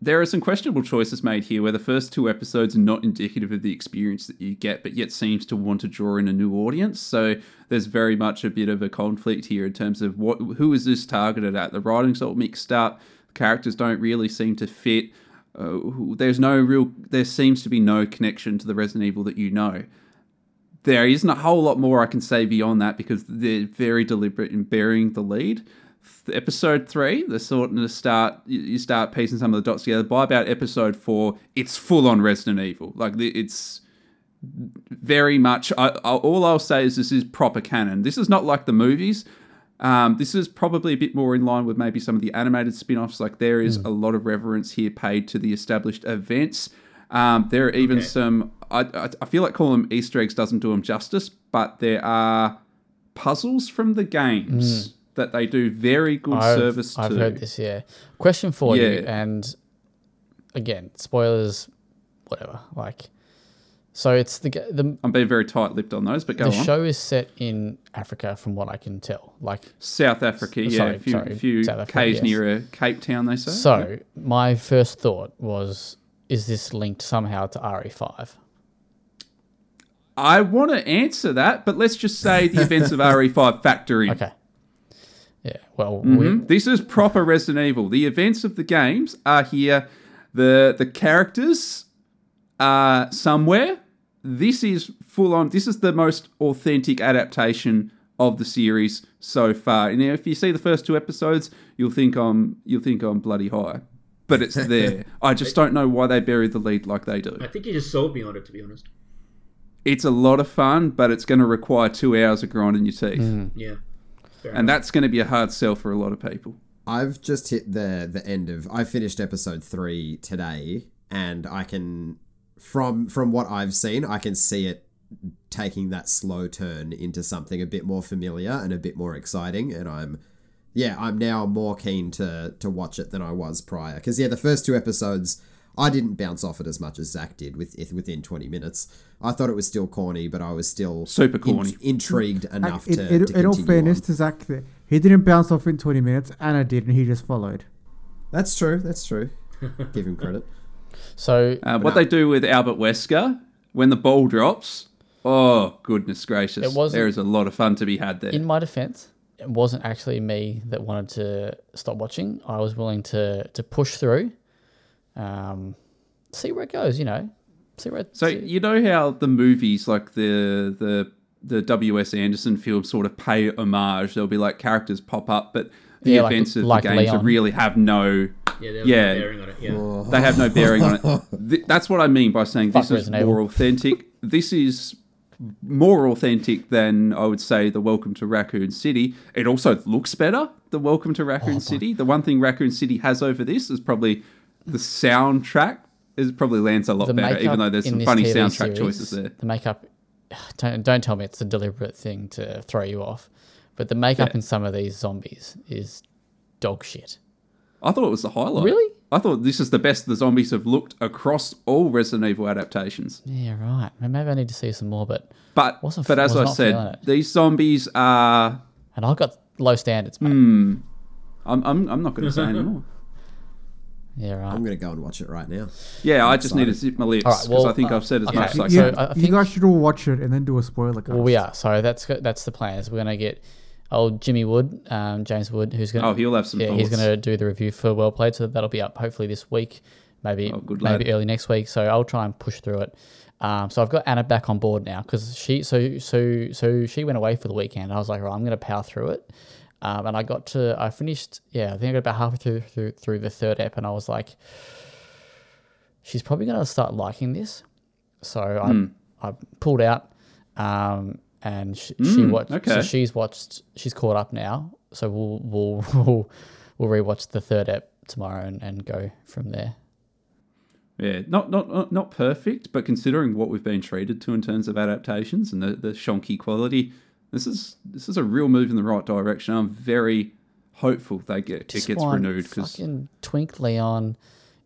S3: there are some questionable choices made here where the first two episodes are not indicative of the experience that you get, but yet seems to want to draw in a new audience. So there's very much a bit of a conflict here in terms of what who is this targeted at. The writing's all mixed up. Characters don't really seem to fit. Uh, there's no real. There seems to be no connection to the Resident Evil that you know there isn't a whole lot more I can say beyond that because they're very deliberate in bearing the lead. The episode three, they're sort of start you start piecing some of the dots together. By about episode four, it's full on Resident Evil. Like it's very much. I, I, all I'll say is this is proper canon. This is not like the movies. Um, this is probably a bit more in line with maybe some of the animated spin-offs. Like there is a lot of reverence here paid to the established events. Um, there are even
S4: Okay.
S3: some. I, I, I feel like calling them Easter eggs doesn't do them justice, but there are puzzles from the games that they do very good
S1: I've,
S3: service
S1: I've
S3: to.
S1: heard this, yeah. Question for you,
S3: Yeah.
S1: and again, spoilers, whatever. Like, so it's the the
S3: I'm being very tight-lipped on those, but go
S1: the
S3: on.
S1: show is set in Africa, from what I can tell. Like,
S3: South Africa, yeah,
S1: sorry,
S3: a few,
S1: sorry,
S3: few
S1: Africa,
S3: caves
S1: yes.
S3: near a Cape Town. They say.
S1: so my first thought was, is this linked somehow to RE5?
S3: I want to answer that, but let's just say the events of <laughs> RE5 factor in.
S1: Okay. Yeah. Well,
S3: Mhm. This is proper Resident Evil. The events of the games are here. The the characters are somewhere. This is full on. This is the most authentic adaptation of the series so far. And if you see the first two episodes, you'll think I'm you'll think I'm bloody high. But it's <laughs> there. I just don't know why they bury the lead like they do.
S4: I think you just sold me on it, to be honest.
S3: It's a lot of fun, but it's going to require two hours of grinding your teeth,
S1: Mm.
S4: Yeah. Fair
S3: and that's going to be a hard sell for a lot of people.
S2: I've just hit the the end of. I finished episode three today, and I can from from what I've seen, I can see it taking that slow turn into something a bit more familiar and a bit more exciting. And I'm, yeah, I'm now more keen to to watch it than I was prior. Because yeah, the first two episodes. I didn't bounce off it as much as Zach did with within 20 minutes. I thought it was still corny, but I was still
S3: Super
S2: in-
S3: corny.
S2: intrigued enough
S5: in,
S2: to,
S5: It,
S2: to
S5: in all fairness
S2: on.
S5: to Zach, there, he didn't bounce off in 20 minutes. Anna did, and he just followed.
S2: That's true. That's true. <laughs> Give him credit.
S1: So
S3: Uh, what they do with Albert Wesker when the ball drops, oh goodness gracious!
S1: It wasn't-
S3: there is a lot of fun to be had there.
S1: in my defense, it wasn't actually me that wanted to stop watching. I was willing to to push through, um, see where it goes. You know, see where. It,
S3: so
S1: see-
S3: you know how the movies, like the the the W. S. Anderson films, sort of pay homage. There'll be like characters pop up, but the
S1: Yeah, like-
S3: events of
S1: like
S3: the games
S1: Leon.
S3: really have no.
S4: Yeah, they're
S3: Yeah.
S4: bearing on it. Yeah.
S3: They have no bearing on it. <laughs> Th- that's what I mean by saying
S1: Fuck
S3: this is
S1: Resident Evil.
S3: more authentic. This is more authentic than I would say the Welcome to Raccoon City. It also looks better. The Welcome to Raccoon City. The one thing Raccoon City has over this is probably the soundtrack. is probably lands a lot
S1: The
S3: better, even though there's some funny
S1: TV
S3: soundtrack
S1: series,
S3: choices there.
S1: The makeup, <sighs> don't don't tell me it's a deliberate thing to throw you off, but the makeup
S3: Yeah.
S1: in some of these zombies is dog shit.
S3: I thought it was the highlight.
S1: Really?
S3: I thought this is the best the zombies have looked across all Resident Evil adaptations.
S1: Yeah, right. Maybe I need to see some more, but
S3: But
S1: Wasn't-
S3: but as
S1: was
S3: I said, these zombies are.
S1: and I've got low standards, mate.
S3: Hmm. I'm I'm, I'm not going <laughs> to say anymore.
S1: Yeah, right.
S2: I'm gonna go and watch it right now.
S3: Yeah, I just need to zip my lips
S1: All right,
S3: because
S1: well,
S3: I think
S1: uh,
S3: I've said as
S1: okay,
S3: much as I
S1: so
S3: can.
S1: I- I
S5: you guys should all watch it and then do a spoiler cast.
S1: Well, we are. So that's that's the plan. Is we're gonna get old Jimmy Wood, um, James Wood, who's gonna.
S3: Oh, he'll have some
S1: Yeah, he's gonna do the review for Well Played, so that'll be up hopefully this week, maybe
S3: Oh, good
S1: maybe
S3: lad.
S1: early next week. So I'll try and push through it. Um, so I've got Anna back on board now because she so so so she went away for the weekend. I was like, right, I'm gonna power through it. Um, and I got to I finished yeah I think I got about halfway through through through the third ep, and I was like, she's probably gonna start liking this. So
S3: Hmm.
S1: I I pulled out, um, and she
S3: Mm,
S1: watched. So she's watched. She's caught up now. So we'll we'll <laughs> we'll, we'll rewatch the third ep tomorrow and, and go from there.
S3: Yeah, not, not not not perfect, but considering what we've been treated to in terms of adaptations and the, the shonky quality, this is this is a real move in the right direction. I'm very hopeful they get
S1: Just
S3: it gets
S1: want
S3: renewed because
S1: fucking Twink Leon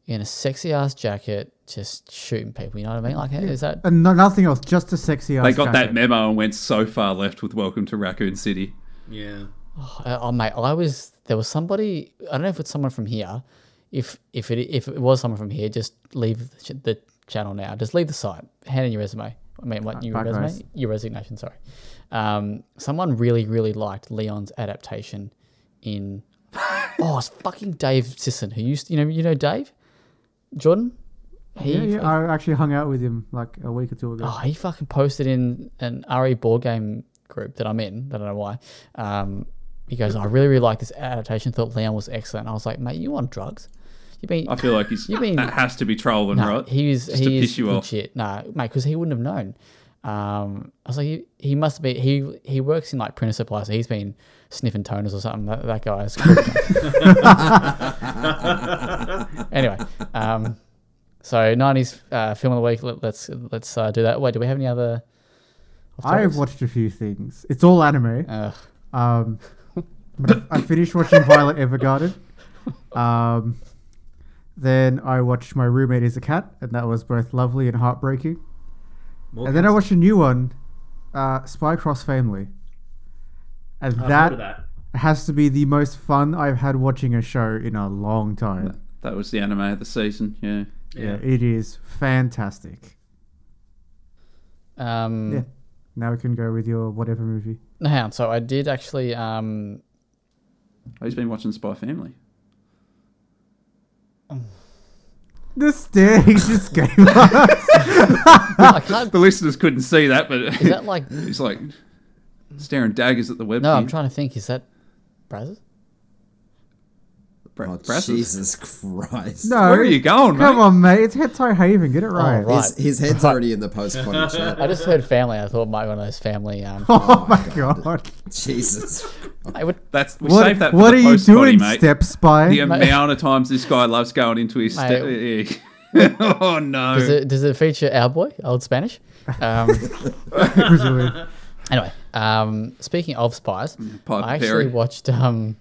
S1: in a sexy ass jacket, just shooting people. You know what I mean? Like, is that
S5: And no, nothing else, just a sexy ass
S3: they got that memo and went so far left with Welcome to Raccoon City.
S4: Yeah.
S1: Oh, uh, oh mate, I was there was somebody. I don't know if it's someone from here. If if it if it was someone from here, just leave the, ch- the channel now. Just leave the site. Hand in your resume. I mean, what uh,
S5: your
S1: resume?
S5: guys.
S1: Your resignation. Sorry. Um, someone really really liked Leon's adaptation in. <laughs> oh, it's fucking Dave Sisson who used to, you know you know Dave, Jordan. He,
S5: Yeah, yeah, I actually hung out with him like a week or two ago.
S1: Oh, he fucking posted in an RE board game group that I'm in. I don't know why. Um, he goes, I really, really like this adaptation. Thought Leon was excellent. I was like, mate, you on drugs? You been?
S3: I feel like he's
S1: You mean-
S3: that has to be trolling,
S1: no,
S3: right?
S1: he was.
S3: Just to
S1: he
S3: piss
S1: is
S3: you off.
S1: legit. No, mate, because he wouldn't have known. Um, I was like, he, he must be. He he works in like printer supply, so he's been sniffing toners or something. That, that guy is. <laughs> <laughs> anyway, um, so '90s uh, film of the week. Let, let's let's uh, do that. Wait, do we have any other?
S5: I've watched a few things. It's all anime.
S1: Ugh.
S5: Um, but I I finished watching Violet Evergarden. Um, then I watched My Roommate is a Cat, and that was both lovely and heartbreaking.
S4: More
S5: and then I watched a new one, uh, Spy Cross Family. And
S4: I've
S5: that,
S4: that.
S5: has to be the most fun I've had watching a show in a long time.
S3: That was the anime of the season. Yeah.
S5: Yeah, it is fantastic.
S1: Um,
S5: Yeah. Now we can go with your whatever movie.
S1: no, hang on. So I did actually. Um,
S3: Oh, he's been watching Spy Family.
S5: The stare he just gave us. <laughs>
S1: I can't.
S3: The listeners couldn't see that, but
S1: Is that like? <laughs>
S3: he's like staring daggers at the web.
S1: No, I'm trying to think. Is that Brazzers?
S3: Bra-
S2: Oh,
S3: Brasses?
S2: Jesus Christ.
S5: No,
S3: Where are you going,
S5: Come
S3: mate?
S5: on, mate. It's Hentai Haven. Get it right.
S1: right.
S2: His, his head's already in the post potty <laughs> chat.
S1: I just heard family. I thought it might be one of those family. Um, <laughs>
S5: Oh, my
S2: God.
S5: god.
S2: Jesus.
S1: I would,
S3: That's we
S5: What,
S3: saved that for
S5: what
S3: the
S5: are you doing,
S3: mate.
S5: Step Spy?
S3: The amount of times this guy loves going into his.
S1: Mate.
S3: Yeah. <laughs> oh no!
S1: does it does it feature our boy, old Spanish? Um,
S5: Brazilian.
S1: anyway, um, speaking of spies,
S3: Piper
S1: I actually
S3: Perry.
S1: watched. Um,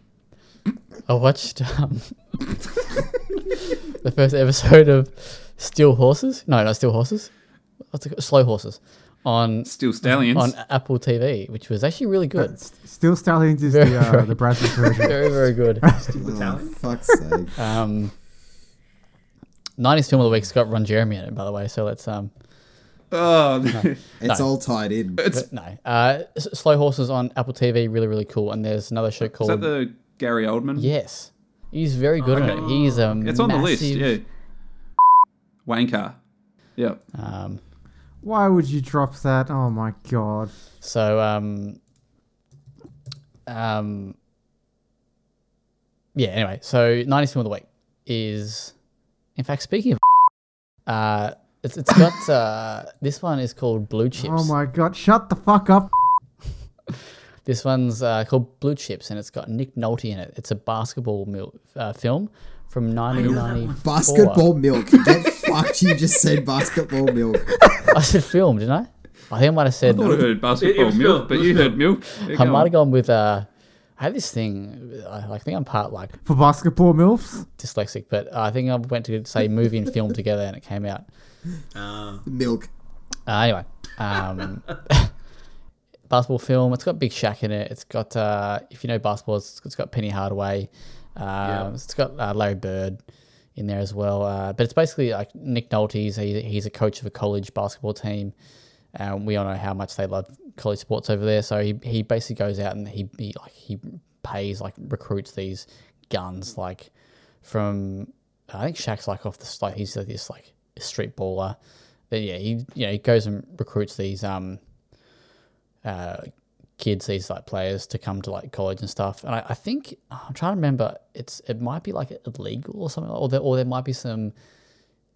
S1: I watched um, <laughs> the first episode of Still Horses. No, not Still Horses. What's it called? Slow Horses on
S3: Still stallions.
S1: on Apple TV, which was actually really good.
S5: S- Still Stallions is
S1: Very,
S5: the uh,
S1: very-
S5: the Brazil <laughs> version.
S1: very very good. <laughs>
S2: Steel Oh, fuck's sake.
S1: Um, 90s film of the week's got Ron Jeremy in it, by the way. So let's um,
S3: oh,
S2: It's
S1: No.
S2: all tied in.
S3: it's
S1: but no. Uh, Slow Horses on Apple TV, really really cool. And there's another show
S3: is
S1: called
S3: that the Gary Oldman?
S1: Yes, he's very good in it. He's a
S3: it's on the list.
S1: massive-
S3: Yeah, Wanker. Yep.
S1: Um,
S5: Why would you drop that? Oh my god.
S1: so um, um, yeah. Anyway, so 90s film of the week is, in fact, speaking of, uh, It's it's got uh, this one is called Blue Chips.
S5: Oh my god! Shut the fuck up. <laughs>
S1: This one's uh, called Blue Chips, and it's got Nick Nolte in it. It's a basketball mil- uh, film from 1994.
S2: Basketball milk. Get fucked. You just said basketball milk. <laughs>
S1: I said film, didn't I? I think I might have
S3: I
S1: said.
S3: thought I heard basketball
S4: was
S3: milk,
S4: Phil.
S3: but you
S4: Phil.
S3: heard milk. Yeah,
S1: I might have gone with. Uh, I have this thing. I I think I'm part like
S5: For basketball milfs.
S1: dyslexic, but I think I went to say movie and film together, and it came out.
S4: Uh,
S2: Milk.
S1: Uh, anyway, um, <laughs> basketball film. It's got Big Shaq in it. It's got, uh, if you know basketball, it's, it's got Penny Hardaway. Um, It's got uh, Larry Bird in there as well. Uh, but it's basically like Nick Nolte's. He, he's a coach of a college basketball team. Um, we all know how much they love college sports over there. So he, he basically goes out and he, he like he pays like recruits these guns like from I think Shaq's like off the like he's this like street baller. But yeah, he you know he goes and recruits these um uh kids, these like players to come to like college and stuff. And I, I think I'm trying to remember it's it might be like illegal or something, or there or there might be some.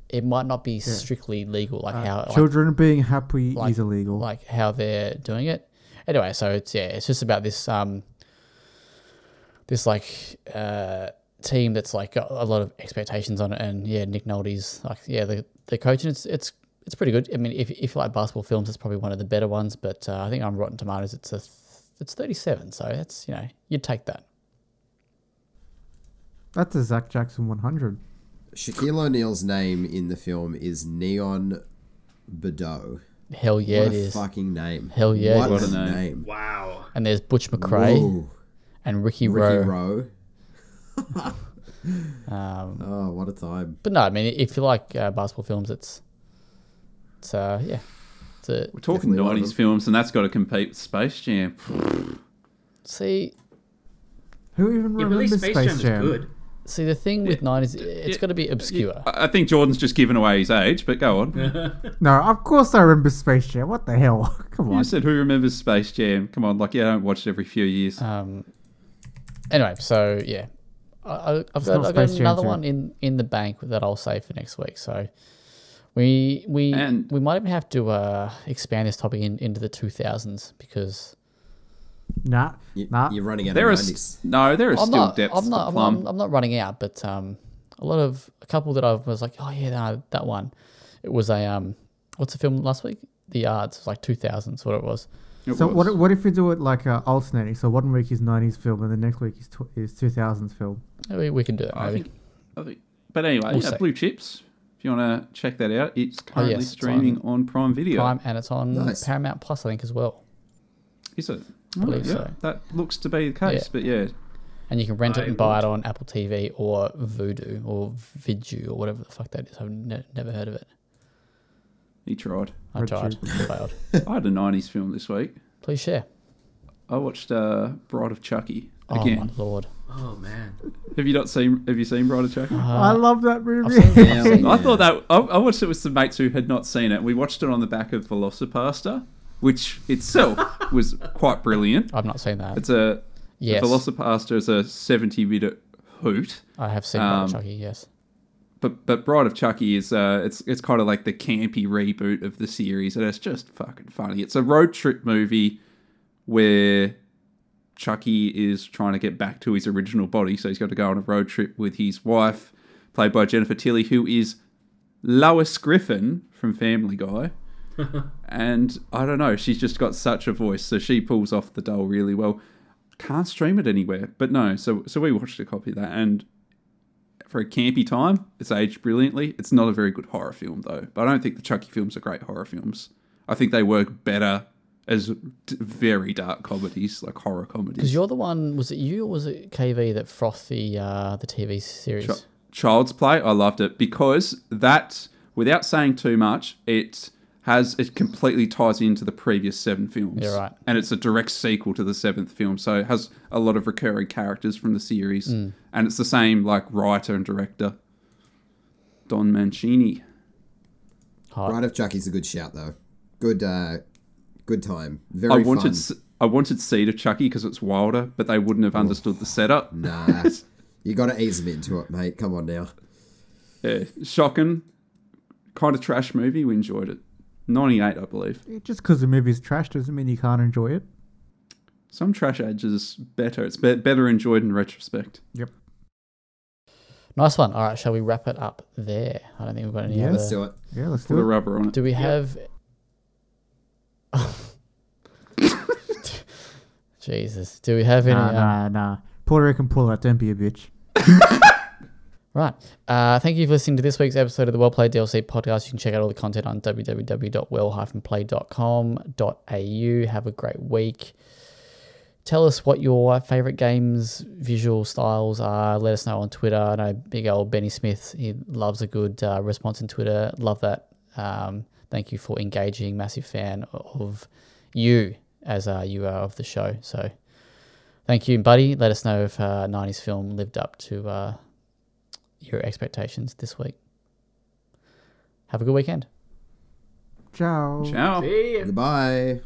S1: It might not be strictly legal, like how like,
S5: Children being happy
S1: like-
S5: is illegal.
S1: like how they're doing it. Anyway, so it's yeah, it's just about this um this like uh team that's like got a lot of expectations on it, and yeah, Nick Nolte's like yeah the the coach, and it's it's it's pretty good. I mean, if if you like basketball films, it's probably one of the better ones. But uh, I think on Rotten Tomatoes, it's a th- it's thirty seven, so that's you know you'd take that.
S5: That's a Zach Jackson 100.
S2: Shaquille O'Neal's name in the film is Neon Boudeaux.
S1: Hell yeah,
S2: what
S1: it
S2: a
S1: is.
S2: fucking name.
S1: Hell yeah, it
S2: What
S1: is.
S2: a
S3: What a
S2: name.
S4: wow.
S1: And there's Butch McRae
S2: Whoa.
S1: and Ricky,
S2: Ricky
S1: Roe.
S2: Roe. <laughs>
S1: Um,
S2: Oh, what a time.
S1: but no, I mean, if you like uh, basketball films, it's it's uh yeah, it's a
S3: We're talking
S2: Definitely one of
S3: 90s films, and that's got to compete with Space Jam.
S1: see
S5: Who even
S4: Yeah, but at
S5: remembers
S4: least Space, Jam is good.
S1: see the thing with nineties, it's got to be obscure.
S3: I I think Jordan's just given away his age, but go on. <laughs>
S5: No, of course I remember Space Jam. What the hell? <laughs> Come on.
S3: You said who remembers Space Jam? Come on, like yeah, I don't watch it every few years.
S1: Um, anyway, so yeah, I, I, I've got, I've got
S5: Space Jam
S1: another one in, in the bank that I'll save for next week. So we we
S3: And-
S1: we might even have to uh, expand this topic in, into the two thousands because
S5: Nah,
S2: You,
S5: nah.
S2: You're running out
S3: There
S2: of
S3: is
S2: 90s.
S3: no, there is
S1: I'm
S3: still
S1: not
S3: depths
S1: I'm not
S3: to
S1: I'm,
S3: plumb.
S1: not I'm not running out, but um, a lot of a couple that I was like, oh yeah, no, that one. It was a um, what's the film last week? The Yards. It was like two thousands. What it was.
S3: It
S5: So
S3: was.
S5: what, what if we do it like uh, alternating? So one week is 90s film and the next week is tw- is 2000s film.
S1: We, we can do that
S3: I think, I think, but anyway,
S1: We'll
S3: yeah. Blue Chips. If you want to check that out, it's currently
S1: yes, it's
S3: streaming on, Prime Video.
S1: Prime and it's on
S2: Nice.
S1: Paramount Plus, I think, as well.
S3: Is it?
S1: I believe
S3: yeah,
S1: so.
S3: That looks to be the case,
S1: Yeah.
S3: but yeah,
S1: And you can rent it
S4: I
S1: and buy it on Apple TV or Vudu or Vidu or whatever the fuck that is. I've ne- never heard of it.
S3: he tried.
S1: I
S5: Red
S1: tried. <laughs> Failed. <laughs>
S3: I had a '90s film this week.
S1: Please share.
S3: I watched uh, Bride of Chucky
S1: Oh
S3: again.
S1: my lord.
S4: Oh man.
S3: Have you not seen? Have you seen Bride of Chucky?
S5: I
S1: Uh,
S5: love that movie.
S1: seen it. <laughs> I've seen
S3: I thought that I, I watched it with some mates who had not seen it. We watched it on the back of VelociPastor, which itself <laughs> was quite brilliant.
S1: I've not seen that.
S3: It's a
S1: yes,
S3: VelociPastor is a seventy-minute hoot,
S1: I have seen um,
S3: um,
S1: Chucky. Yes.
S3: but but Bride of Chucky is uh it's it's kind of like the campy reboot of the series, and it's just fucking funny. It's a road trip movie where Chucky is trying to get back to his original body, so he's got to go on a road trip with his wife, played by Jennifer Tilly, who is Lois Griffin from Family Guy. <laughs> and I don't know, she's just got such a voice, so she pulls off the doll really well. Can't stream it anywhere, but no. So so we watched a copy of that, and for a campy time, it's aged brilliantly. It's not a very good horror film though, but I don't think the Chucky films are great horror films. I think they work better as very dark comedies, like horror comedies.
S1: Because you're the one. Was it you or was it KV that frothed the uh, the TV series?
S3: Ch- Child's Play, I loved it because that, without saying too much, it has it completely ties into the previous seven films.
S1: Yeah, right.
S3: And it's a direct sequel to the seventh film, so it has a lot of recurring characters from the series,
S1: Mm.
S3: and it's the same like writer and director, Don Mancini.
S1: Hot.
S2: Bride of Chucky's a good shout though. Good, uh, good time. Very
S3: I wanted
S2: fun.
S3: s- I wanted Seed of Chucky because it's wilder, but they wouldn't have understood the setup.
S2: Nah, you got to ease them into it, mate. Come on now.
S3: Yeah, shocking, kind of trash movie. We enjoyed it. 98, I believe.
S5: Just because the movie's trash doesn't mean you can't enjoy it.
S3: Some trash age is better. It's be- better enjoyed in retrospect.
S5: Yep.
S1: Nice one. All right, shall we wrap it up there? I don't think we've got any other.
S5: Yeah.
S1: other.
S2: Let's do it.
S5: Yeah, let's
S3: Put
S5: do
S3: a
S5: it.
S3: rubber on it.
S1: Do we have? Jesus, do we have any?
S5: Nah,
S1: um,
S5: nah, nah. Puerto Rican pull out. Don't be a bitch.
S1: Right. Uh, thank you for listening to this week's episode of the Well Played DLC podcast. You can check out all the content on www.well-played.com.au. Have a great week. Tell us what your favorite games visual styles are. Let us know on Twitter. I know big old Benny Smith, he loves a good uh, response on Twitter. Love that. Um, thank you for engaging. Massive fan of you as uh, you are of the show. So thank you, buddy. Let us know if uh, 90s film lived up to uh, your expectations this week. Have a good weekend.
S5: Ciao.
S3: Ciao.
S4: See ya.
S2: Goodbye.